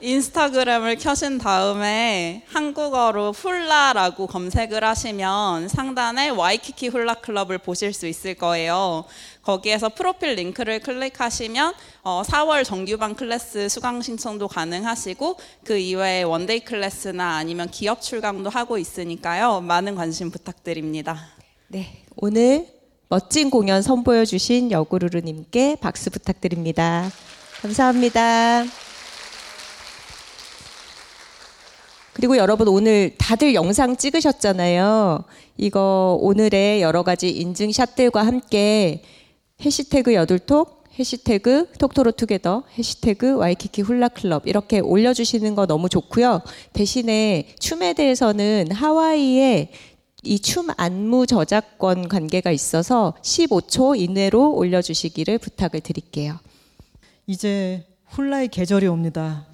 인스타그램을 켜신 다음에 한국어로 훌라라고 검색을 하시면 상단에 와이키키 훌라 클럽을 보실 수 있을 거예요. 거기에서 프로필 링크를 클릭하시면 어, 4월 정규반 클래스 수강 신청도 가능하시고 그 이외에 one-day class나 아니면 기업 출강도 하고 있으니까요. 많은 관심 부탁드립니다. 네, 오늘 멋진 공연 선보여 주신 여구루루님께 박수 부탁드립니다. 감사합니다. 그리고 여러분 오늘 다들 영상 찍으셨잖아요. 이거 오늘의 여러 가지 인증샷들과 함께 해시태그 여둘톡, 해시태그 톡토로투게더, 해시태그 와이키키 훌라클럽 이렇게 올려주시는 거 너무 좋고요. 대신에 춤에 대해서는 하와이에 이 춤 안무 저작권 관계가 있어서 15초 이내로 올려주시기를 부탁을 드릴게요. 이제 훌라의 계절이 옵니다.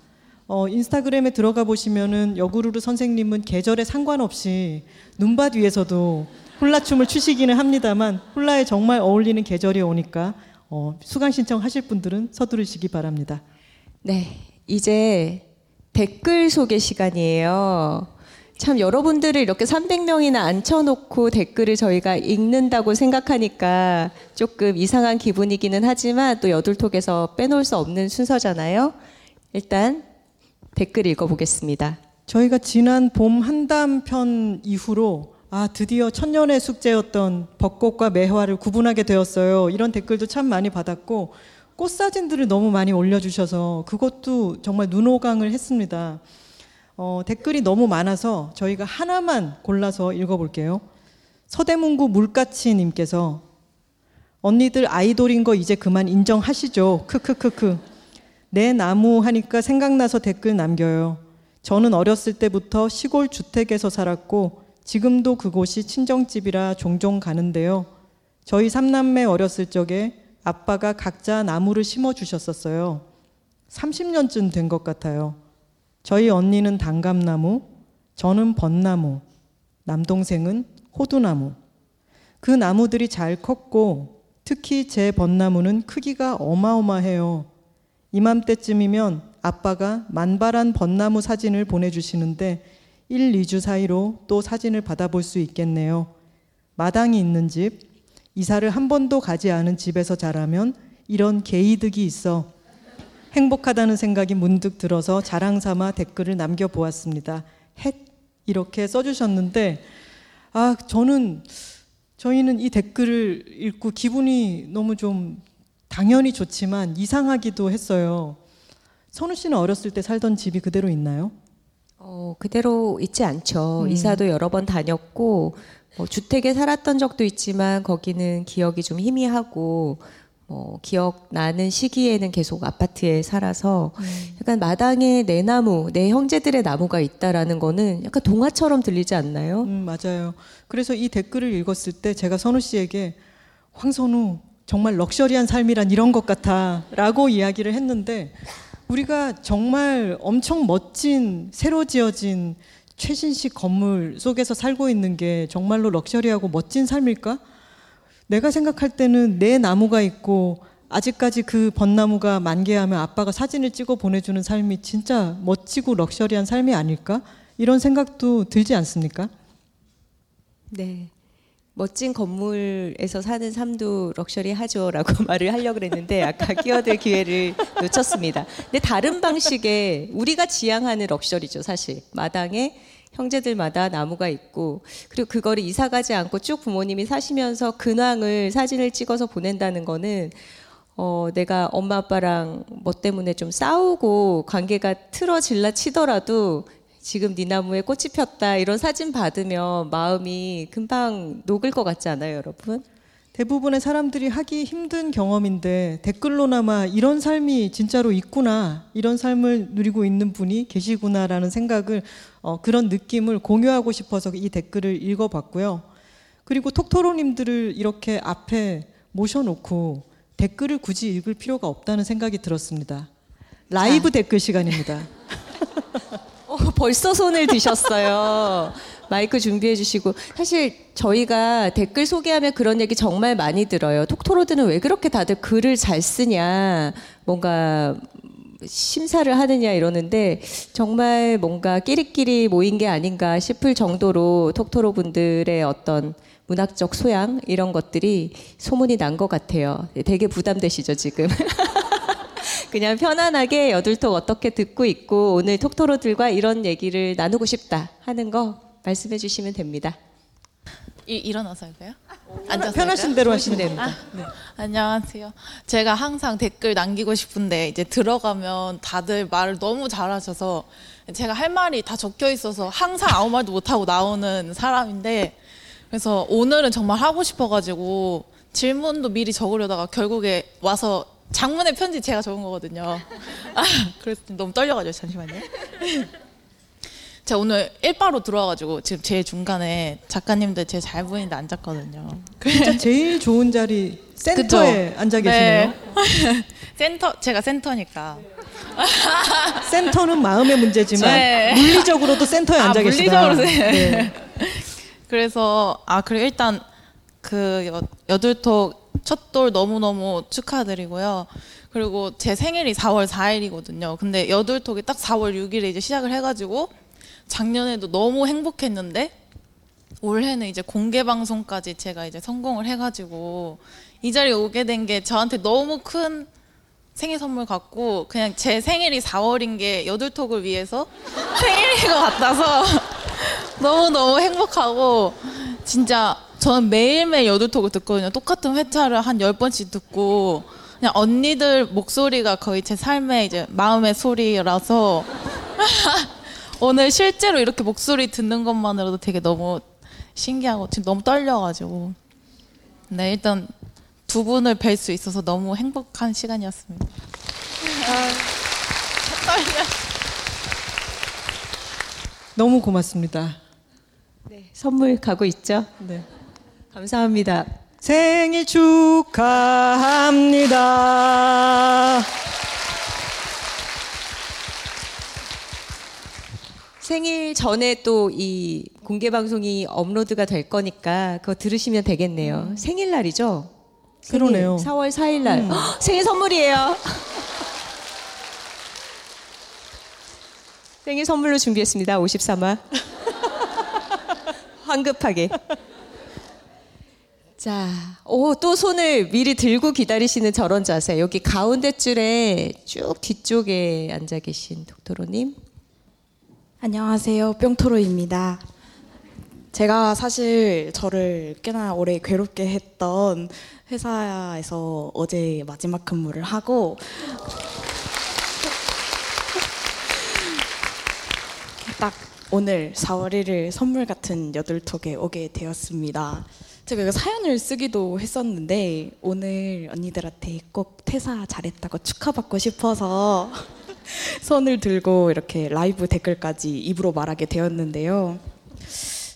어, 인스타그램에 들어가 보시면은 여구루루 선생님은 계절에 상관없이 눈밭 위에서도 훌라춤을 추시기는 합니다만 훌라에 정말 어울리는 계절이 오니까 어, 수강 신청하실 분들은 서두르시기 바랍니다. 네, 이제 댓글 소개 시간이에요. 참 여러분들을 이렇게 300명이나 앉혀놓고 댓글을 저희가 읽는다고 생각하니까 조금 이상한 기분이기는 하지만 또 여둘톡에서 빼놓을 수 없는 순서잖아요. 일단 댓글 읽어보겠습니다. 저희가 지난 봄 한담 편 이후로 아 드디어 천년의 숙제였던 벚꽃과 매화를 구분하게 되었어요. 이런 댓글도 참 많이 받았고 꽃 사진들을 너무 많이 올려주셔서 그것도 정말 눈호강을 했습니다. 어, 댓글이 너무 많아서 저희가 하나만 골라서 읽어볼게요. 서대문구 물가치님께서 언니들 아이돌인 거 이제 그만 인정하시죠. 크크크크. 내 나무 하니까 생각나서 댓글 남겨요. 저는 어렸을 때부터 시골 주택에서 살았고 지금도 그곳이 친정집이라 종종 가는데요. 저희 삼남매 어렸을 적에 아빠가 각자 나무를 심어 주셨었어요. 30년쯤 된 것 같아요. 저희 언니는 단감나무, 저는 벚나무, 남동생은 호두나무. 그 나무들이 잘 컸고 특히 제 벚나무는 크기가 어마어마해요. 이맘때쯤이면 아빠가 만발한 벚나무 사진을 보내주시는데 1, 2주 사이로 또 사진을 받아볼 수 있겠네요. 마당이 있는 집, 이사를 한 번도 가지 않은 집에서 자라면 이런 개이득이 있어 행복하다는 생각이 문득 들어서 자랑 삼아 댓글을 남겨보았습니다. 헷 이렇게 써주셨는데 아 저는 저희는 이 댓글을 읽고 기분이 너무 좀 당연히 좋지만 이상하기도 했어요. 선우 씨는 어렸을 때 살던 집이 그대로 있나요? 어, 그대로 있지 않죠. 음. 이사도 여러 번 다녔고 뭐 주택에 살았던 적도 있지만 거기는 기억이 좀 희미하고 뭐 기억 나는 시기에는 계속 아파트에 살아서 약간 마당에 내 나무, 내 형제들의 나무가 있다라는 거는 약간 동화처럼 들리지 않나요? 음, 맞아요. 그래서 이 댓글을 읽었을 때 제가 선우 씨에게 황선우 정말 럭셔리한 삶이란 이런 것 같아라고 이야기를 했는데 우리가 정말 엄청 멋진 새로 지어진 최신식 건물 속에서 살고 있는 게 정말로 럭셔리하고 멋진 삶일까? 내가 생각할 때는 내 나무가 있고 아직까지 그 벚나무가 만개하면 아빠가 사진을 찍어 보내주는 삶이 진짜 멋지고 럭셔리한 삶이 아닐까? 이런 생각도 들지 않습니까? 네. 멋진 건물에서 사는 삶도 럭셔리하죠라고 말을 하려고 그랬는데 아까 끼어들 기회를 놓쳤습니다. 근데 다른 방식의 우리가 지향하는 럭셔리죠, 사실. 마당에 형제들마다 나무가 있고 그리고 그거를 이사 가지 않고 쭉 부모님이 사시면서 근황을 사진을 찍어서 보낸다는 거는 어, 내가 엄마 아빠랑 뭐 때문에 좀 싸우고 관계가 틀어질라 치더라도 지금 네 나무에 꽃이 폈다 이런 사진 받으면 마음이 금방 녹을 것 같지 않아요, 여러분? 대부분의 사람들이 하기 힘든 경험인데 댓글로나마 이런 삶이 진짜로 있구나 이런 삶을 누리고 있는 분이 계시구나라는 생각을 어, 그런 느낌을 공유하고 싶어서 이 댓글을 읽어봤고요. 그리고 톡토로님들을 이렇게 앞에 모셔놓고 댓글을 굳이 읽을 필요가 없다는 생각이 들었습니다. 라이브 댓글 시간입니다. 어, 벌써 손을 드셨어요. 마이크 준비해 주시고 사실 저희가 댓글 소개하면 그런 얘기 정말 많이 들어요. 톡토로드는 왜 그렇게 다들 글을 잘 쓰냐, 뭔가 심사를 하느냐 이러는데 정말 뭔가 끼리끼리 모인 게 아닌가 싶을 정도로 톡토로 분들의 어떤 문학적 소양 이런 것들이 소문이 난 것 같아요. 되게 부담되시죠 지금? 그냥 편안하게 여둘톡 어떻게 듣고 있고 오늘 톡토로들과 이런 얘기를 나누고 싶다 하는 거 말씀해 주시면 됩니다. 이, 일어나서 할까요? 앉아서 편하신 대로 하시면 됩니다. 아, 네. 안녕하세요. 제가 항상 댓글 남기고 싶은데 이제 들어가면 다들 말을 너무 잘하셔서 제가 할 말이 다 적혀 있어서 항상 아무 말도 못 하고 나오는 사람인데 그래서 오늘은 정말 하고 싶어가지고 질문도 미리 적으려다가 결국에 와서 장문의 편지 제가 적은 거거든요. 아, 그래서 너무 떨려가지고 잠시만요. 제가 오늘 일바로 들어와가지고 지금 제 중간에 작가님들 제 잘 보이는데 앉았거든요. 진짜 제일 좋은 자리 센터에 그쵸? 앉아 계시네요. 네. 센터 제가 센터니까. 센터는 마음의 문제지만 네. 물리적으로도 센터에 아, 앉아 계시다. 물리적으로 세- 네. 그래서 아 그래 일단 그 여, 여둘톡 첫 돌 너무 너무 축하드리고요. 그리고 제 생일이 4월 4일이거든요. 근데 여둘톡이 딱 4월 6일에 이제 시작을 해가지고 작년에도 너무 행복했는데 올해는 이제 공개 방송까지 제가 이제 성공을 해가지고 이 자리에 오게 된 게 저한테 너무 큰 생일 선물 같고 그냥 제 생일이 4월인 게 여둘톡을 위해서 생일인 것 같아서 너무 너무 행복하고 진짜 저는 매일매일 여둘톡을 듣거든요. 똑같은 회차를 한 10번씩 듣고 그냥 언니들 목소리가 거의 제 삶의 이제 마음의 소리라서 오늘 실제로 이렇게 목소리 듣는 것만으로도 되게 너무 신기하고 지금 너무 떨려가지고 네 일단 두 분을 뵐 수 있어서 너무 행복한 시간이었습니다. 떨려. 너무 고맙습니다. 선물 가고 있죠? 네. 감사합니다. 생일 축하합니다. 생일 전에 또 이 공개 방송이 업로드가 될 거니까 그거 들으시면 되겠네요. 생일날이죠? 생일, 그러네요. 4월 4일 날. 음. 헉, 생일 선물이에요. 생일 선물로 준비했습니다. 53화. 황급하게. 자, 오, 또 손을 미리 들고 기다리시는 저런 자세. 여기 가운데 줄에 쭉 뒤쪽에 앉아 계신 독토로님. 안녕하세요. 뿅토로입니다. 제가 사실 저를 꽤나 오래 괴롭게 했던 회사에서 어제 마지막 근무를 하고 딱 오늘 4월 1일 선물 같은 여덟톡에 오게 되었습니다. 제가 사연을 쓰기도 했었는데 오늘 언니들한테 꼭 퇴사 잘했다고 축하받고 싶어서 손을 들고 이렇게 라이브 댓글까지 입으로 말하게 되었는데요.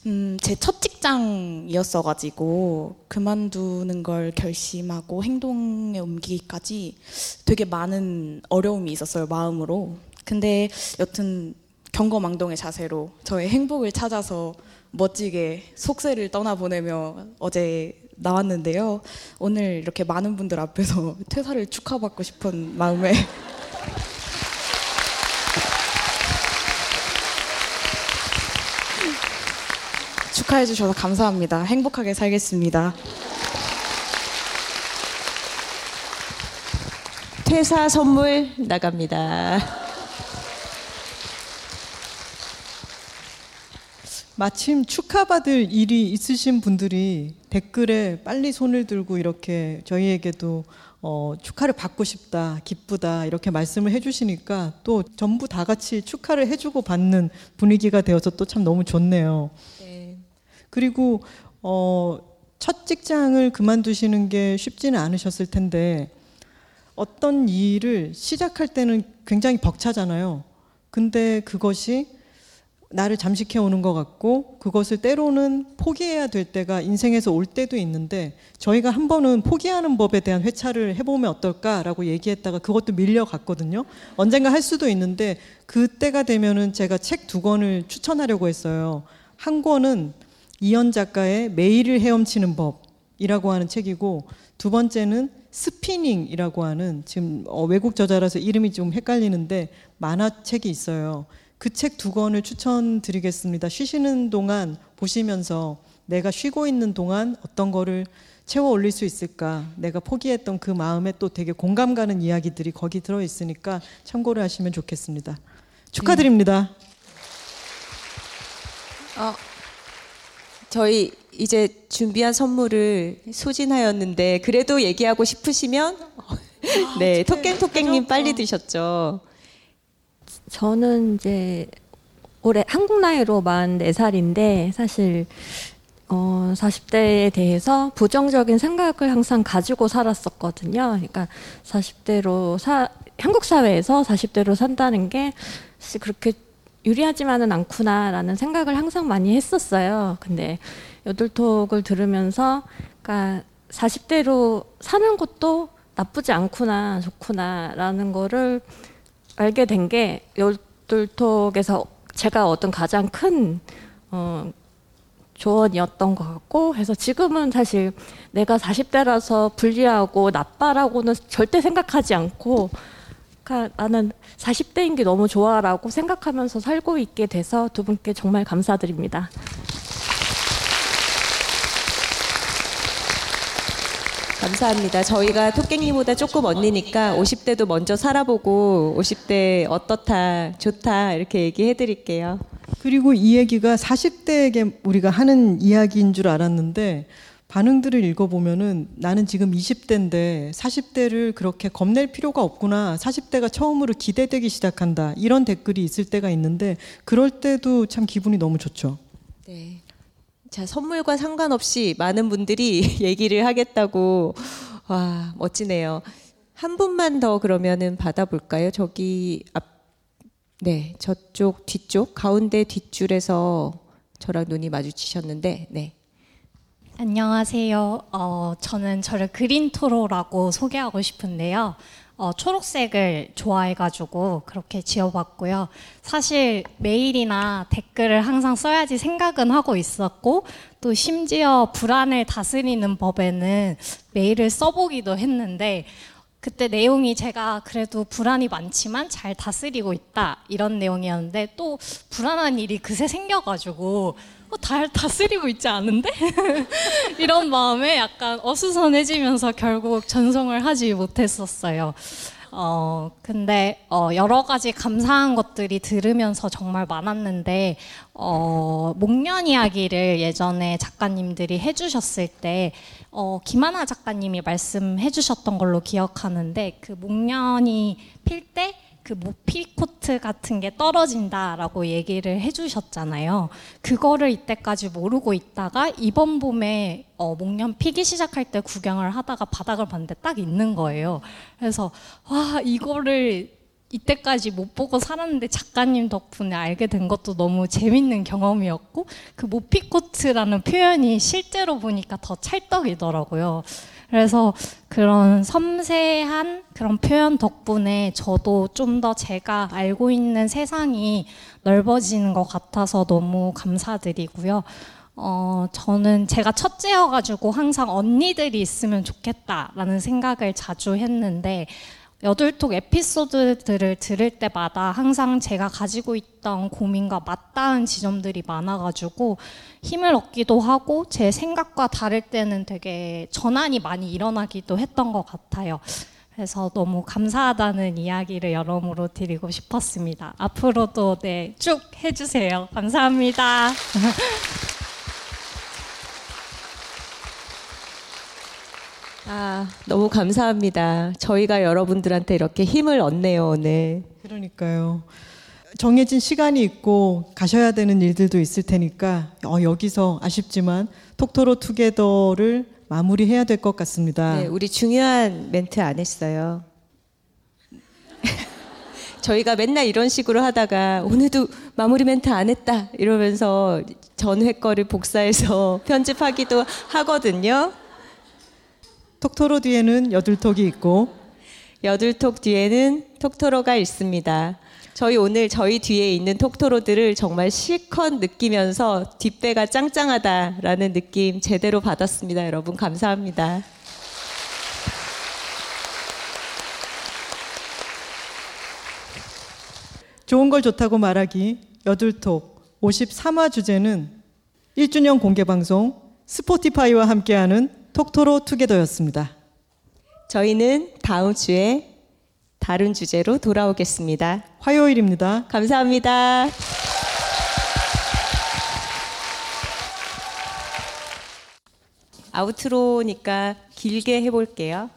음, 제 첫 직장이었어가지고 그만두는 걸 결심하고 행동에 옮기기까지 되게 많은 어려움이 있었어요 마음으로. 근데 여튼 경거망동의 자세로 저의 행복을 찾아서 멋지게 속세를 떠나보내며 어제 나왔는데요. 오늘 이렇게 많은 분들 앞에서 퇴사를 축하받고 싶은 마음에 축하해 주셔서 감사합니다. 행복하게 살겠습니다. 퇴사 선물 나갑니다. 마침 축하받을 일이 있으신 분들이 댓글에 빨리 손을 들고 이렇게 저희에게도 어, 축하를 받고 싶다, 기쁘다 이렇게 말씀을 해주시니까 또 전부 다 같이 축하를 해주고 받는 분위기가 되어서 또 참 너무 좋네요. 그리고 어, 첫 직장을 그만두시는 게 쉽지는 않으셨을 텐데 어떤 일을 시작할 때는 굉장히 벅차잖아요. 근데 그것이 나를 잠식해 오는 것 같고 그것을 때로는 포기해야 될 때가 인생에서 올 때도 있는데 저희가 한 번은 포기하는 법에 대한 회차를 해보면 어떨까라고 얘기했다가 그것도 밀려갔거든요. 언젠가 할 수도 있는데 그때가 되면은 제가 책 두 권을 추천하려고 했어요. 한 권은 이현 작가의 매일을 헤엄치는 법이라고 하는 책이고 두 번째는 스피닝이라고 하는 지금 어, 외국 저자라서 이름이 좀 헷갈리는데 만화책이 있어요. 그 책 두 권을 추천드리겠습니다. 쉬시는 동안 보시면서 내가 쉬고 있는 동안 어떤 거를 채워 올릴 수 있을까? 내가 포기했던 그 마음에 또 되게 공감 가는 이야기들이 거기 들어 있으니까 참고를 하시면 좋겠습니다. 축하드립니다. 어, 저희 이제 준비한 선물을 소진하였는데 그래도 얘기하고 싶으시면 네 토깽 토깽님 빨리 드셨죠. 저는 이제 올해 한국 나이로 만 4살인데 사실 어 40대에 대해서 부정적인 생각을 항상 가지고 살았었거든요. 그러니까 40대로 사 한국 사회에서 40대로 산다는 게 사실 그렇게 유리하지만은 않구나라는 생각을 항상 많이 했었어요. 근데 여덟톡을 들으면서 그러니까 40대로 사는 것도 나쁘지 않구나, 좋구나라는 거를 알게 된 게 열둘톡에서 제가 얻은 가장 큰 어, 조언이었던 것 같고 해서 지금은 사실 내가 40대라서 불리하고 나빠라고는 절대 생각하지 않고 그러니까 나는 40대인 게 너무 좋아라고 생각하면서 살고 있게 돼서 두 분께 정말 감사드립니다. 감사합니다. 저희가 토깽님보다 조금 언니니까 50대도 먼저 살아보고 50대 어떻다, 좋다 이렇게 얘기해 드릴게요. 그리고 이 얘기가 40대에게 우리가 하는 이야기인 줄 알았는데 반응들을 읽어보면은 나는 지금 20대인데 40대를 그렇게 겁낼 필요가 없구나. 40대가 처음으로 기대되기 시작한다. 이런 댓글이 있을 때가 있는데 그럴 때도 참 기분이 너무 좋죠. 네. 자, 선물과 상관없이 많은 분들이 얘기를 하겠다고 와, 멋지네요. 한 분만 더 그러면은 받아볼까요? 저기 앞 네, 저쪽 뒤쪽 가운데 뒷줄에서 저랑 눈이 마주치셨는데 네. 안녕하세요. 어, 저는 저를 그린토로라고 소개하고 싶은데요. 어, 초록색을 좋아해가지고 그렇게 지어봤고요. 사실 메일이나 댓글을 항상 써야지 생각은 하고 있었고, 또 심지어 불안을 다스리는 법에는 메일을 써보기도 했는데, 그때 내용이 제가 그래도 불안이 많지만 잘 다스리고 있다 이런 내용이었는데 또 불안한 일이 그새 생겨가지고 어, 다 다스리고 있지 않은데 이런 마음에 약간 어수선해지면서 결국 전송을 하지 못했었어요. 어, 근데, 어, 여러 가지 감사한 것들이 들으면서 정말 많았는데, 어, 목련 이야기를 예전에 작가님들이 해주셨을 때, 어, 김하나 작가님이 말씀해 주셨던 걸로 기억하는데, 그 목련이 필 때, 그 모피코트 같은 게 떨어진다라고 얘기를 해주셨잖아요. 그거를 이때까지 모르고 있다가 이번 봄에 어, 목련 피기 시작할 때 구경을 하다가 바닥을 봤는데 딱 있는 거예요. 그래서 와 이거를 이때까지 못 보고 살았는데 작가님 덕분에 알게 된 것도 너무 재밌는 경험이었고 그 모피코트라는 표현이 실제로 보니까 더 찰떡이더라고요. 그래서 그런 섬세한 그런 표현 덕분에 저도 좀 더 제가 알고 있는 세상이 넓어지는 것 같아서 너무 감사드리고요. 어, 저는 제가 첫째여가지고 항상 언니들이 있으면 좋겠다라는 생각을 자주 했는데, 여덟톡 에피소드들을 들을 때마다 항상 제가 가지고 있던 고민과 맞닿은 지점들이 많아가지고 힘을 얻기도 하고 제 생각과 다를 때는 되게 전환이 많이 일어나기도 했던 것 같아요. 그래서 너무 감사하다는 이야기를 여러모로 드리고 싶었습니다. 앞으로도 네, 쭉 해주세요. 감사합니다. 아, 너무 감사합니다. 저희가 여러분들한테 이렇게 힘을 얻네요, 오늘. 그러니까요. 정해진 시간이 있고 가셔야 되는 일들도 있을 테니까 어, 여기서 아쉽지만 톡토로 투게더를 마무리해야 될 것 같습니다. 네, 우리 중요한 멘트 안 했어요. 저희가 맨날 이런 식으로 하다가 오늘도 마무리 멘트 안 했다 이러면서 전회 거를 복사해서 편집하기도 하거든요. 톡토로 뒤에는 여둘톡이 있고 여둘톡 뒤에는 톡토로가 있습니다. 저희 오늘 저희 뒤에 있는 톡토로들을 정말 실컷 느끼면서 뒷배가 짱짱하다라는 느낌 제대로 받았습니다. 여러분 감사합니다. 좋은 걸 좋다고 말하기 여둘톡 53화 주제는 1주년 공개 방송 스포티파이와 함께하는 톡토로 투게더였습니다. 저희는 다음 주에 다른 주제로 돌아오겠습니다. 화요일입니다. 감사합니다. 아우트로니까 길게 해볼게요.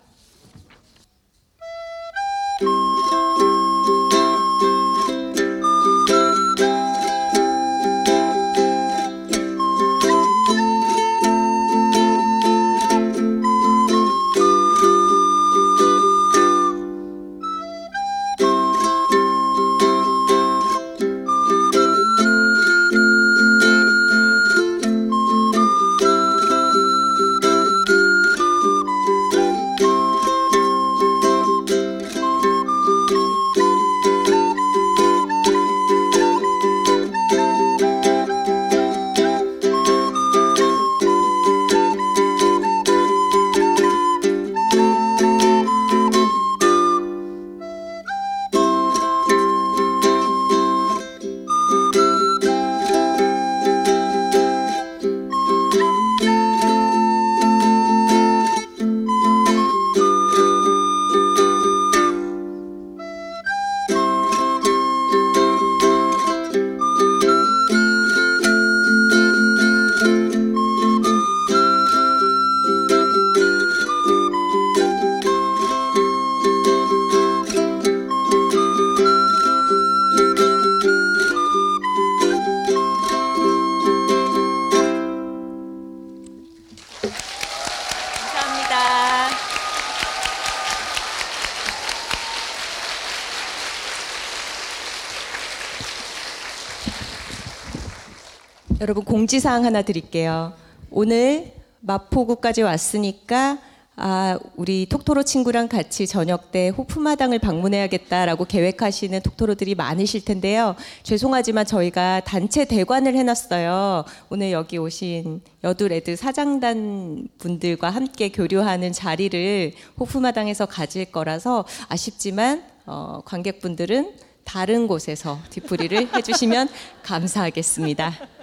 공지사항 하나 드릴게요. 오늘 마포구까지 왔으니까 아, 우리 톡토로 친구랑 같이 저녁 때 호프마당을 방문해야겠다라고 계획하시는 톡토로들이 많으실 텐데요. 죄송하지만 저희가 단체 대관을 해놨어요. 오늘 여기 오신 여두레드 사장단 분들과 함께 교류하는 자리를 호프마당에서 가질 거라서 아쉽지만 어, 관객분들은 다른 곳에서 뒤풀이를 해주시면 감사하겠습니다.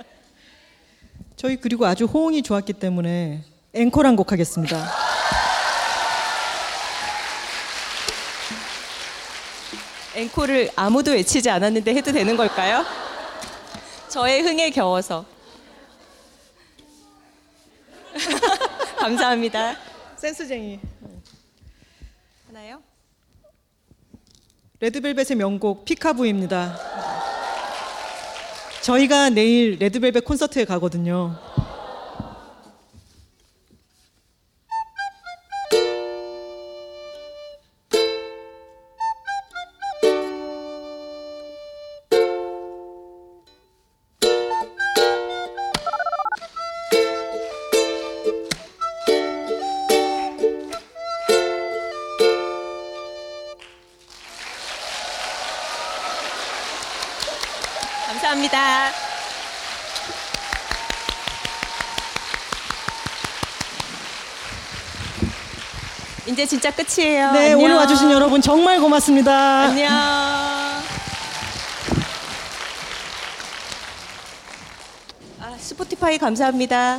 저희 그리고 아주 호응이 좋았기 때문에 앵콜 한 곡 하겠습니다. 앵콜을 아무도 외치지 않았는데 해도 되는 걸까요? 저의 흥에 겨워서. 감사합니다. 센스쟁이. 하나요? 레드벨벳의 명곡 피카부입니다. 저희가 내일 레드벨벳 콘서트에 가거든요. 이제 진짜 끝이에요. 네, 안녕. 오늘 와주신 여러분 정말 고맙습니다. 안녕. 아, 스포티파이 감사합니다.